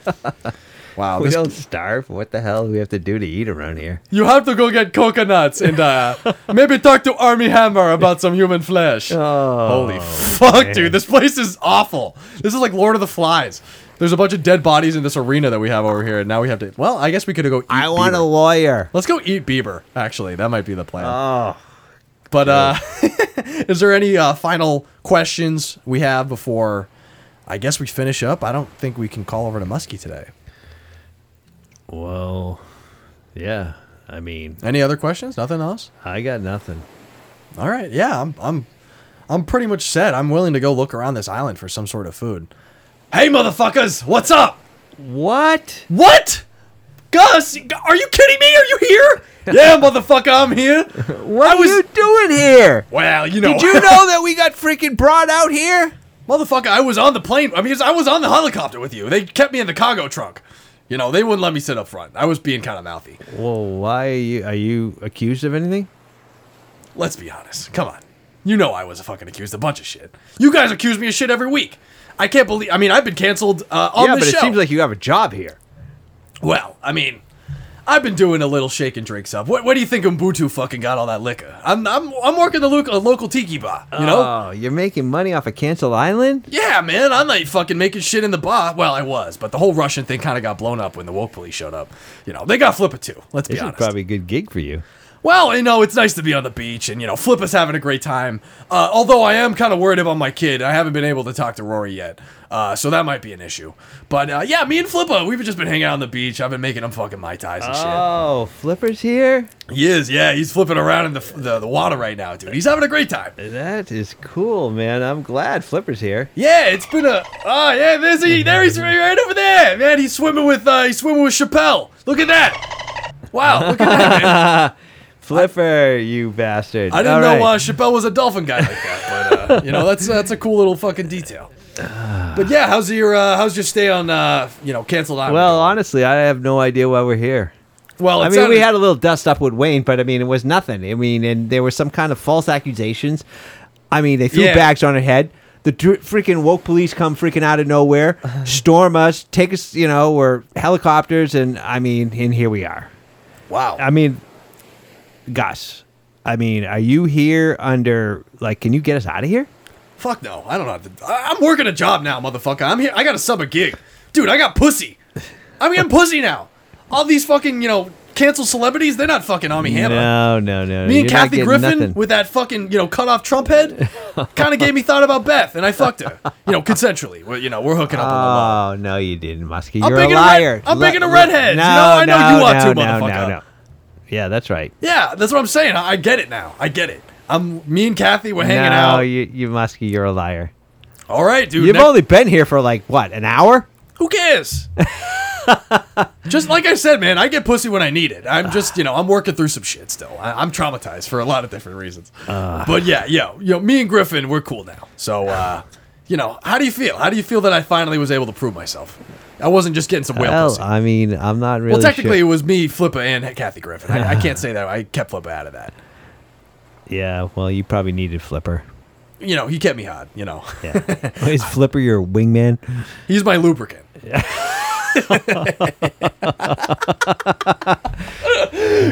wow, We this- don't starve. What the hell do we have to do to eat around here? you have to go get coconuts and uh, [laughs] maybe talk to Armie Hammer about some human flesh. Oh, Holy fuck, dude. This place is awful. This is like Lord of the Flies. There's a bunch of dead bodies in this arena that we have over here, and now we have to. Well, I guess we could go eat. I want a lawyer. Let's go eat Bieber. Actually, that might be the plan. Oh, but uh, [laughs] is there any uh, final questions we have before? I guess we finish up. I don't think we can call over to Muskie today. Well, yeah. I mean, Any other questions? Nothing else. I got nothing. All right. Yeah, I'm. I'm. I'm pretty much set. I'm willing to go look around this island for some sort of food. Hey, motherfuckers! What's up? What? What? Gus, are you kidding me? Are you here? [laughs] yeah, motherfucker, I'm here. What I are you doing here? Well, you know. Did you know that [laughs] we got freaking brought out here? Motherfucker, I was on the plane. I mean, I was on the helicopter with you. They kept me in the cargo trunk. You know, they wouldn't let me sit up front. I was being kind of mouthy. Well, why are you? Are you accused of anything? Let's be honest. Come on. You know I was fucking accused of a bunch of shit. You guys accuse me of shit every week. I can't believe. I mean, I've been canceled uh, on yeah, the but it seems like you have a job here. Well, I mean, I've been doing a little shake and drink stuff. What, what do you think Ubuntu fucking got all that liquor? I'm I'm, I'm working the local, local tiki bar. You know? Oh, you're making money off of Cancel Island? yeah, man. I'm not fucking making shit in the bar. Well, I was, but the whole Russian thing kind of got blown up when the woke police showed up. You know, they got flipper too. Let's be This is honest. probably a good gig for you. Well, you know, it's nice to be on the beach, and you know, Flippa's having a great time. Uh, although I am kind of worried about my kid. I haven't been able to talk to Rory yet, uh, so that might be an issue. But uh, yeah, me and Flippa, we've just been hanging out on the beach. I've been making him fucking mai tais and shit. Oh, Flipper's here. He is, yeah. He's flipping around in the, the the water right now, dude. He's having a great time. That is cool, man. I'm glad Flipper's here. Yeah, it's been a. Oh yeah, there's he. There he's right, right over there, man. He's swimming with uh, he's swimming with Chappelle. Look at that. Wow, look at that. [laughs] Flipper, you bastard. I didn't All know right. uh, Chappelle was a dolphin guy like that, but uh, you know that's that's a cool little fucking detail. But yeah, how's your uh, how's your stay on uh, you know canceled island? Well, honestly, I have no idea why we're here. well, I mean, we had a little dust up with Wayne, but I mean, it was nothing. I mean, and there were some kind of false accusations. I mean, they threw Yeah. bags on her head. The dr- freaking woke police come freaking out of nowhere, [sighs] storm us, take us, you know, we're helicopters, and I mean, and here we are. wow. I mean, Gus, I mean, are you here under, like, can you get us out of here? Fuck no, I don't know. to- I- I'm working a job now, motherfucker. I'm here. I got a sub a gig, dude. I got pussy. I'm getting [laughs] pussy now. All these fucking you know canceled celebrities, they're not fucking Armie Hammer. No, no, no. Me and Kathy Griffin nothing. with that fucking, you know, cut off Trump head [laughs] kind of gave me thought about Beth, and I fucked her. You know, consensually. You know, we're hooking up on the low. Oh no, you didn't, Muskie. I'm You're a making a red- liar. I'm Le- making a redhead. You No, know, I know no, you are no, too, no, motherfucker. No, no. Yeah, that's right. Yeah, that's what I'm saying. I I get it now. I get it. I'm me and Kathy. were hanging no, out. you, you Muskie, you're a liar. All right, dude. You've next- only been here for like what, an hour? Who cares? [laughs] just like I said, man, I get pussy when I need it. I'm just, you know, I'm working through some shit still. I, I'm traumatized for a lot of different reasons. but yeah, yo, yo, me and Griffin, we're cool now. So, uh, you know, how do you feel? How do you feel that I finally was able to prove myself? I wasn't just getting some whale Well, pussy. I mean, I'm not really. well, technically, sure. it was me, Flippa, and Kathy Griffin. I, I can't [laughs] say that. I kept Flippa out of that. Yeah, well, you probably needed Flipper. You know, he kept me hot. You know, Yeah. [laughs] Is Flipper your wingman? he's my lubricant. [laughs]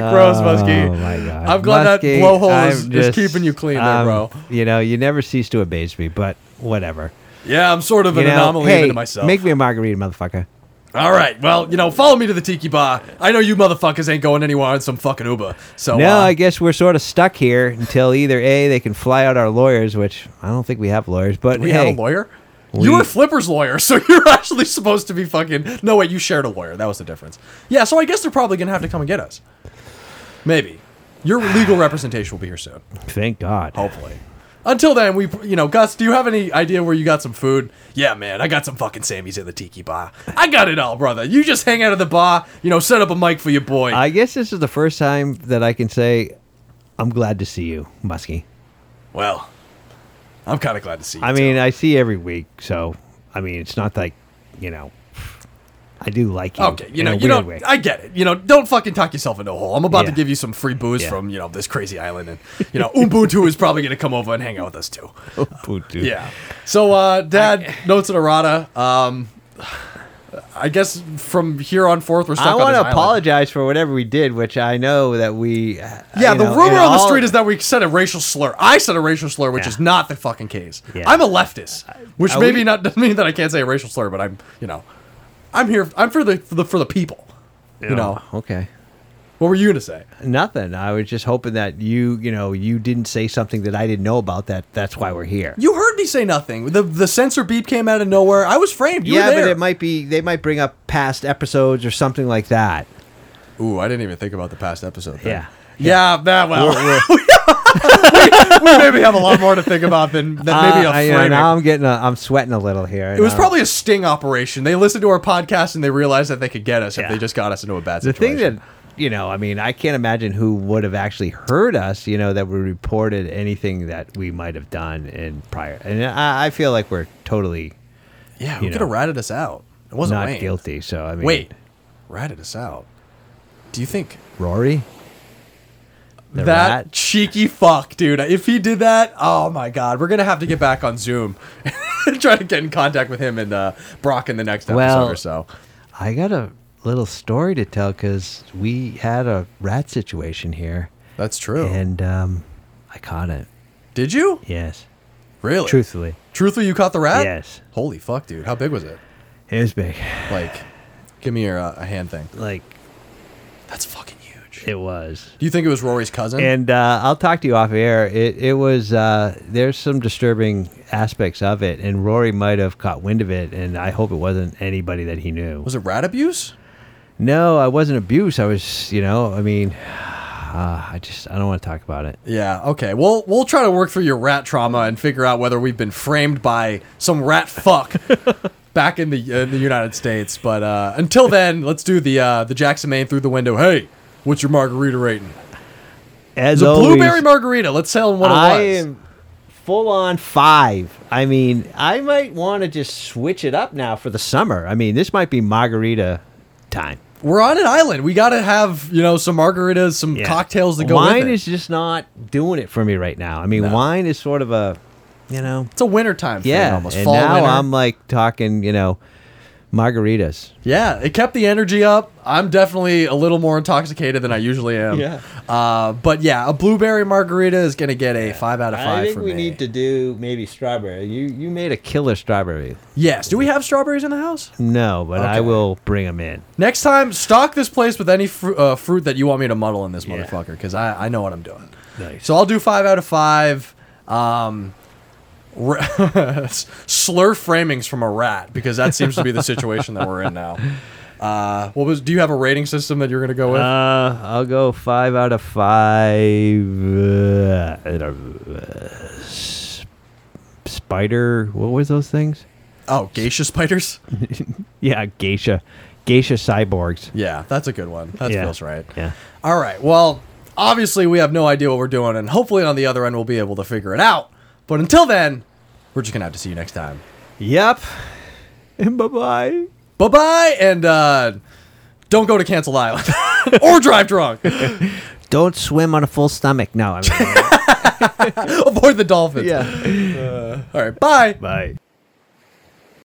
Gross, Muskie. Oh my god! I'm glad that blowhole is- I'm is keeping you clean there, um, bro. You know, you never cease to amaze me, but whatever. Yeah, I'm sort of an You know, anomaly hey, even to myself. make me a margarita, motherfucker. All right. Well, you know, follow me to the Tiki Bar. I know you motherfuckers ain't going anywhere on some fucking Uber. So no, uh, I guess we're sort of stuck here until either a they can fly out our lawyers, which I don't think we have lawyers, but we hey, have a lawyer. we- you were Flipper's lawyer, [laughs] so you're actually supposed to be fucking. No, wait, you shared a lawyer. That was the difference. Yeah, so I guess they're probably gonna have to come and get us. Maybe. Your legal representation will be here soon. Thank God. Hopefully. Until then, we, you know, Gus, do you have any idea where you got some food? Yeah, man, I got some fucking Sammys at the Tiki Bar. I got it all, brother. You just hang out at the bar, you know, set up a mic for your boy. I guess this is the first time that I can say I'm glad to see you, Muskie. well, I'm kind of glad to see you. I too. mean, I see you every week, so I mean, it's not like you know. I do like you. Okay, you know, you know, way. I get it. You know, don't fucking talk yourself into a hole. I'm about to give you some free booze Yeah. from you know this crazy island, and you know, Ubuntu is probably gonna come over and hang out with us too. [laughs] Ubuntu. Yeah. So, uh, Dad, notes and errata. Um, I guess from here on forth, we're stuck I want to apologize for whatever we did, which I know that we. Yeah, the know, rumor on the street is that we said a racial slur. I said a racial slur, which Yeah. is not the fucking case. Yeah. I'm a leftist, which Are maybe we- not doesn't mean that I can't say a racial slur, but I'm, you know, I'm here. I'm for the for the, for the people. You know, Okay. what were you gonna say? Nothing. I was just hoping that you, you know, you didn't say something that I didn't know about. That that's why we're here. You heard me say nothing. The the censor beep came out of nowhere. I was framed. You yeah, were there. but it might be they might bring up past episodes or something like that. Ooh, I didn't even think about the past episode. Then. Yeah. Yeah, that well. We're- [laughs] we maybe have a lot more to think about than, than maybe a Uh, I- framing. now I'm getting, a, I'm sweating a little here. it was probably a sting operation. They listened to our podcast and they realized that they could get us if they just got us into a bad situation. the thing that you know. I mean, I can't imagine who would have actually heard us. You know, that we reported anything that we might have done in prior. And I, I feel like we're totally yeah, who could have ratted us out? It wasn't not Wayne. guilty. So I mean, Wait, ratted us out. Do you think Rory. The that rat? cheeky fuck, dude? If he did that, oh my god, we're gonna have to get back on Zoom and [laughs] try to get in contact with him and uh, Brock in the next episode Well, or so. I got a little story to tell because we had a rat situation here, That's true. and um, I caught it. did you Yes, really? truthfully, Truthfully, you caught the rat? yes, Holy fuck, dude! How big was it? it was big. Like, give me your uh, a hand thing. Like That's fucking. It was. Do you think it was Rory's cousin? And uh, I'll talk to you off air. It it was uh, there's some disturbing aspects of it, and Rory might have caught wind of it, and I hope it wasn't anybody that he knew. was it rat abuse? No, I wasn't abuse. I was, you know, I mean, [sighs] uh, I just I don't want to talk about it. Yeah. Okay. We'll we'll try to work through your rat trauma and figure out whether we've been framed by some rat fuck [laughs] back in the in the United States. But uh, until then, let's do the uh, the Jackson Maine through the window. Hey, what's your margarita rating? As It's a blueberry margarita. Let's tell them what it I was. am full on five. I mean, I might want to just switch it up now for the summer. I mean, this might be margarita time. We're on an island. We got to have you know some margaritas, some Yeah. cocktails to go Wine with it. is just not doing it for me right now. I mean, No. wine is sort of a, you know, it's a wintertime thing yeah. almost. and Fall, now winter. I'm like talking, you know, margaritas. Yeah, it kept the energy up. I'm definitely a little more intoxicated than I usually am. Yeah. Uh, but yeah, a blueberry margarita is gonna get a five out of five I think for we me. need to do maybe strawberry. You you made a killer strawberry. yes. Do we have strawberries in the house? No, but I will bring them in. Next time, stock this place with any fru- uh, fruit that you want me to muddle in this Yeah. motherfucker because I, I know what I'm doing. Nice. So I'll do five out of five. Um, r- [laughs] slur framings from a rat because that seems to be the situation that we're in now. Uh, what was? Do you have a rating system that you're gonna go with? Uh, I'll go five out of five. Uh, spider. What was those things? oh, geisha spiders. [laughs] Yeah, geisha, geisha cyborgs. Yeah, that's a good one. That Yeah. feels right. Yeah. All right. Well, obviously we have no idea what we're doing, and hopefully on the other end we'll be able to figure it out. But until then, we're just gonna have to see you next time. Yep. And bye bye. Bye bye, and uh, don't go to Cancel Island [laughs] or drive drunk. [laughs] Don't swim on a full stomach. No, I mean, [laughs] Avoid the dolphins. yeah. Uh, all right. Bye. bye.